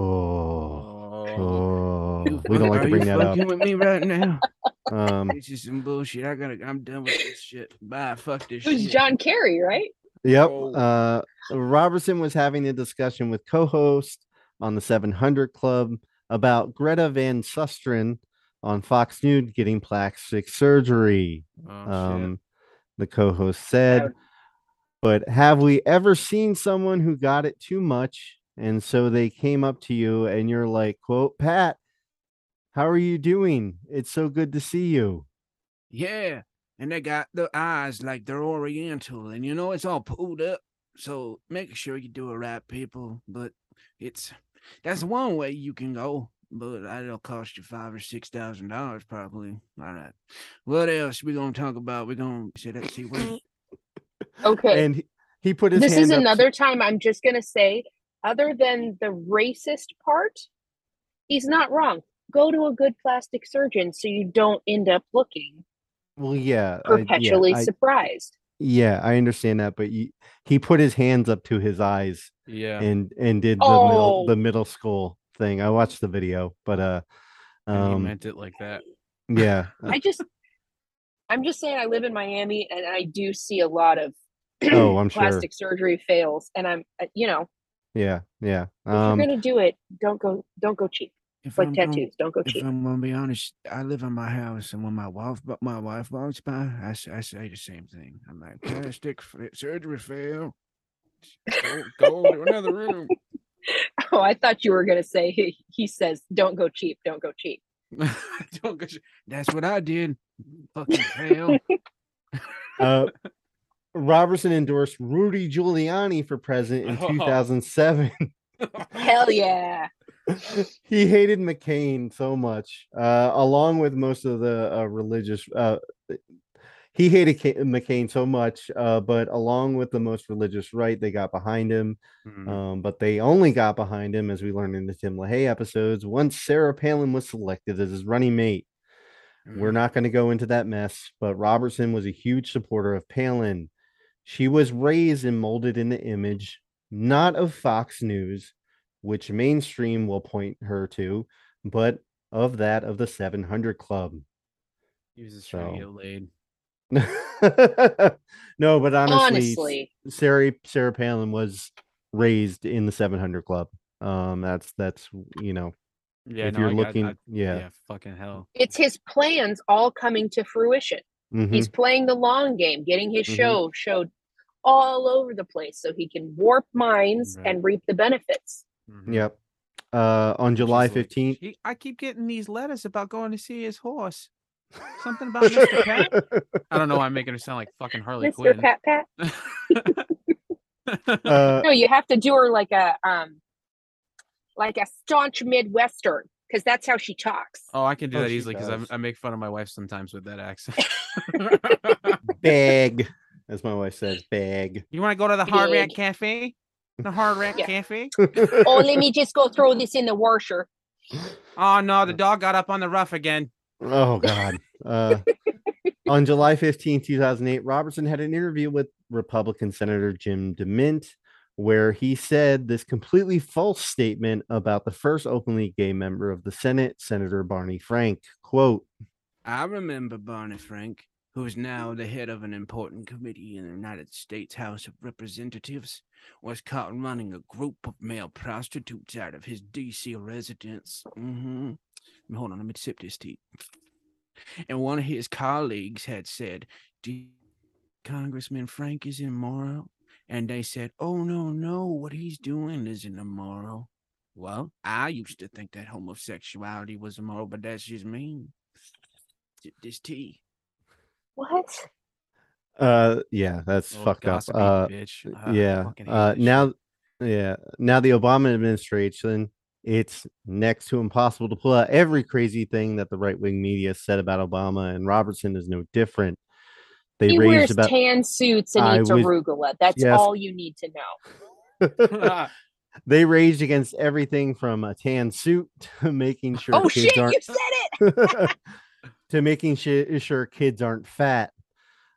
Speaker 3: Oh.
Speaker 4: oh we don't like
Speaker 8: Are
Speaker 4: to bring that up.
Speaker 8: fucking with me right now?
Speaker 4: Um,
Speaker 8: This is some bullshit. I gotta. I'm done with this shit. Bye. Fuck this
Speaker 2: It was
Speaker 8: shit.
Speaker 2: John Kerry, right?
Speaker 4: Yep.
Speaker 3: Oh.
Speaker 4: Uh, Robertson was having a discussion with co-host on the 700 Club about Greta Van Susteren on Fox News getting plastic surgery.
Speaker 3: Oh.
Speaker 4: Um, the co-host said, "But have we ever seen someone who got it too much, and so they came up to you, and you're like, quote, Pat, how are you doing? It's so good to see you."
Speaker 8: Yeah, and they got the eyes like they're Oriental, and you know it's all pulled up. So make sure you do it right, people. But it's that's one way you can go, but that'll cost you five or six thousand dollars probably. All right. What else we gonna talk about? We're gonna say that. See what?
Speaker 2: Okay.
Speaker 4: And he, he put his
Speaker 2: this
Speaker 4: hand
Speaker 2: is
Speaker 4: up to-
Speaker 2: another time I'm just going to say, other than the racist part, he's not wrong. Go to a good plastic surgeon so you don't end up looking
Speaker 4: well, yeah, I- yeah,
Speaker 2: perpetually
Speaker 4: I-
Speaker 2: surprised.
Speaker 4: Yeah, I understand that, but he, he put his hands up to his eyes
Speaker 3: Yeah.
Speaker 4: and and did the middle
Speaker 2: Oh.
Speaker 4: the middle school thing. I watched the video, but uh
Speaker 3: and he
Speaker 4: um
Speaker 3: meant it like that.
Speaker 4: yeah.
Speaker 2: I just, I'm just saying, I live in Miami and I do see a lot of
Speaker 4: Oh, I'm sure.
Speaker 2: plastic surgery fails, and I'm, uh, you know,
Speaker 4: Yeah, yeah.
Speaker 2: if
Speaker 4: Um
Speaker 2: you're gonna do it, don't go, don't go cheap.
Speaker 8: If
Speaker 2: like
Speaker 8: I'm gonna-
Speaker 2: tattoos. Don't go
Speaker 8: If
Speaker 2: cheap.
Speaker 8: I'm gonna be honest, I live in my house, and when my wife, but my wife walks by, I, I say the same thing. I'm like, plastic surgery fail. Go, go to another room.
Speaker 2: Oh, I thought you were gonna say he, he says, "Don't go cheap. Don't go cheap."
Speaker 3: Don't go sh-
Speaker 8: That's what I did. Fucking fail.
Speaker 4: Uh, Robertson endorsed Rudy Giuliani for president in
Speaker 3: Oh.
Speaker 4: 2007.
Speaker 2: Hell yeah!
Speaker 4: he hated McCain so much, uh, along with most of the uh, religious. Uh, he hated McCain so much, uh, but along with the most religious right, they got behind him.
Speaker 3: Mhm.
Speaker 4: Um, but they only got behind him, as we learned in the Tim LaHaye episodes, once Sarah Palin was selected as his running mate. We're
Speaker 3: Mhm.
Speaker 4: not going to go into that mess, but Robertson was a huge supporter of Palin. She was raised and molded in the image, not of Fox News, which mainstream will point her to, but of that of the 700 Club.
Speaker 3: He was just trying to
Speaker 4: So-
Speaker 3: get laid.
Speaker 4: no, but honestly,
Speaker 2: Honestly,
Speaker 4: Sarah Sarah Palin was raised in the 700 Club. Um, that's that's you know,
Speaker 3: Yeah,
Speaker 4: if
Speaker 3: no,
Speaker 4: you're
Speaker 3: I got-
Speaker 4: looking,
Speaker 3: I-
Speaker 4: yeah,
Speaker 3: yeah, fucking hell.
Speaker 2: it's his plans all coming to fruition.
Speaker 4: mhm.
Speaker 2: He's playing the long game, getting his
Speaker 4: Mhm.
Speaker 2: show showed all over the place so he can warp minds
Speaker 3: Right.
Speaker 2: and reap the benefits.
Speaker 3: Mhm.
Speaker 4: Yep. Uh, on July
Speaker 3: She's like,
Speaker 4: 15th.
Speaker 3: "She- I keep getting these letters about going to see his horse. Something about Mr. Pat. I don't know why I'm making her sound like fucking Harley
Speaker 2: Mr.
Speaker 3: Quinn.
Speaker 2: Pat Pat.
Speaker 4: uh,
Speaker 2: No, you have to do her like a um like a staunch Midwestern, because that's how she talks.
Speaker 3: oh, I can do
Speaker 4: Oh,
Speaker 3: that easily because
Speaker 4: does.
Speaker 3: I make fun of my wife sometimes with that accent.
Speaker 4: bag, as my wife says, bag.
Speaker 3: you want to go to the Hard Rat Cafe? The Hard Rat
Speaker 2: Yeah.
Speaker 3: Cafe?
Speaker 2: oh, let me just go throw this in the washer.
Speaker 3: Oh no, the dog got up on the rough again.
Speaker 4: Oh God. Uh, on July 15, 2008, Robertson had an interview with Republican Senator Jim DeMint, where he said this completely false statement about the first openly gay member of the Senate, Senator Barney Frank. Quote,
Speaker 8: I remember Barney Frank, who is now the head of an important committee in the United States House of Representatives, was caught running a group of male prostitutes out of his D.C. residence. hmm Hold on, let me sip this tea. And one of his colleagues had said, Do you- Congressman Frank is immoral? And they said, Oh, no, no, what he's doing isn't immoral. Well, I used to think that homosexuality was immoral, but that's just me. Sip this tea.
Speaker 2: What?
Speaker 4: uh, yeah, that's
Speaker 3: Little
Speaker 4: fucked up. Uh,
Speaker 3: bitch. I
Speaker 4: yeah. Uh, now, yeah. Now the Obama administration, it's next to impossible to pull out every crazy thing that the right wing media said about Obama, and Robertson is no different. They
Speaker 2: he
Speaker 4: raised
Speaker 2: wears
Speaker 4: about
Speaker 2: tan suits and
Speaker 4: I
Speaker 2: eats
Speaker 4: was-
Speaker 2: arugula. That's
Speaker 4: Yes.
Speaker 2: all you need to know.
Speaker 4: they raged against everything from a tan suit to making sure
Speaker 2: oh
Speaker 4: kids
Speaker 2: shit,
Speaker 4: aren't
Speaker 2: you said it.
Speaker 4: to making shi- sure kids aren't fat.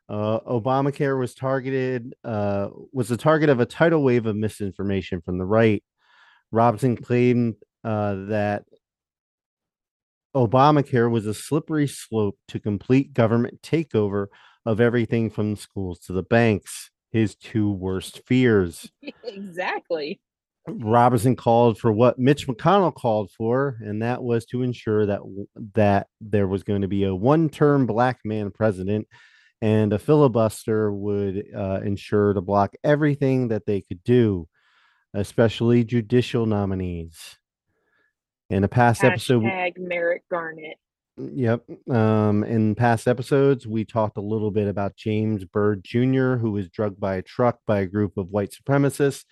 Speaker 4: Uh, Obamacare was targeted uh, was the target of a tidal wave of misinformation from the right. Robinson claimed uh, that Obamacare was a slippery slope to complete government takeover of everything from schools to the banks. His two worst fears.
Speaker 2: exactly.
Speaker 4: Robinson called for what Mitch McConnell called for, and that was to ensure that that there was going to be a one-term black man president, and a filibuster would uh, ensure to block everything that they could do, especially judicial nominees. In a past episode,
Speaker 2: Merrick Garland.
Speaker 4: Yep. Um, in past episodes, we talked a little bit about James Byrd Jr., who was drugged by a truck by a group of white supremacists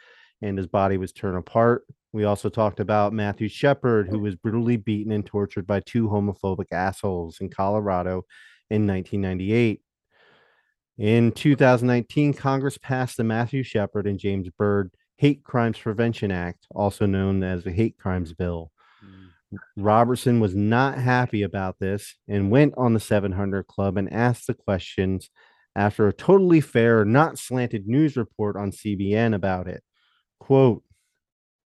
Speaker 4: and his body was torn apart. We also talked about Matthew Shepard, who was brutally beaten and tortured by two homophobic assholes in Colorado in 1998. In 2019, Congress passed the Matthew Shepard and James Byrd Hate Crimes Prevention Act, also known as the Hate Crimes Bill.
Speaker 3: Mm.
Speaker 4: Robertson was not happy about this and went on the 700 Club and asked the questions after a totally fair, not slanted news report on CBN about it. Quote,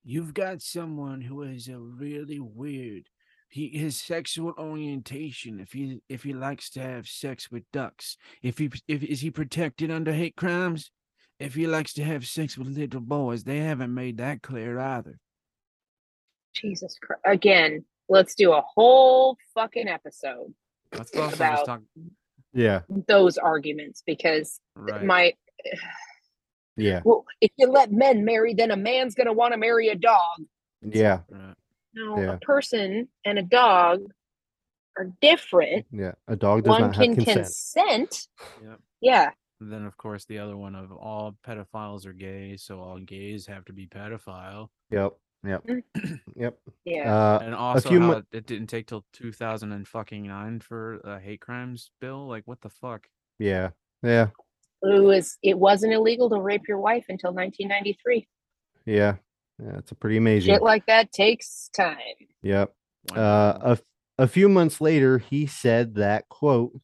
Speaker 8: You've got someone who is a really weird. He his sexual orientation. If he if he likes to have sex with ducks, if he if is he protected under hate crimes? If he likes to have sex with little boys, they haven't made that clear either.
Speaker 2: Jesus Christ. Again, let's do a whole fucking episode
Speaker 3: Let's also
Speaker 2: About-
Speaker 3: talk.
Speaker 4: Yeah,
Speaker 2: those arguments because
Speaker 3: Right.
Speaker 2: my
Speaker 4: yeah,
Speaker 2: well, if you let men marry, then a man's gonna want to marry a dog.
Speaker 4: yeah,
Speaker 3: right.
Speaker 2: No,
Speaker 4: Yeah.
Speaker 2: a person and a dog are different.
Speaker 4: yeah. A dog does
Speaker 2: One
Speaker 4: not have
Speaker 2: can
Speaker 4: consent.
Speaker 2: consent.
Speaker 3: Yep.
Speaker 2: Yeah.
Speaker 3: And then, of course, the other one of all pedophiles are gay, so all gays have to be pedophile.
Speaker 4: Yep, yep,
Speaker 2: Mm.
Speaker 4: yep.
Speaker 2: Yeah.
Speaker 4: Uh,
Speaker 3: And also,
Speaker 4: few
Speaker 3: how
Speaker 4: mo-
Speaker 3: it- it didn't take till 2000 and fucking nine for a hate crimes bill. Like, what the fuck?
Speaker 4: yeah, yeah,
Speaker 2: it was it wasn't illegal to rape your wife until 1993.
Speaker 4: yeah. Yeah, it's a pretty amazing.
Speaker 2: Shit like that takes time.
Speaker 4: Yep.
Speaker 3: Wow.
Speaker 4: Uh, a, f- a few months later, he said that quote.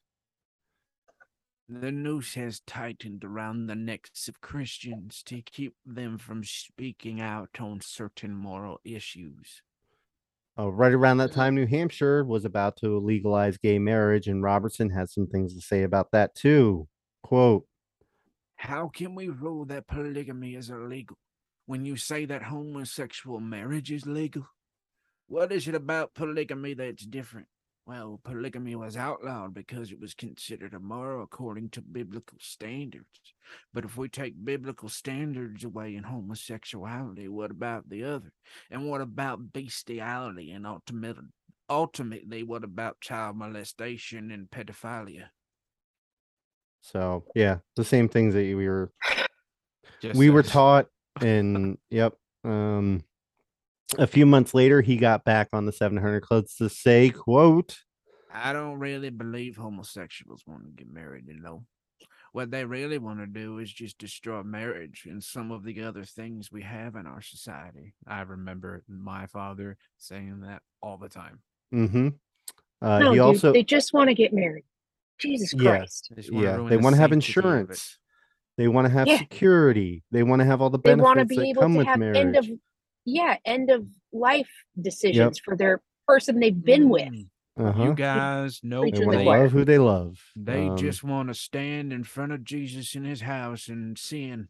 Speaker 8: The noose has tightened around the necks of Christians to keep them from speaking out on certain moral issues.
Speaker 4: Uh, right around that time, New Hampshire was about to legalize gay marriage, and Robertson had some things to say about that too. Quote,
Speaker 8: How can we rule that polygamy is illegal when you say that homosexual marriage is legal? What is it about polygamy that's different? Well, polygamy was outlawed because it was considered immoral according to biblical standards. But if we take biblical standards away in homosexuality, what about the other? And what about bestiality? And ultimately, ultimately, what about child molestation and pedophilia?
Speaker 4: so yeah, the same things that we were
Speaker 3: Just
Speaker 4: we were taught, and yep. Um, a few months later, he got back on the 700 Clubs to say, "quote
Speaker 8: I don't really believe homosexuals want to get married, you know. What they really want to do is just destroy marriage and some of the other things we have in our society.
Speaker 3: I remember my father saying that all the time.
Speaker 4: Mm-hmm. Uh,
Speaker 2: no,
Speaker 4: he
Speaker 2: dude,
Speaker 4: also,
Speaker 2: they just want to get married. Jesus
Speaker 4: Yeah.
Speaker 2: Christ.
Speaker 3: They wanna
Speaker 4: yeah, they
Speaker 3: the
Speaker 4: want to have
Speaker 3: sanctity of it.
Speaker 4: insurance. They want to have
Speaker 2: Yeah.
Speaker 4: security. They want to have all the
Speaker 2: They
Speaker 4: benefits
Speaker 2: want to be
Speaker 4: that
Speaker 2: able
Speaker 4: come
Speaker 2: to
Speaker 4: with
Speaker 2: have
Speaker 4: marriage.
Speaker 2: end of yeah, end of life decisions for their person they've been with.
Speaker 3: Mm,
Speaker 4: uh-huh.
Speaker 3: You guys know
Speaker 4: They want to love who they love.
Speaker 8: They
Speaker 4: Um,
Speaker 8: just want to stand in front of Jesus in his house and sin.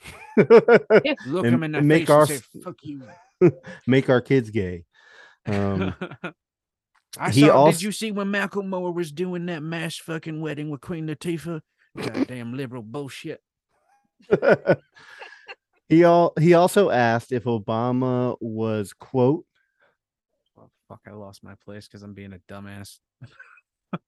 Speaker 8: Look
Speaker 4: And-
Speaker 8: him in the
Speaker 4: and make
Speaker 8: face
Speaker 4: our
Speaker 8: and say, fuck you.
Speaker 4: make our kids gay. Um,
Speaker 8: I
Speaker 4: he
Speaker 8: saw.
Speaker 4: als-
Speaker 8: Did you see when Macklemore was doing that mass fucking wedding with Queen Latifah? Goddamn liberal bullshit.
Speaker 4: He all he also asked if Obama was quote
Speaker 3: Well, fuck, I lost my place because I'm being a dumbass.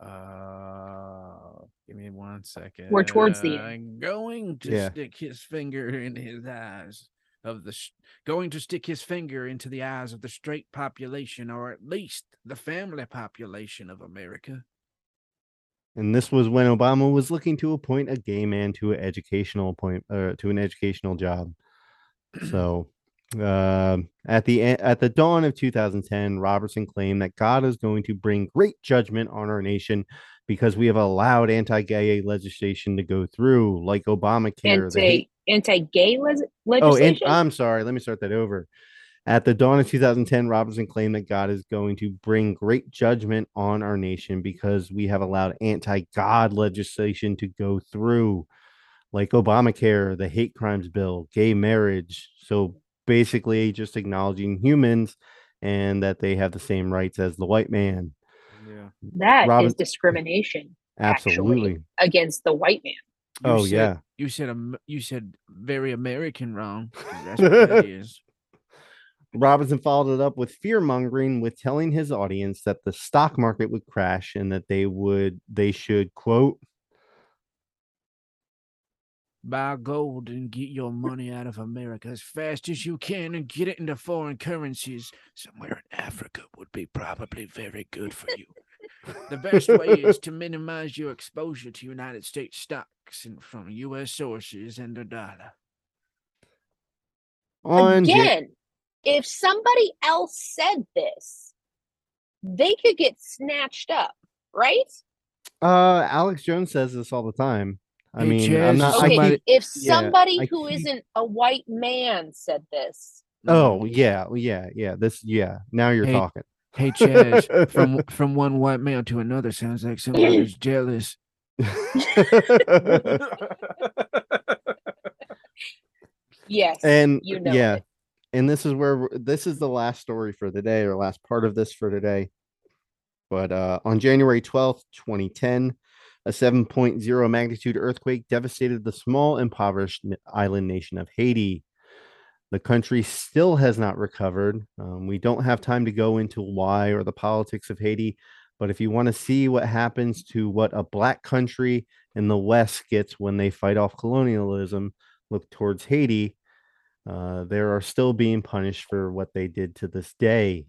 Speaker 3: uh, give me one second.
Speaker 2: We're towards the end.
Speaker 8: Going to
Speaker 4: Yeah.
Speaker 8: stick his finger in his eyes of the sh- going to stick his finger into the eyes of the straight population, or at least the family population of America.
Speaker 4: And this was when Obama was looking to appoint a gay man to an educational appoint uh, to an educational job. So um, at the at the dawn of 2010, Robertson claimed that God is going to bring great judgment on our nation because we have allowed anti-gay legislation to go through, like Obamacare.
Speaker 2: Anti anti-gay les-
Speaker 4: Oh, and. I'm sorry. Let me start that over. At the dawn of 2010, Robinson claimed that God is going to bring great judgment on our nation because we have allowed anti God legislation to go through, like Obamacare, the hate crimes bill, gay marriage. So basically, just acknowledging humans and that they have the same rights as the white man.
Speaker 3: Yeah.
Speaker 2: That is
Speaker 4: Robin-
Speaker 2: discrimination actually.
Speaker 4: Absolutely.
Speaker 2: against the white man.
Speaker 8: You
Speaker 4: Oh,
Speaker 8: said-
Speaker 4: yeah.
Speaker 8: You said Am- you said very American wrong. That's what that is.
Speaker 4: Robinson followed it up with fear mongering with telling his audience that the stock market would crash and that they would they should quote
Speaker 8: Buy gold and get your money out of America as fast as you can and get it into foreign currencies. Somewhere in Africa would be probably very good for you. The best way is to minimize your exposure to United States stocks and from U.S. sources and the dollar.
Speaker 4: on Ja-
Speaker 2: Again, if somebody else said this, they could get snatched up, right?
Speaker 4: Uh, Alex Jones says this all the time. I mean,
Speaker 8: Jazz,
Speaker 4: I'm not.
Speaker 2: Okay,
Speaker 4: I
Speaker 8: somebody-
Speaker 4: keep,
Speaker 2: if
Speaker 4: yeah,
Speaker 2: somebody
Speaker 4: I
Speaker 2: who
Speaker 4: keep-
Speaker 2: not a white man said this,
Speaker 4: oh yeah, yeah, yeah. This, yeah. Now you're
Speaker 8: Hey,
Speaker 4: talking.
Speaker 8: Hey Chaz, from from one white male to another sounds like someone who's jealous.
Speaker 2: yes,
Speaker 4: and
Speaker 2: you know
Speaker 4: yeah,
Speaker 2: it.
Speaker 4: And this is where this is the last story for the day or last part of this for today. But uh, on January 12th, 2010, a 7.0 magnitude earthquake devastated the small, impoverished island nation of Haiti. The country still has not recovered. Um, we don't have time to go into why or the politics of Haiti, but if you want to see what happens to what a black country in the West gets when they fight off colonialism, look towards Haiti. Uh, they are still being punished for what they did to this day.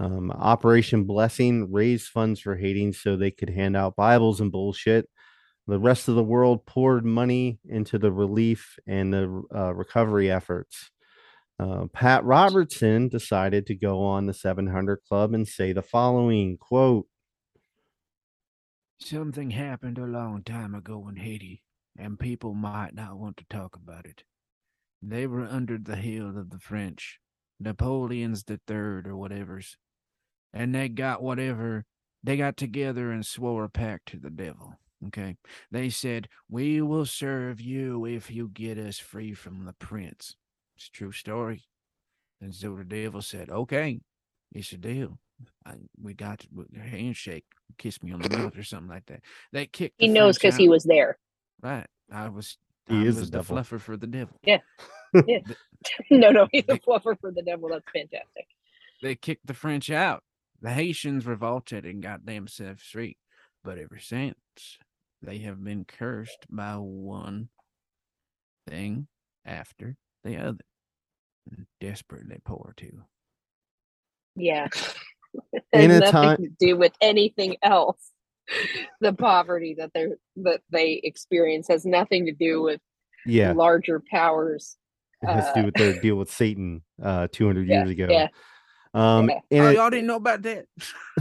Speaker 4: Um, Operation Blessing raised funds for Haiti so they could hand out Bibles and bullshit. The rest of the world poured money into the relief and the uh, recovery efforts. Uh, Pat Robertson decided to go on the 700 Club and say the following quote,
Speaker 8: Something happened a long time ago in Haiti, and people might not want to talk about it. They were under the heel of the French, Napoleon's the third or whatever's, and they got whatever they got together and swore a pact to the devil. Okay, they said, "We will serve you if you get us free from the prince." It's a true story. And so the devil said, "Okay, it's a deal. I, we got to, a handshake, kiss me on the mouth or something like that." They kicked.
Speaker 2: He knows because he was there.
Speaker 8: Right. I was.
Speaker 4: He
Speaker 8: I
Speaker 4: is the
Speaker 8: the fluffer for the devil.
Speaker 2: Yeah. no, no, he's a fluffer for the devil. That's fantastic.
Speaker 8: They kicked the French out. The Haitians revolted and got themselves free. But ever since, they have been cursed by one thing after the other. and Desperately poor too.
Speaker 2: Yeah.
Speaker 4: In
Speaker 2: Has
Speaker 4: a
Speaker 2: nothing
Speaker 4: time-
Speaker 2: to do with anything else. The poverty that they that they experience has nothing to do with
Speaker 4: Yeah,
Speaker 2: larger powers.
Speaker 4: it has to do with their deal with Satan uh, 200
Speaker 2: Yeah,
Speaker 4: years ago.
Speaker 2: yeah.
Speaker 4: Um,
Speaker 2: Yeah.
Speaker 4: and
Speaker 8: oh,
Speaker 4: it-
Speaker 8: y'all didn't know about that?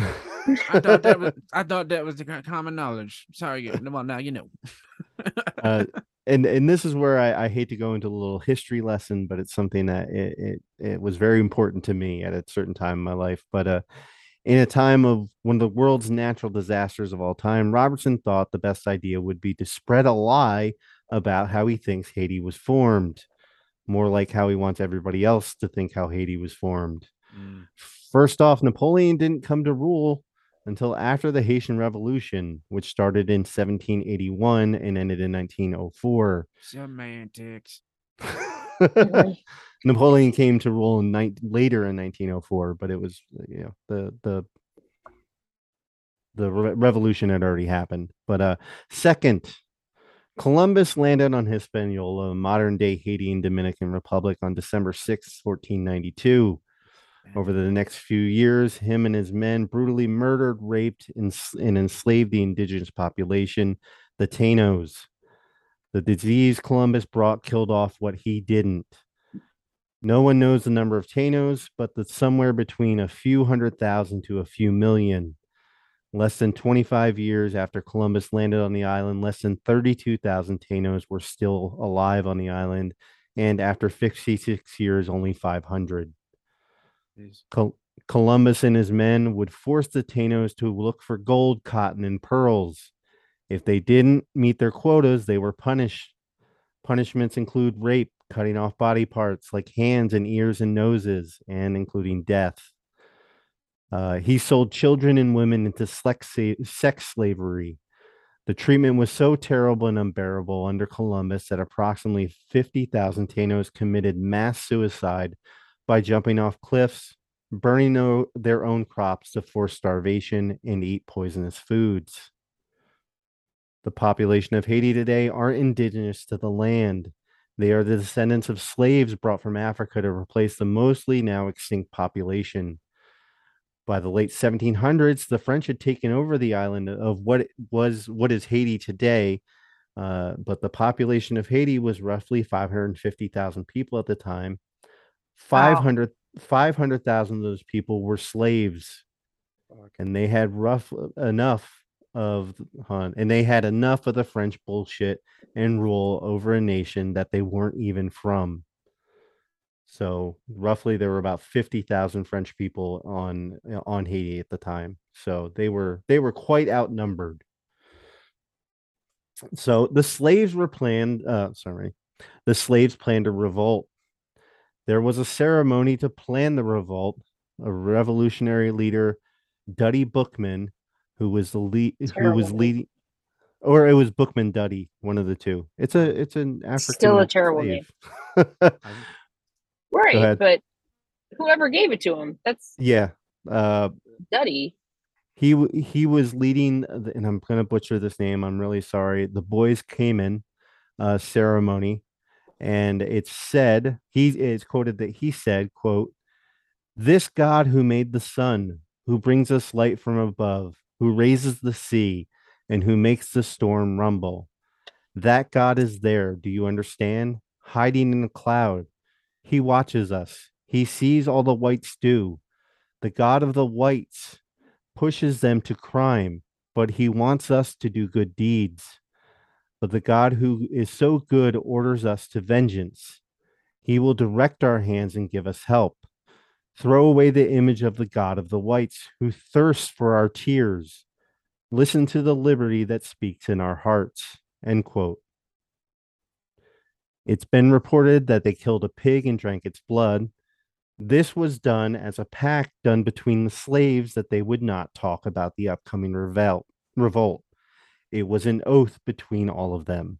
Speaker 8: I thought that was I thought that was the common knowledge. Sorry, yeah, well now you know.
Speaker 4: uh, and and this is where I, I hate to go into a little history lesson, but it's something that it, it it was very important to me at a certain time in my life. But uh, in a time of one of the world's natural disasters of all time, Robertson thought the best idea would be to spread a lie about how he thinks Haiti was formed, more like how he wants everybody else to think how Haiti was formed.
Speaker 3: Mm.
Speaker 4: First off, Napoleon didn't come to rule until after the Haitian Revolution, which started in 1781 and ended in 1904.
Speaker 8: Semantics.
Speaker 4: Napoleon came to rule in nine, later in 1904, but it was you know the the the re- revolution had already happened. But uh, second, Columbus landed on Hispaniola, modern day Haiti and Dominican Republic, on December 6, 1492. Over the next few years, him and his men brutally murdered, raped, and, and enslaved the indigenous population, the Taínos. The disease Columbus brought killed off what he didn't. No one knows the number of Taínos, but that's somewhere between a few hundred thousand to a few million. Less than 25 years after Columbus landed on the island, less than 32,000 Taínos were still alive on the island. And after 56 years, only 500. Col- Columbus and his men would force the Taínos to look for gold, cotton, and pearls. If they didn't meet their quotas, they were punished. Punishments include rape, cutting off body parts like hands and ears and noses, and including death. Uh, he sold children and women into sex, slavery. The treatment was so terrible and unbearable under Columbus that approximately 50,000 Taínos committed mass suicide by jumping off cliffs, burning o- their own crops to force starvation, and eat poisonous foods. The population of Haiti today are indigenous to the land. They are the descendants of slaves brought from Africa to replace the mostly now extinct population. By the late 1700s, the French had taken over the island of what was what is Haiti today. Uh, but the population of Haiti was roughly 550,000 people at the time. 500 500,000 of those people were slaves and they had rough enough of hun and they had enough of the French bullshit and rule over a nation that they weren't even from. So roughly there were about 50,000 French people on on Haiti at the time. So they were they were quite outnumbered. So the slaves were planned uh sorry. The slaves planned a revolt. There was a ceremony to plan the revolt. A revolutionary leader, Dutty Boukman, who was the lead, who was leading, or it was Boukman Dutty, one of the two. It's a, it's an African.
Speaker 2: Still a terrible name.
Speaker 4: slave.
Speaker 2: Right, but whoever gave it to him, that's
Speaker 4: yeah. Uh,
Speaker 2: Dutty.
Speaker 4: he he was leading the- and i'm going to butcher this name i'm really sorry the Bois Caïman uh ceremony and it's said he it's quoted that he said quote this god who made the sun who brings us light from above who raises the sea and who makes the storm rumble that god is there do you understand hiding in a cloud he watches us he sees all the whites do the god of the whites pushes them to crime, but he wants us to do good deeds. But the God who is so good orders us to vengeance. He will direct our hands and give us help. Throw away the image of the God of the whites who thirsts for our tears. Listen to the liberty that speaks in our hearts. End quote. It's been reported that they killed a pig and drank its blood. This was done as a pact done between the slaves that they would not talk about the upcoming revolt. revolt. It was an oath between all of them.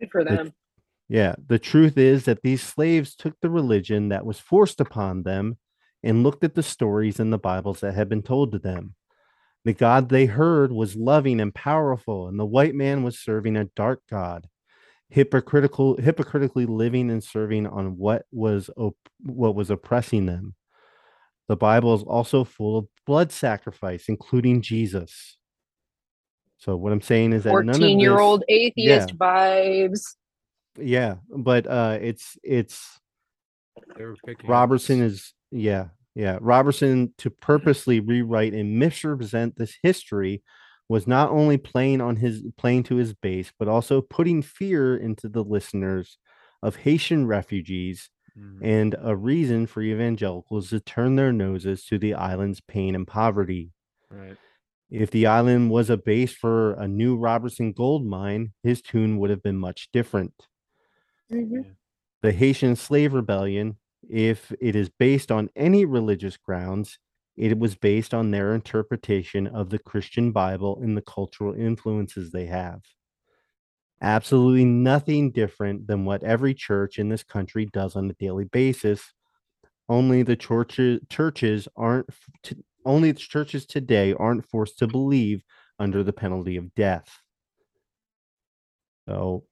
Speaker 2: Good for
Speaker 4: The-
Speaker 2: them.
Speaker 4: Yeah, the truth is that these slaves took the religion that was forced upon them and looked at the stories in the Bibles that had been told to them. The God they heard was loving and powerful, and the white man was serving a dark God, hypocritical, hypocritically living and serving on what was op- what was oppressing them. The Bible is also full of blood sacrifice, including Jesus. So what I'm saying is that none of
Speaker 2: Fourteen year old atheist vibes.
Speaker 4: Yeah, but uh, it's it's
Speaker 3: They were picking
Speaker 4: Robertson
Speaker 3: up-
Speaker 4: is yeah, yeah. Robertson to purposely rewrite and misrepresent this history was not only playing on his playing to his base, but also putting fear into the listeners of Haitian refugees
Speaker 3: Mhm.
Speaker 4: and a reason for evangelicals to turn their noses to the island's pain and poverty.
Speaker 3: right.
Speaker 4: If the island was a base for a new Robertson gold mine, his tune would have been much different
Speaker 2: Mhm.
Speaker 4: the Haitian slave rebellion, if it is based on any religious grounds, it was based on their interpretation of the Christian Bible and the cultural influences they have. Absolutely nothing different than what every church in this country does on a daily basis. Only the churches churches aren't only the churches today aren't forced to believe under the penalty of death. So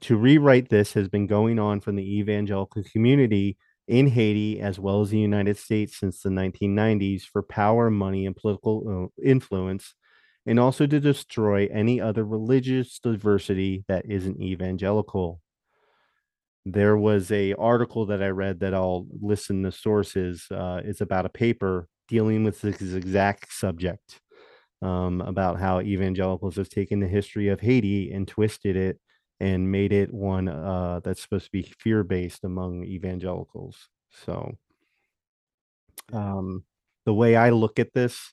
Speaker 4: to rewrite this has been going on from the evangelical community in Haiti as well as the United States since the 1990s for power, money, and political uh, influence, and also to destroy any other religious diversity that isn't evangelical. There was a article that I read that I'll listen the sources. Uh, it's about a paper dealing with this exact subject um, about how evangelicals have taken the history of Haiti and twisted it and made it one uh, that's supposed to be fear based among evangelicals. So, um, the way I look at this,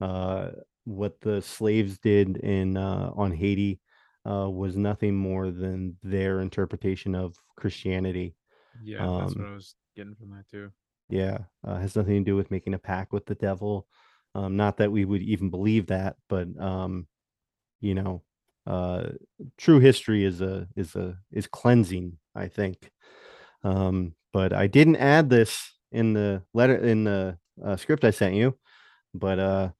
Speaker 4: uh, what the slaves did in uh, on Haiti uh, was nothing more than their interpretation of Christianity.
Speaker 3: Yeah, that's what
Speaker 4: Um,
Speaker 3: I was getting from that too.
Speaker 4: Yeah, uh, has nothing to do with making a pact with the devil. Um, not that we would even believe that, but um, you know, uh, true history is a is a is cleansing. I think. Um, but I didn't add this in the letter in the uh, script I sent you, but uh,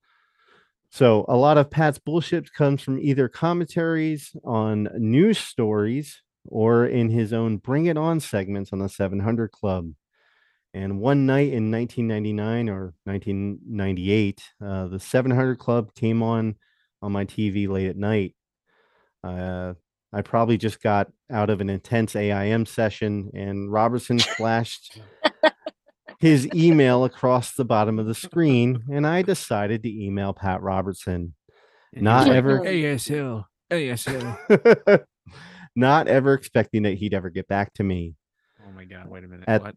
Speaker 4: so a lot of Pat's bullshit comes from either commentaries on news stories or in his own Bring It On segments on the 700 Club. And one night in 1999 or 1998, uh, the 700 Club came on on my TV late at night. Uh, I probably just got out of an intense AIM session, and Robertson flashed his email across the bottom of the screen, and I decided to email Pat Robertson. Not
Speaker 8: like,
Speaker 4: ever-
Speaker 8: ASL, ASL.
Speaker 4: Not ever expecting that he'd ever get back to me.
Speaker 3: Oh my god, wait a minute.
Speaker 4: At-
Speaker 3: what?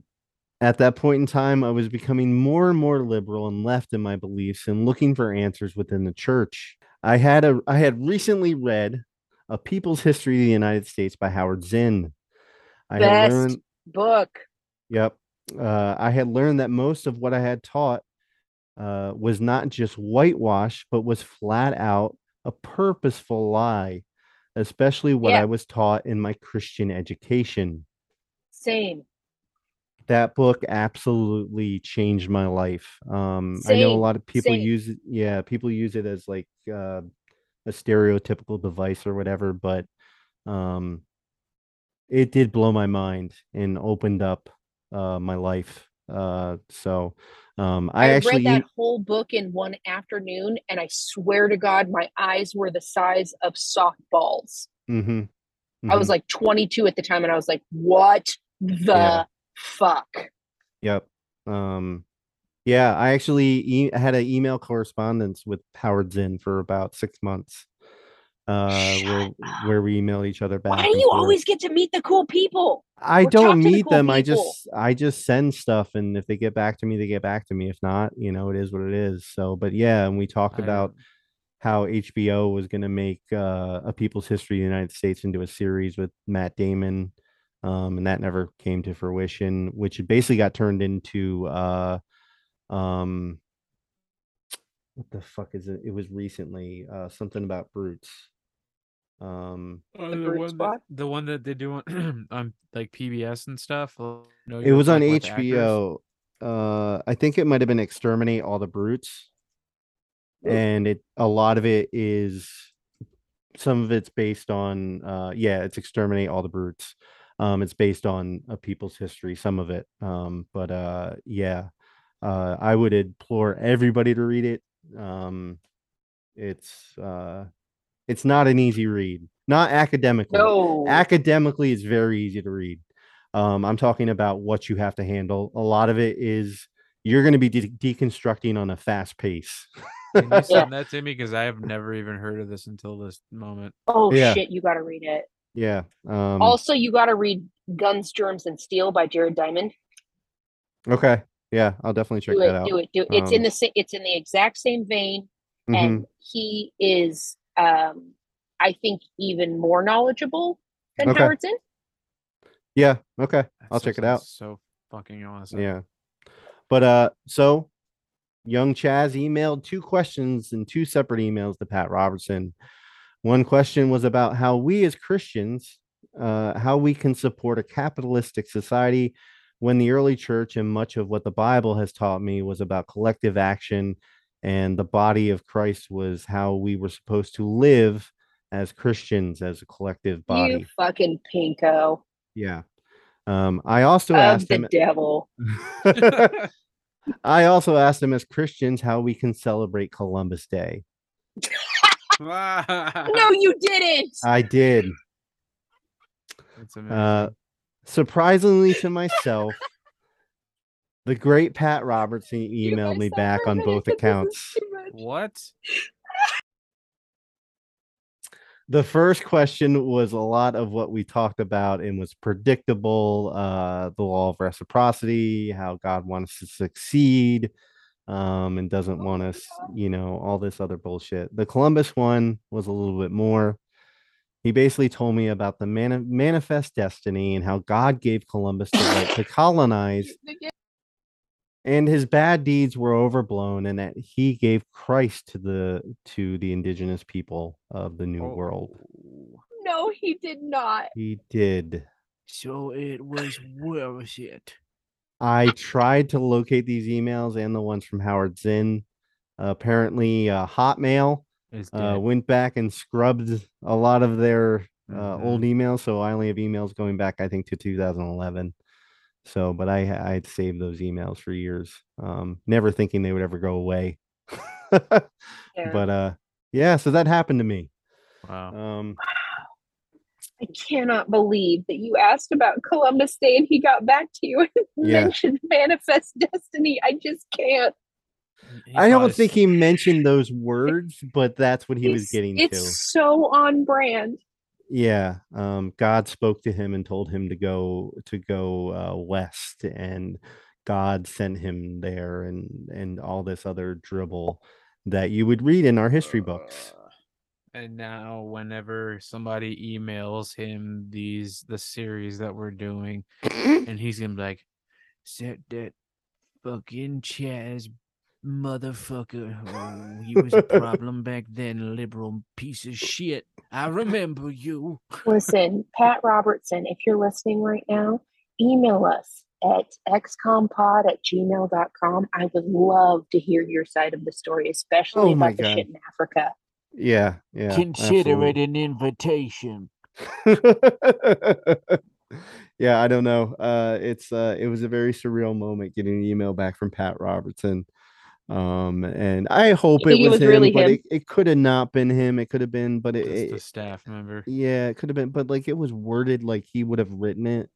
Speaker 4: At that point in time, I was becoming more and more liberal and left in my beliefs and looking for answers within the church. I had a I had recently read A People's History of the United States by Howard Zinn. I had
Speaker 2: Best
Speaker 4: learned
Speaker 2: book.
Speaker 4: Yep. Uh, I had learned that most of what I had taught uh, was not just whitewash, but was flat out a purposeful lie, especially what
Speaker 2: Yeah.
Speaker 4: I was taught in my Christian education.
Speaker 2: Same.
Speaker 4: That book absolutely changed my life. Um, I know a lot of people
Speaker 2: same.
Speaker 4: use it. Yeah, people use it as like uh, a stereotypical device or whatever, but um, it did blow my mind and opened up uh, my life. Uh, so um, I,
Speaker 2: I,
Speaker 4: actually
Speaker 2: read that whole book in one afternoon, and I swear to God, my eyes were the size of softballs.
Speaker 4: Mhm,
Speaker 2: I was
Speaker 4: mhm,
Speaker 2: like 22 at the time, and I was like, "What the
Speaker 4: Yeah.
Speaker 2: fuck?"
Speaker 4: Yep. Um, yeah, I actually e- had an email correspondence with Howard Zinn for about six months, uh, where where we emailed each other back.
Speaker 2: Why do you
Speaker 4: forth.
Speaker 2: always get to meet the cool people?
Speaker 4: I
Speaker 2: or
Speaker 4: don't
Speaker 2: to the
Speaker 4: meet
Speaker 2: cool
Speaker 4: them. I just I just send stuff, and if they get back to me, they get back to me. If not, you know, it is what it is. So, but yeah, and we talked
Speaker 3: I-
Speaker 4: about how HBO was going to make uh, a People's History of the United States into a series with Matt Damon, um, and that never came to fruition. Which basically got turned into uh, um, what the fuck is it? It was recently uh, something about brutes. Um,
Speaker 3: Oh,
Speaker 2: The
Speaker 3: the,
Speaker 2: Brute
Speaker 3: one
Speaker 2: Squad?
Speaker 3: that, the one that they do on, on like PBS and stuff. uh, know
Speaker 4: it was on
Speaker 3: like, with actors?
Speaker 4: HBO. Uh, I think it might have been Exterminate All the Brutes, and it a lot of it is some of it's based on uh yeah it's exterminate all the brutes um it's based on a people's history some of it um but uh yeah uh i would implore everybody to read it um it's uh it's not an easy read not academically
Speaker 2: No,
Speaker 4: academically it's very easy to read um i'm talking about what you have to handle a lot of it is you're going to be de- deconstructing on a fast pace
Speaker 3: Can you
Speaker 2: Yeah.
Speaker 3: send that to me? Because I have never even heard of this until this moment.
Speaker 2: oh
Speaker 4: Yeah.
Speaker 2: shit, you got to read it.
Speaker 4: yeah um
Speaker 2: also, you got to read "Guns, Germs, and Steel" by Jared Diamond.
Speaker 4: okay yeah i'll definitely check
Speaker 2: do
Speaker 4: that
Speaker 2: it,
Speaker 4: out
Speaker 2: do it, do it. It's in
Speaker 4: Um,
Speaker 2: the sa- it's in the exact same vein,
Speaker 4: Mhm.
Speaker 2: and he is, um, I think, even more knowledgeable than
Speaker 4: Okay.
Speaker 2: Howard Zinn.
Speaker 4: yeah okay
Speaker 3: That
Speaker 4: I'll check it out.
Speaker 3: So fucking awesome.
Speaker 4: Yeah. But uh so young Chaz emailed two questions in two separate emails to Pat Robertson. One question was about how we as Christians uh how we can support a capitalistic society when the early church and much of what the Bible has taught me was about collective action and the body of Christ was how we were supposed to live as Christians as a collective body.
Speaker 2: You fucking pinko
Speaker 4: Yeah. Um I also
Speaker 2: of
Speaker 4: asked
Speaker 2: the
Speaker 4: him
Speaker 2: devil.
Speaker 4: I also asked him as Christians how we can celebrate Columbus Day.
Speaker 2: No, you didn't.
Speaker 4: I did.
Speaker 3: That's amazing.
Speaker 4: Uh, surprisingly to myself, the great Pat Robertson emailed me back on
Speaker 2: minute,
Speaker 4: both
Speaker 2: 'cause this is
Speaker 4: accounts.
Speaker 3: what?
Speaker 4: The first question was a lot of what we talked about and was predictable. Uh, the law of reciprocity, how God wants us to succeed, um, and doesn't want us, you know, all this other bullshit. The Columbus one was a little bit more. He basically told me about the mani- manifest destiny and how God gave Columbus the right to colonize and his bad deeds were overblown and that he gave christ to the to the indigenous people of the new world
Speaker 3: Oh.
Speaker 2: No, he did not.
Speaker 4: he did
Speaker 8: So it was worth it.
Speaker 4: i tried to locate these emails and the ones from howard zinn apparently uh, hotmail
Speaker 3: Is
Speaker 4: uh,
Speaker 3: dead.
Speaker 4: went back and scrubbed a lot of their uh, old
Speaker 3: Mhm.
Speaker 4: emails so i only have emails going back i think to 2011 so but i i had saved those emails for years um never thinking they would ever go away
Speaker 2: Yeah.
Speaker 4: but uh yeah so that happened to me
Speaker 3: Wow.
Speaker 4: um
Speaker 2: I cannot believe that you asked about Columbus Day and he got back to you and
Speaker 4: Yeah.
Speaker 2: mentioned manifest destiny. I just can't.
Speaker 3: He
Speaker 4: i don't think he mentioned those words but that's what he was
Speaker 2: It's-
Speaker 4: getting
Speaker 2: It's
Speaker 4: to
Speaker 2: so on brand.
Speaker 4: yeah um god spoke to him and told him to go to go uh west and god sent him there and and all this other dribble that you would read in our history books
Speaker 3: Uh, And now, whenever somebody emails him these the series that we're doing, and he's gonna be like,
Speaker 8: "Set that fucking Chaz motherfucker. Oh, he was a problem back then, liberal piece of shit. I remember you.
Speaker 2: Listen, Pat Robertson, if you're listening right now, email us at xcompod at gmail.com. I would love to hear your side of the story, especially
Speaker 4: Oh
Speaker 2: about the
Speaker 4: God.
Speaker 2: shit in Africa.
Speaker 4: Yeah, yeah.
Speaker 8: Consider
Speaker 4: absolutely.
Speaker 8: it an invitation.
Speaker 4: yeah, I don't know. Uh it's uh it was a very surreal moment getting an email back from Pat Robertson. Um and I hope it
Speaker 2: think it
Speaker 4: was,
Speaker 2: was
Speaker 4: him,
Speaker 2: really
Speaker 4: but
Speaker 2: him?
Speaker 4: it, it could have not been him. It could have been, but it,
Speaker 3: Just
Speaker 4: it
Speaker 3: a staff member.
Speaker 4: yeah, it could have been, but like it was worded like he would have written it.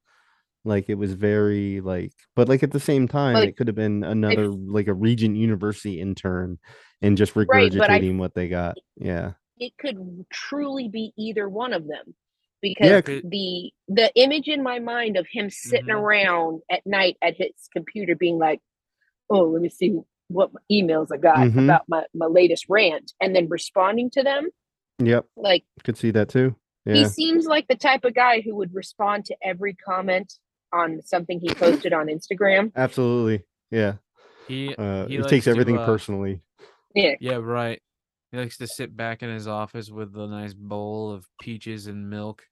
Speaker 4: Like it was very like, but like at the same time,
Speaker 2: Like,
Speaker 4: it could have been another like a Regent University intern and just
Speaker 2: Right, I-
Speaker 4: regurgitating what they got. Yeah.
Speaker 2: It could truly be either one of them. Because
Speaker 4: Yeah,
Speaker 3: c-
Speaker 2: the the image in my mind of him sitting
Speaker 3: Mhm.
Speaker 2: around at night at his computer being like, Oh, let me see what emails I got
Speaker 4: Mhm.
Speaker 2: about my, my latest rant and then responding to them.
Speaker 4: Yep.
Speaker 2: Like
Speaker 4: Could see that too.
Speaker 2: He seems like the type of guy who would respond to every comment on something he posted on Instagram.
Speaker 4: Absolutely. Yeah.
Speaker 3: He
Speaker 4: Uh,
Speaker 3: he
Speaker 4: he
Speaker 3: likes
Speaker 4: takes
Speaker 3: to,
Speaker 4: everything
Speaker 3: uh,
Speaker 4: personally.
Speaker 2: Yeah.
Speaker 3: Yeah, right. He likes to sit back in his office with a nice bowl of peaches and milk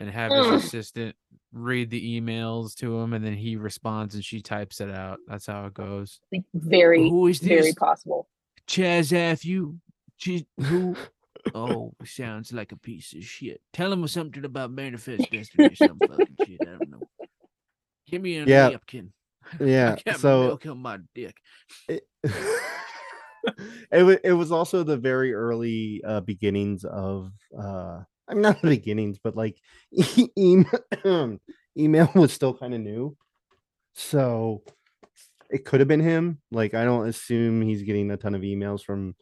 Speaker 3: and have his
Speaker 2: Mm.
Speaker 3: assistant read the emails to him and then he responds and she types it out. That's how it goes.
Speaker 2: Very,
Speaker 8: Who is
Speaker 2: very possible.
Speaker 8: Chaz Athew? Chi- Who? Oh, sounds like a piece of shit. Tell him something about manifest destiny or some fucking shit. I don't know. Give me a
Speaker 4: Yeah.
Speaker 8: napkin.
Speaker 4: Yeah.
Speaker 8: I got
Speaker 4: So
Speaker 8: milk on my dick.
Speaker 4: it, it was it was also the very early uh beginnings of uh I mean not the beginnings, but like email email was still kind of new. So it could have been him. Like I don't assume he's getting a ton of emails from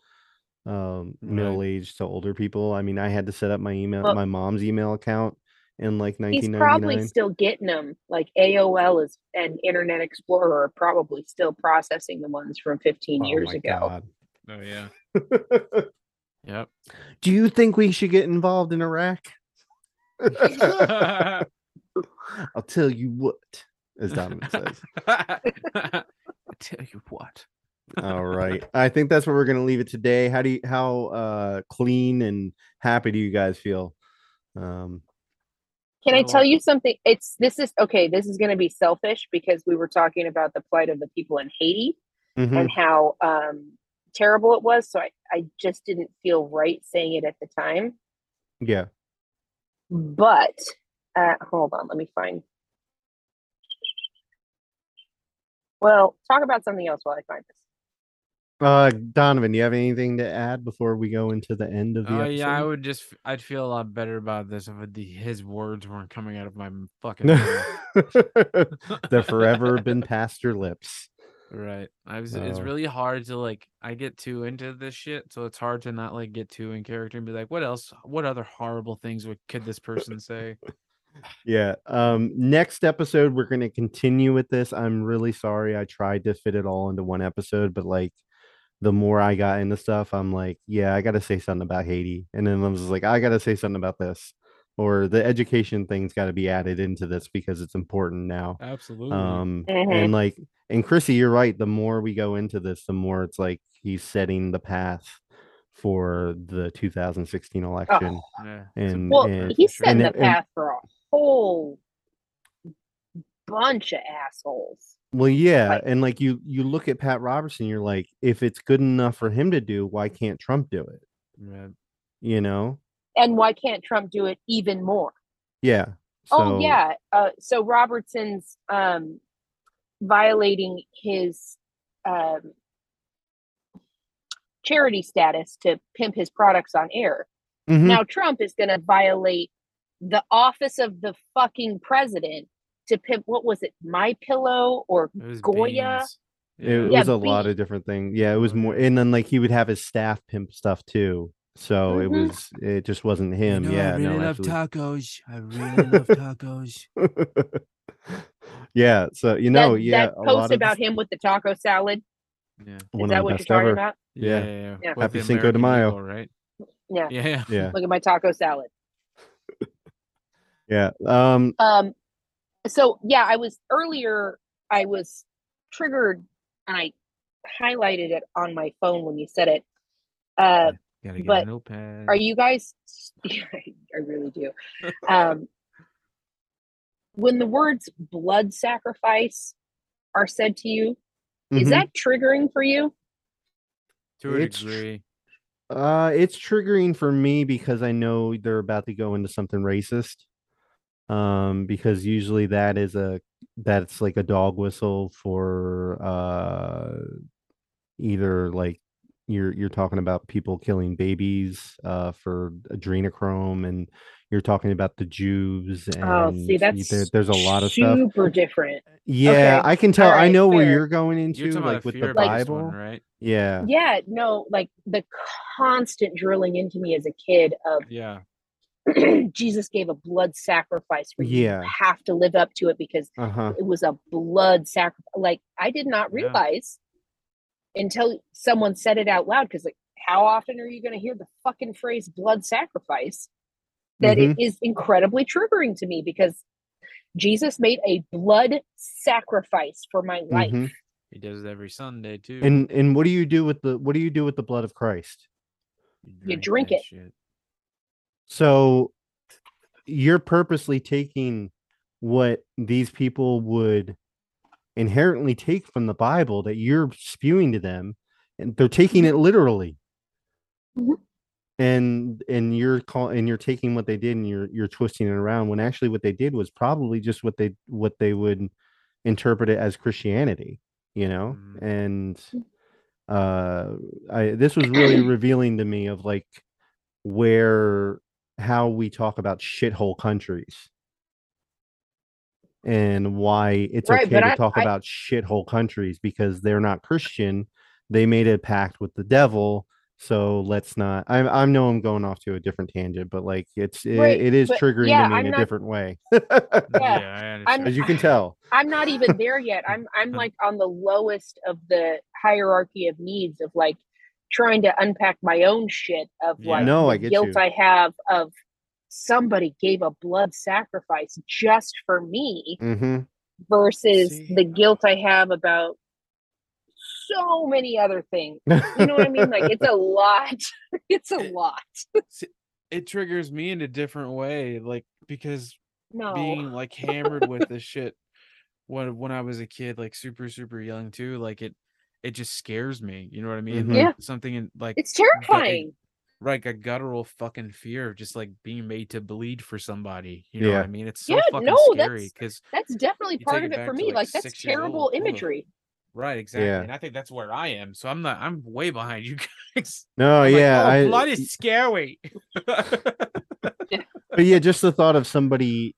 Speaker 4: um
Speaker 3: Right.
Speaker 4: middle-aged to older people. I mean, I had to set up my email
Speaker 2: Well-
Speaker 4: my mom's email account in like 1999.
Speaker 2: He's probably still getting them. Like AOL is and Internet Explorer are probably still processing the ones from 15
Speaker 4: Oh
Speaker 2: years
Speaker 4: my
Speaker 2: ago.
Speaker 4: God.
Speaker 3: Oh yeah. Yep.
Speaker 4: Do you think we should get involved in Iraq? I'll tell you what, as Donovan says.
Speaker 8: I'll tell you what.
Speaker 4: All right. I think that's where we're gonna leave it today. How do you how uh clean and happy do you guys feel? Um
Speaker 2: Can I tell you something? It's this is okay. This is going to be selfish because we were talking about the plight of the people in Haiti
Speaker 4: mhm.
Speaker 2: and how um, terrible it was. So I, I just didn't feel right saying it at the time.
Speaker 4: yeah.
Speaker 2: But uh, hold on, let me find. Well, talk about something else while I find this.
Speaker 4: Uh Donovan, do you have anything to add before we go into the end of the
Speaker 3: Oh
Speaker 4: episode?
Speaker 3: yeah, I would just I'd feel a lot better about this if the, his words weren't coming out of my fucking mouth.
Speaker 4: They're forever been past your lips.
Speaker 3: Right. I was it's
Speaker 4: Oh.
Speaker 3: really hard to like I get too into this shit, so it's hard to not like get too in character and be like, what else what other horrible things would could this person say?
Speaker 4: Yeah. Um next episode we're going to continue with this. I'm really sorry I tried to fit it all into one episode, but like the more I got into stuff, I'm like, yeah, I got to say something about Haiti. And then I was like, I got to say something about this. Or the education thing's got to be added into this because it's important now.
Speaker 3: Absolutely.
Speaker 4: Um
Speaker 2: Mhm.
Speaker 4: and like and Chrissy, you're right. The more we go into this, the more it's like he's setting the path for the 2016 election.
Speaker 3: yeah.
Speaker 4: and-
Speaker 2: Well,
Speaker 4: and-
Speaker 2: he's setting
Speaker 4: and
Speaker 2: the
Speaker 4: and-
Speaker 2: path for a whole bunch of assholes.
Speaker 4: Well, yeah,
Speaker 2: Like-
Speaker 4: and like you you look at Pat Robertson, you're like, if it's good enough for him to do, why can't Trump do it?
Speaker 3: Right.
Speaker 4: You know?
Speaker 2: And why can't Trump do it even more?
Speaker 4: Yeah.
Speaker 2: oh yeah. Uh, so Robertson's um, violating his um, charity status to pimp his products on air.
Speaker 4: Mhm.
Speaker 2: Now Trump is going to violate the office of the fucking president to pimp. What was it? My Pillow or
Speaker 3: It
Speaker 2: Goya?
Speaker 3: beans.
Speaker 4: It
Speaker 2: Yeah,
Speaker 4: was a lot of different things. Yeah, it was more, and then like he would have his staff pimp stuff too. So it
Speaker 2: Mhm.
Speaker 4: was, it just wasn't him.
Speaker 8: You know,
Speaker 4: yeah,
Speaker 8: I really
Speaker 4: no,
Speaker 8: love
Speaker 4: absolutely.
Speaker 8: tacos. I really love tacos.
Speaker 4: yeah. So you know,
Speaker 2: that,
Speaker 4: yeah,
Speaker 2: that
Speaker 4: a
Speaker 2: post
Speaker 4: lot of
Speaker 2: about him with the taco salad.
Speaker 3: Yeah.
Speaker 2: Is
Speaker 4: one
Speaker 2: that what you're talking
Speaker 4: ever.
Speaker 2: about?
Speaker 3: Yeah.
Speaker 4: Yeah.
Speaker 3: Yeah. yeah.
Speaker 2: Yeah.
Speaker 4: Happy
Speaker 3: the
Speaker 4: Cinco de Mayo.
Speaker 3: Eagle, right?
Speaker 2: Yeah.
Speaker 3: Yeah. Yeah.
Speaker 4: Yeah,
Speaker 2: Look at my taco salad.
Speaker 4: yeah. Um,
Speaker 2: Um, so yeah, I was earlier I was triggered and I highlighted it on my phone when you said it. Uh,
Speaker 3: Gotta get
Speaker 2: but
Speaker 3: a notepad.
Speaker 2: are you guys? Yeah, I really do. Um, when the words blood sacrifice are said to you, is
Speaker 4: Mhm.
Speaker 2: that triggering for you?
Speaker 3: to a
Speaker 4: It's-
Speaker 3: degree?
Speaker 4: Uh, it's triggering for me because I know they're about to go into something racist. Um, because usually that is a that's like a dog whistle for uh either like you're you're talking about people killing babies uh for adrenochrome and you're talking about the Jews and
Speaker 2: Oh, see,
Speaker 4: y-
Speaker 2: that's
Speaker 4: there, there's a lot of stuff.
Speaker 2: super different.
Speaker 4: Yeah,
Speaker 2: Okay,
Speaker 4: I can tell. I
Speaker 2: alright,
Speaker 4: know where you're going into,
Speaker 3: You're
Speaker 4: like with the Bible.
Speaker 3: one, right?
Speaker 4: Yeah.
Speaker 2: Yeah, no, like the constant drilling into me as a kid of
Speaker 3: Yeah.
Speaker 2: Jesus gave a blood sacrifice for you.
Speaker 4: Yeah.
Speaker 2: You have to live up to it because
Speaker 4: Uh huh.
Speaker 2: it was a blood sacrifice. Like I did not
Speaker 3: Yeah.
Speaker 2: realize until someone said it out loud. Because like, how often are you going to hear the fucking phrase "blood sacrifice"? That it
Speaker 4: Mm-hmm.
Speaker 2: is incredibly triggering to me because Jesus made a blood sacrifice for my life.
Speaker 4: Mhm.
Speaker 3: He does it every Sunday too.
Speaker 4: And and what do you do with the what do you do with the blood of Christ?
Speaker 2: You drink
Speaker 3: that
Speaker 2: it.
Speaker 3: shit.
Speaker 4: So you're purposely taking what these people would inherently take from the Bible that you're spewing to them, and they're taking it literally.
Speaker 2: Mhm.
Speaker 4: And and you're call and you're taking what they did and you're you're twisting it around when actually what they did was probably just what they what they would interpret it as Christianity, you know?
Speaker 3: Mhm.
Speaker 4: And uh I this was really revealing to me of like where how we talk about shithole countries and why it's
Speaker 2: Right,
Speaker 4: okay to
Speaker 2: I-
Speaker 4: talk
Speaker 2: I-
Speaker 4: about shithole countries because they're not Christian. They made a pact with the devil. So let's not. I I know I'm going off to a different tangent, but like it's it,
Speaker 2: Right,
Speaker 4: it is triggering
Speaker 2: yeah,
Speaker 4: to me
Speaker 2: I'm
Speaker 4: in a different way,
Speaker 3: Yeah, I
Speaker 2: I'm-
Speaker 4: as you can tell.
Speaker 2: I'm not even there yet. I'm I'm like on the lowest of the hierarchy of needs of like trying to unpack my own shit of
Speaker 3: Yeah.
Speaker 2: like
Speaker 4: No, I get
Speaker 2: guilt
Speaker 4: you.
Speaker 2: I have of somebody gave a blood sacrifice just for me
Speaker 4: hmm
Speaker 2: versus
Speaker 3: See.
Speaker 2: the guilt I have about so many other things. You know what I mean? Like it's a lot. It's a lot.
Speaker 3: it triggers me in a different way, like because
Speaker 2: No.
Speaker 3: being like hammered with this shit when when I was a kid, like super super young too, like it it just scares me. You know what I mean?
Speaker 4: Mhm.
Speaker 3: Like,
Speaker 2: Yeah.
Speaker 3: something in like
Speaker 2: It's
Speaker 3: gut-
Speaker 2: terrifying.
Speaker 3: Like a guttural fucking fear of just like being made to bleed for somebody. You know what
Speaker 4: Yeah.
Speaker 3: I mean? It's so
Speaker 2: Yeah,
Speaker 3: fucking
Speaker 2: no,
Speaker 3: scary
Speaker 2: that's-
Speaker 3: because
Speaker 2: That's that's,
Speaker 3: definitely
Speaker 2: part of
Speaker 3: it
Speaker 2: it for me.
Speaker 3: like,
Speaker 2: Like that's terrible
Speaker 3: old. Ugh.
Speaker 2: imagery.
Speaker 3: right, exactly.
Speaker 4: Yeah.
Speaker 3: And I think that's where I am. So I'm not. I'm way behind you guys.
Speaker 4: No,
Speaker 3: I'm like,
Speaker 4: yeah,
Speaker 3: oh,
Speaker 4: I,
Speaker 3: blood is scary.
Speaker 4: but yeah, just the thought of somebody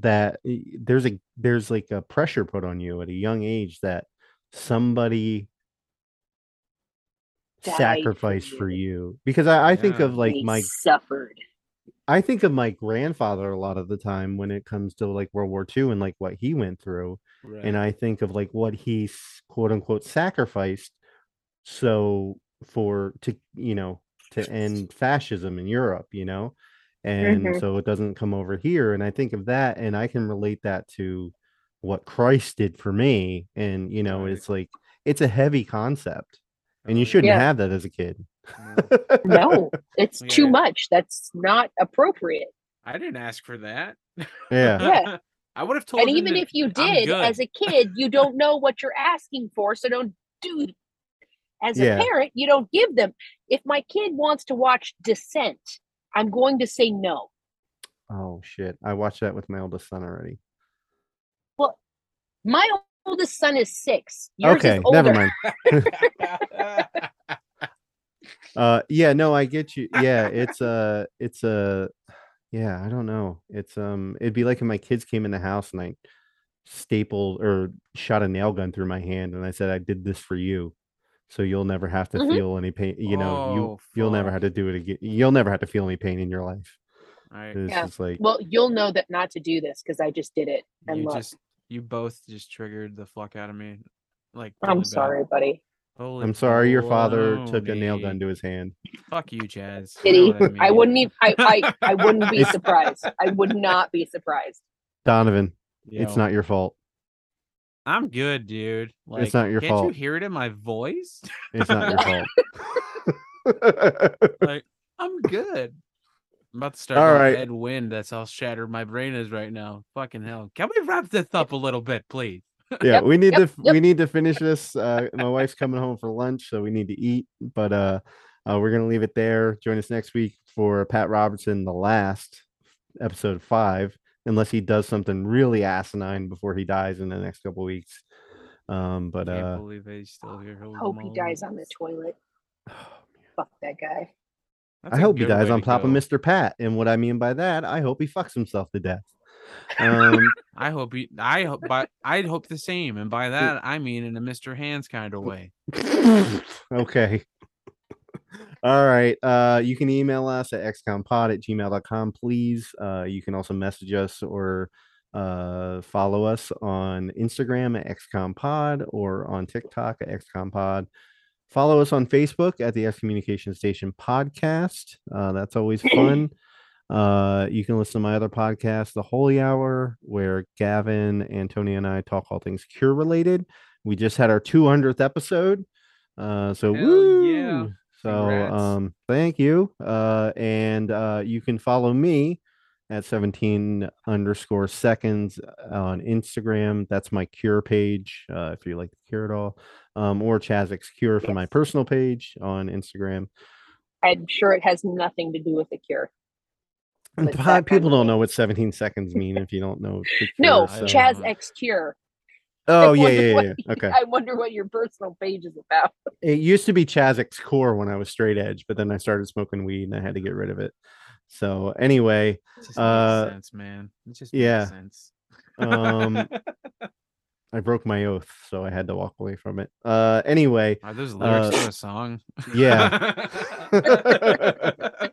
Speaker 4: that there's a there's like a pressure put on you at a young age that somebody
Speaker 2: Died for you.
Speaker 4: you because I, I think of like
Speaker 2: They
Speaker 4: my
Speaker 2: suffered.
Speaker 4: I think of my grandfather a lot of the time when it comes to like World War II and like what he went through
Speaker 3: right.
Speaker 4: and I think of like what he quote unquote sacrificed so for to you know to end fascism in Europe, you know, and
Speaker 2: Mhm.
Speaker 4: so it doesn't come over here. And I think of that, and I can relate that to what Christ did for me. And you know,
Speaker 3: Right.
Speaker 4: it's like it's a heavy concept, and you shouldn't
Speaker 2: Yeah.
Speaker 4: have that as a kid.
Speaker 3: No.
Speaker 2: No, it's
Speaker 3: Yeah.
Speaker 2: too much. That's not appropriate.
Speaker 3: I didn't ask for that.
Speaker 4: Yeah.
Speaker 2: Yeah.
Speaker 3: I would have told
Speaker 2: and even
Speaker 3: to-
Speaker 2: if you did as a kid, you don't know what you're asking for, so don't do it. As
Speaker 4: Yeah.
Speaker 2: a parent, you don't give them. If my kid wants to watch Descent, I'm going to say no.
Speaker 4: Oh shit! I watched that with my oldest son already.
Speaker 2: Well, my oldest son is six. Yours
Speaker 4: okay,
Speaker 2: is older.
Speaker 4: never mind. Uh, yeah, no, I get you. Yeah, it's a, it's a, yeah, I don't know. It's um, it'd be like if my kids came in the house and I stapled or shot a nail gun through my hand and I said I did this for you, so you'll never have to
Speaker 2: Mhm.
Speaker 4: feel any pain. You know, you
Speaker 3: Oh,
Speaker 4: you'll never have to do it again. You'll never have to feel any pain in your life.
Speaker 3: Right.
Speaker 2: Yeah.
Speaker 4: like,
Speaker 2: Well, you'll know that not to do this because I just did it. And
Speaker 3: You
Speaker 2: look,
Speaker 3: just you both just triggered the fuck out of me. Like
Speaker 2: I'm
Speaker 3: really bad.
Speaker 2: sorry, buddy.
Speaker 3: Holy
Speaker 4: I'm sorry, your father took a nail gun to his hand.
Speaker 3: Fuck you, Chaz. You
Speaker 2: Kitty,
Speaker 3: know what
Speaker 2: I
Speaker 3: mean.
Speaker 2: wouldn't even. I, I, I wouldn't be surprised. I would not be surprised.
Speaker 4: Donovan, it's
Speaker 3: Yo.
Speaker 4: not your fault.
Speaker 3: I'm good, dude. Like, it's
Speaker 4: not your fault.
Speaker 3: can't you hear it in my voice?
Speaker 4: It's not your fault.
Speaker 3: like, I'm good. I'm about to start
Speaker 4: All
Speaker 3: all
Speaker 4: right.
Speaker 3: Ed Wind. That's how shattered my brain is right now. Fucking hell. Can we wrap this up a little bit, please?
Speaker 4: yeah,
Speaker 2: Yep,
Speaker 4: we need
Speaker 2: yep,
Speaker 4: to
Speaker 2: yep.
Speaker 4: we need to finish this. Uh, my wife's coming home for lunch, so we need to eat. But uh, uh, we're gonna leave it there. Join us next week for Pat Robertson, the last episode five, unless he does something really asinine before he dies in the next couple weeks. Um, but
Speaker 3: Can't
Speaker 4: uh,
Speaker 3: believe he's still here.
Speaker 2: Hope he dies on the toilet. Fuck that guy.
Speaker 3: That's
Speaker 4: I hope he dies on
Speaker 3: to
Speaker 4: top of. Mr. Pat. And what I mean by that, I hope he fucks himself to death. Um,
Speaker 3: I hope he. I hope. But I'd hope the same, and by that I mean in a Mr. Hands kind of way.
Speaker 4: okay. All right. Uh, you can email us at xcompod at gmail.com, please. Uh, you can also message us or uh, follow us on Instagram at xcompod or on TikTok at xcompod. Follow us on Facebook at the Excommunication Station Podcast. Uh, that's always fun. Uh, you can listen to my other podcast, The Holy Hour, where Gavin, Antonio, and I talk all things cure related. We just had our 200th episode. Uh, so
Speaker 3: Hell
Speaker 4: woo!
Speaker 3: yeah.
Speaker 4: So um, thank you. Uh, and uh, you can follow me at 17 underscore seconds on Instagram. That's my cure page. Uh, if you like the cure at all, um, or Chazik's cure for my personal page on Instagram.
Speaker 2: I'm sure it has nothing to do with the cure.
Speaker 4: People don't know what 17 seconds mean if you don't know. the
Speaker 2: No,
Speaker 4: cure, so-
Speaker 2: Chaz X Cure.
Speaker 4: Oh yeah, yeah. yeah. Okay.
Speaker 2: I wonder what your personal page is about.
Speaker 4: It used to be Chazik's core when I was straight edge, but then I started smoking weed and I had to get rid of it. So anyway,
Speaker 3: It just makes
Speaker 4: Uh,
Speaker 3: sense, man. It just
Speaker 4: yeah.
Speaker 3: makes sense.
Speaker 4: um, I broke my oath, so I had to walk away from it. Uh, anyway,
Speaker 3: Are those lyrics
Speaker 4: uh,
Speaker 3: to a song?
Speaker 4: yeah.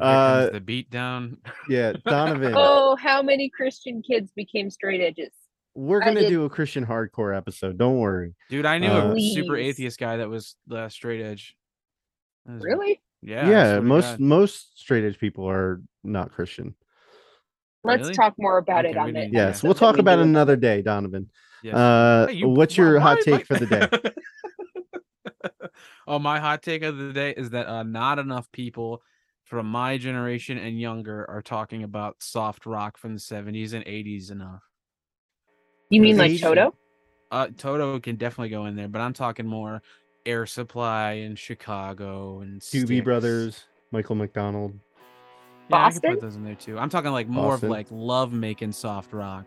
Speaker 4: Uh,
Speaker 3: the beat down.
Speaker 4: yeah, Donovan,
Speaker 2: Oh, how many Christian kids became straight edges?
Speaker 4: we're gonna
Speaker 2: did-
Speaker 4: do a Christian hardcore episode. Don't worry.
Speaker 3: Dude, I knew
Speaker 4: Uh,
Speaker 3: a super atheist guy that was uh, straight edge. Was-
Speaker 2: Really?
Speaker 3: Yeah.
Speaker 4: Yeah, most
Speaker 3: God.
Speaker 4: most straight edge people are not Christian.
Speaker 2: Let's
Speaker 3: Really?
Speaker 2: talk more about
Speaker 3: Okay,
Speaker 2: it on the
Speaker 3: need-
Speaker 4: Yes, we'll talk
Speaker 2: we
Speaker 4: about it another day, Donovan.
Speaker 3: Yes.
Speaker 4: Uh,
Speaker 3: Hey, you-
Speaker 4: what's
Speaker 3: why-
Speaker 4: your hot take
Speaker 3: why-
Speaker 4: for the day?
Speaker 3: oh, my hot take of the day is that uh, not enough people from my generation and younger are talking about soft rock from the 70s and 80s enough.
Speaker 2: You mean like
Speaker 4: Age-
Speaker 2: Toto?
Speaker 3: Uh, Toto can definitely go in there, but I'm talking more Air Supply in Chicago and
Speaker 4: Doobie
Speaker 3: Styx.
Speaker 4: Brothers, Michael McDonald.
Speaker 3: Yeah, I can
Speaker 2: Boston?
Speaker 3: put those in there too. I'm talking like more
Speaker 4: Boston.
Speaker 3: of like love making soft rock,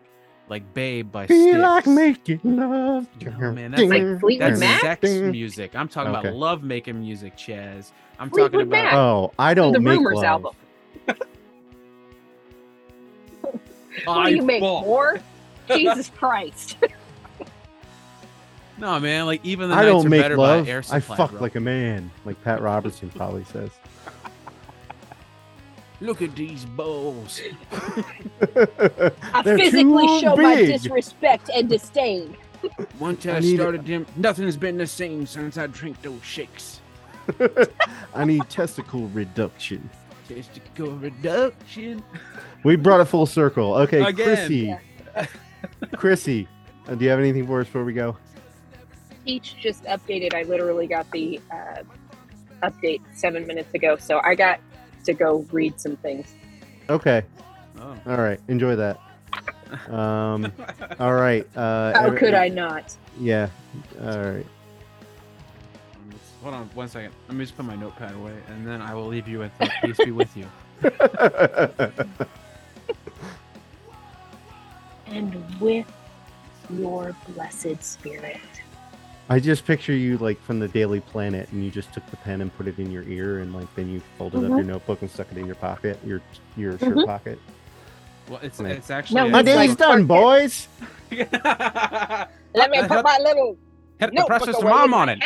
Speaker 3: like Babe by
Speaker 4: Feel like making love.
Speaker 3: No, man, that's
Speaker 2: Like Fleetwood
Speaker 3: That's
Speaker 2: Mac?
Speaker 3: sex music. I'm talking
Speaker 4: Okay.
Speaker 3: about love making music, Chaz. I'm
Speaker 2: Fleetwood
Speaker 3: talking about
Speaker 2: Mac.
Speaker 4: Oh, I don't
Speaker 2: the
Speaker 4: make
Speaker 2: Rumors
Speaker 4: love.
Speaker 2: album. What do you make
Speaker 3: fall.
Speaker 2: more? Jesus Christ.
Speaker 3: No, man, like even the
Speaker 4: I
Speaker 3: nights
Speaker 4: don't
Speaker 3: are
Speaker 4: make
Speaker 3: better
Speaker 4: love.
Speaker 3: by Air
Speaker 4: I
Speaker 3: Supply.
Speaker 4: fuck
Speaker 3: bro.
Speaker 4: like a man, like Pat Robertson probably says.
Speaker 8: Look at these balls.
Speaker 2: I
Speaker 4: They're
Speaker 2: physically
Speaker 4: too
Speaker 2: show my
Speaker 4: big.
Speaker 2: disrespect and disdain.
Speaker 8: Once
Speaker 4: I
Speaker 8: I,
Speaker 4: need-
Speaker 8: started them, nothing has been the same since I drank those shakes.
Speaker 4: I need testicle reduction.
Speaker 8: Testicle reduction.
Speaker 4: We brought it full circle. Okay,
Speaker 3: Again.
Speaker 4: Chrissy. Chrissy, uh, do you have anything for us before we go?
Speaker 2: Each just updated. I literally got the uh, update seven minutes ago, so I got to go read some things.
Speaker 4: Okay.
Speaker 3: Oh.
Speaker 4: All right. Enjoy that. Um. All right. Uh,
Speaker 2: How
Speaker 4: every-
Speaker 2: could I not?
Speaker 4: Yeah. All right.
Speaker 3: Hold on one second. Let me just put my notepad away, and then I will leave you with peace be with you.
Speaker 2: And with your blessed spirit.
Speaker 4: I just picture you like from the Daily Planet, and you just took the pen and put it in your ear, and like then you folded up your notebook and stuck it in your pocket, your your shirt
Speaker 2: Mhm.
Speaker 4: pocket.
Speaker 3: Well, it's
Speaker 4: Right.
Speaker 3: it's actually
Speaker 2: No,
Speaker 4: My
Speaker 2: It's
Speaker 4: day's
Speaker 2: like
Speaker 4: done, boys.
Speaker 2: Let me put my little
Speaker 3: the
Speaker 2: notebook
Speaker 3: precious
Speaker 2: away
Speaker 3: mom on
Speaker 2: my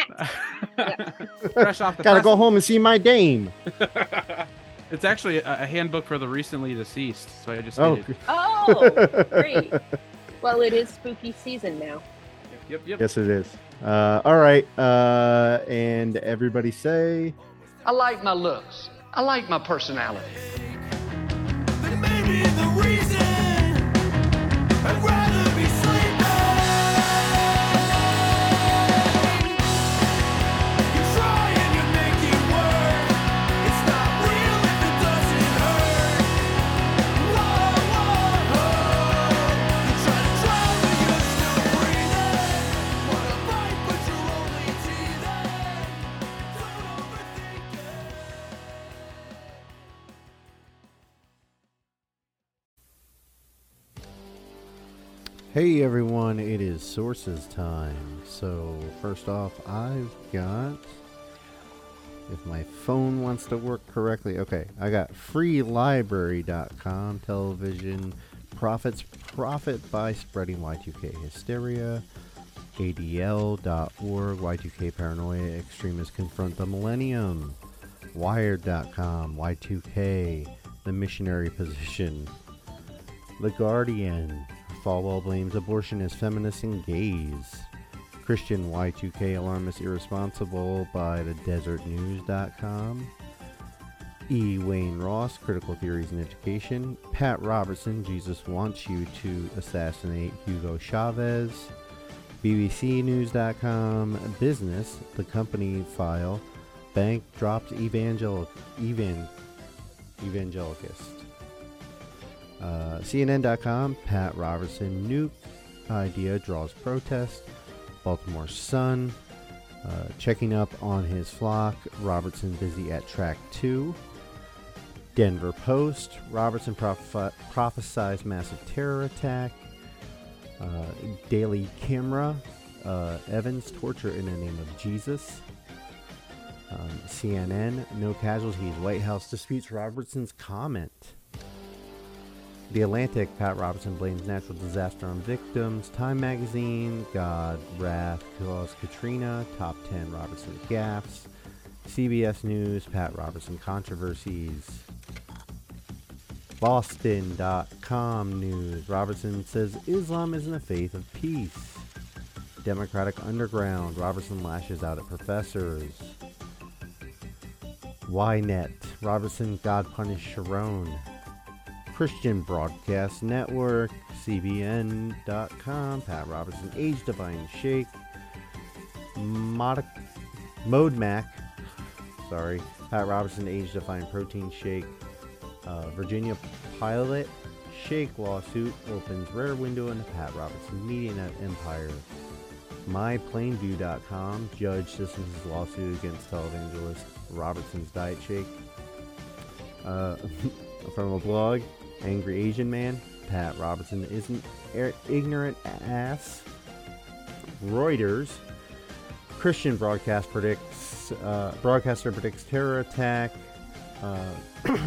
Speaker 3: it. Fresh off the
Speaker 4: Gotta
Speaker 3: press.
Speaker 4: go home and see my dame.
Speaker 3: it's actually a, a handbook for the recently deceased. So I just
Speaker 4: Oh,
Speaker 3: did it.
Speaker 2: Oh, great. Well, it is spooky season now.
Speaker 3: Yep, yep.
Speaker 4: yes, it is. Uh, all right. Uh, and everybody say.
Speaker 9: I like my looks. I like my personality.
Speaker 4: Hey everyone, it is sources time. So, first off, I've got. If my phone wants to work correctly, okay, I got freelibrary.com, television, profits profit by spreading Y2K hysteria, ADL.org, Y2K paranoia, extremists confront the millennium, Wired.com, Y2K, the missionary position, The Guardian, Falwell blames abortion as feminists and gays. Christian Y2K alarmist irresponsible by the deseretnews.com. E. Wayne Ross, Critical Theories in Education. Pat Robertson, Jesus wants you to assassinate Hugo Chavez. BBCNews.com, Business, the company file. Bank drops evangel- evan- evangelicist. Uh, CNN.com, Pat Robertson, nuke idea draws protest. Baltimore Sun, uh, checking up on his flock. Robertson busy at track two. Denver Post, Robertson prophe- prophesies massive terror attack. Uh, Daily Camera, uh, Evans torture in the name of Jesus. Um, CNN, no casualties. White House disputes Robertson's comment. The Atlantic, Pat Robertson blames natural disaster on victims. Time Magazine, God, Wrath, caused Katrina. Top 10 Robertson gaffes. CBS News, Pat Robertson controversies. Boston.com News, Robertson says Islam isn't a faith of peace. Democratic Underground, Robertson lashes out at professors. Ynet, Robertson God punish Sharon. Christian Broadcast Network, CBN.com, Pat Robertson, Age Divine Shake, Mod- sorry, Pat Robertson, Age Define Protein Shake, uh, Virginia Pilot Shake lawsuit opens rare window into Pat Robertson MediaNet Empire. MyPlainview.com, Judge dismisses lawsuit against televangelist Robertson's Diet Shake. Uh, from a blog, Angry Asian Man, Pat Robertson isn't er- ignorant ass. Reuters, Christian broadcast predicts uh, broadcaster predicts terror attack. Uh,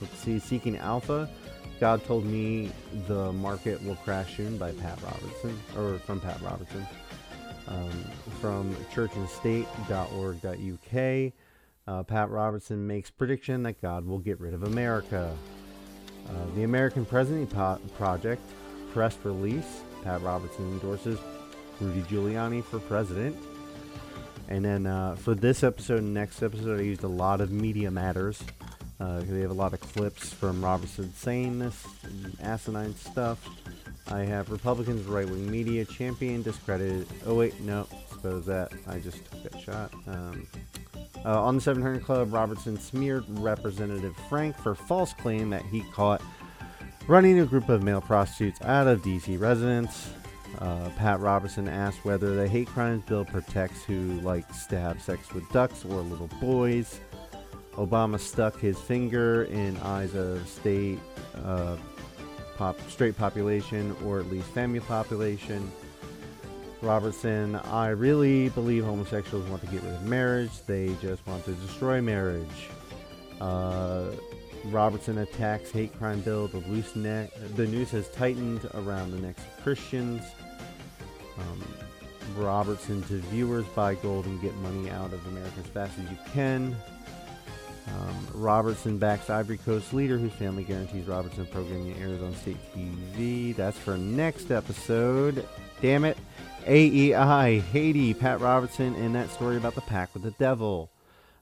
Speaker 4: let's see, Seeking Alpha. God told me the market will crash soon by Pat Robertson, or from Pat Robertson. Um, from churchandstate.org.uk. Uh, Pat Robertson makes prediction that God will get rid of America. Uh, the American President Po- Project press release. Pat Robertson endorses Rudy Giuliani for president. And then uh, for this episode and next episode, I used a lot of Media Matters. Uh, they have a lot of clips from Robertson saying this asinine stuff. I have Republicans, right wing media, champion, discredited. Oh, wait, no, suppose that. I just took that shot. Um, uh, on the 700 Club, Robertson smeared Representative Frank for false claim that he caught running a group of male prostitutes out of D.C. residence. Uh, Pat Robertson asked whether the hate crimes bill protects who likes to have sex with ducks or little boys. Obama stuck his finger in eyes of state uh, pop, straight population or at least family population. Robertson, I really believe homosexuals want to get rid of marriage. They just want to destroy marriage. Uh, Robertson attacks hate crime bill. The loose neck. The noose has tightened around the necks of Christians. Um, Robertson to viewers buy gold and get money out of America as fast as you can. Um, Robertson backs Ivory Coast leader whose family guarantees Robertson programming airs on state TV. That's for next episode. Damn it. AEI, Haiti, Pat Robertson, and that story about the pact with the devil.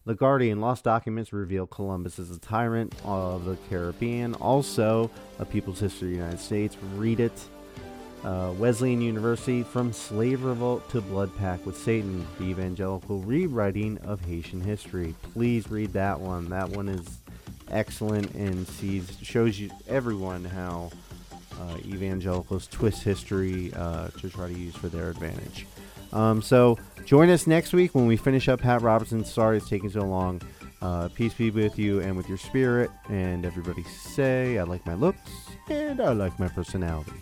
Speaker 4: The Guardian, lost documents reveal Columbus is a tyrant of the Caribbean. Also, A People's History of the United States. Read it. Uh, Wesleyan University, From Slave Revolt to Blood Pact with Satan, the evangelical rewriting of Haitian history. Please read that one. That one is excellent and sees shows you everyone how evangelicals twist history uh, to try to use for their advantage. Um, so join us next week when we finish up Pat Robertson. Sorry it's taking so long. Uh, peace be with you and with your spirit. And everybody say, I like my looks and I like my personality.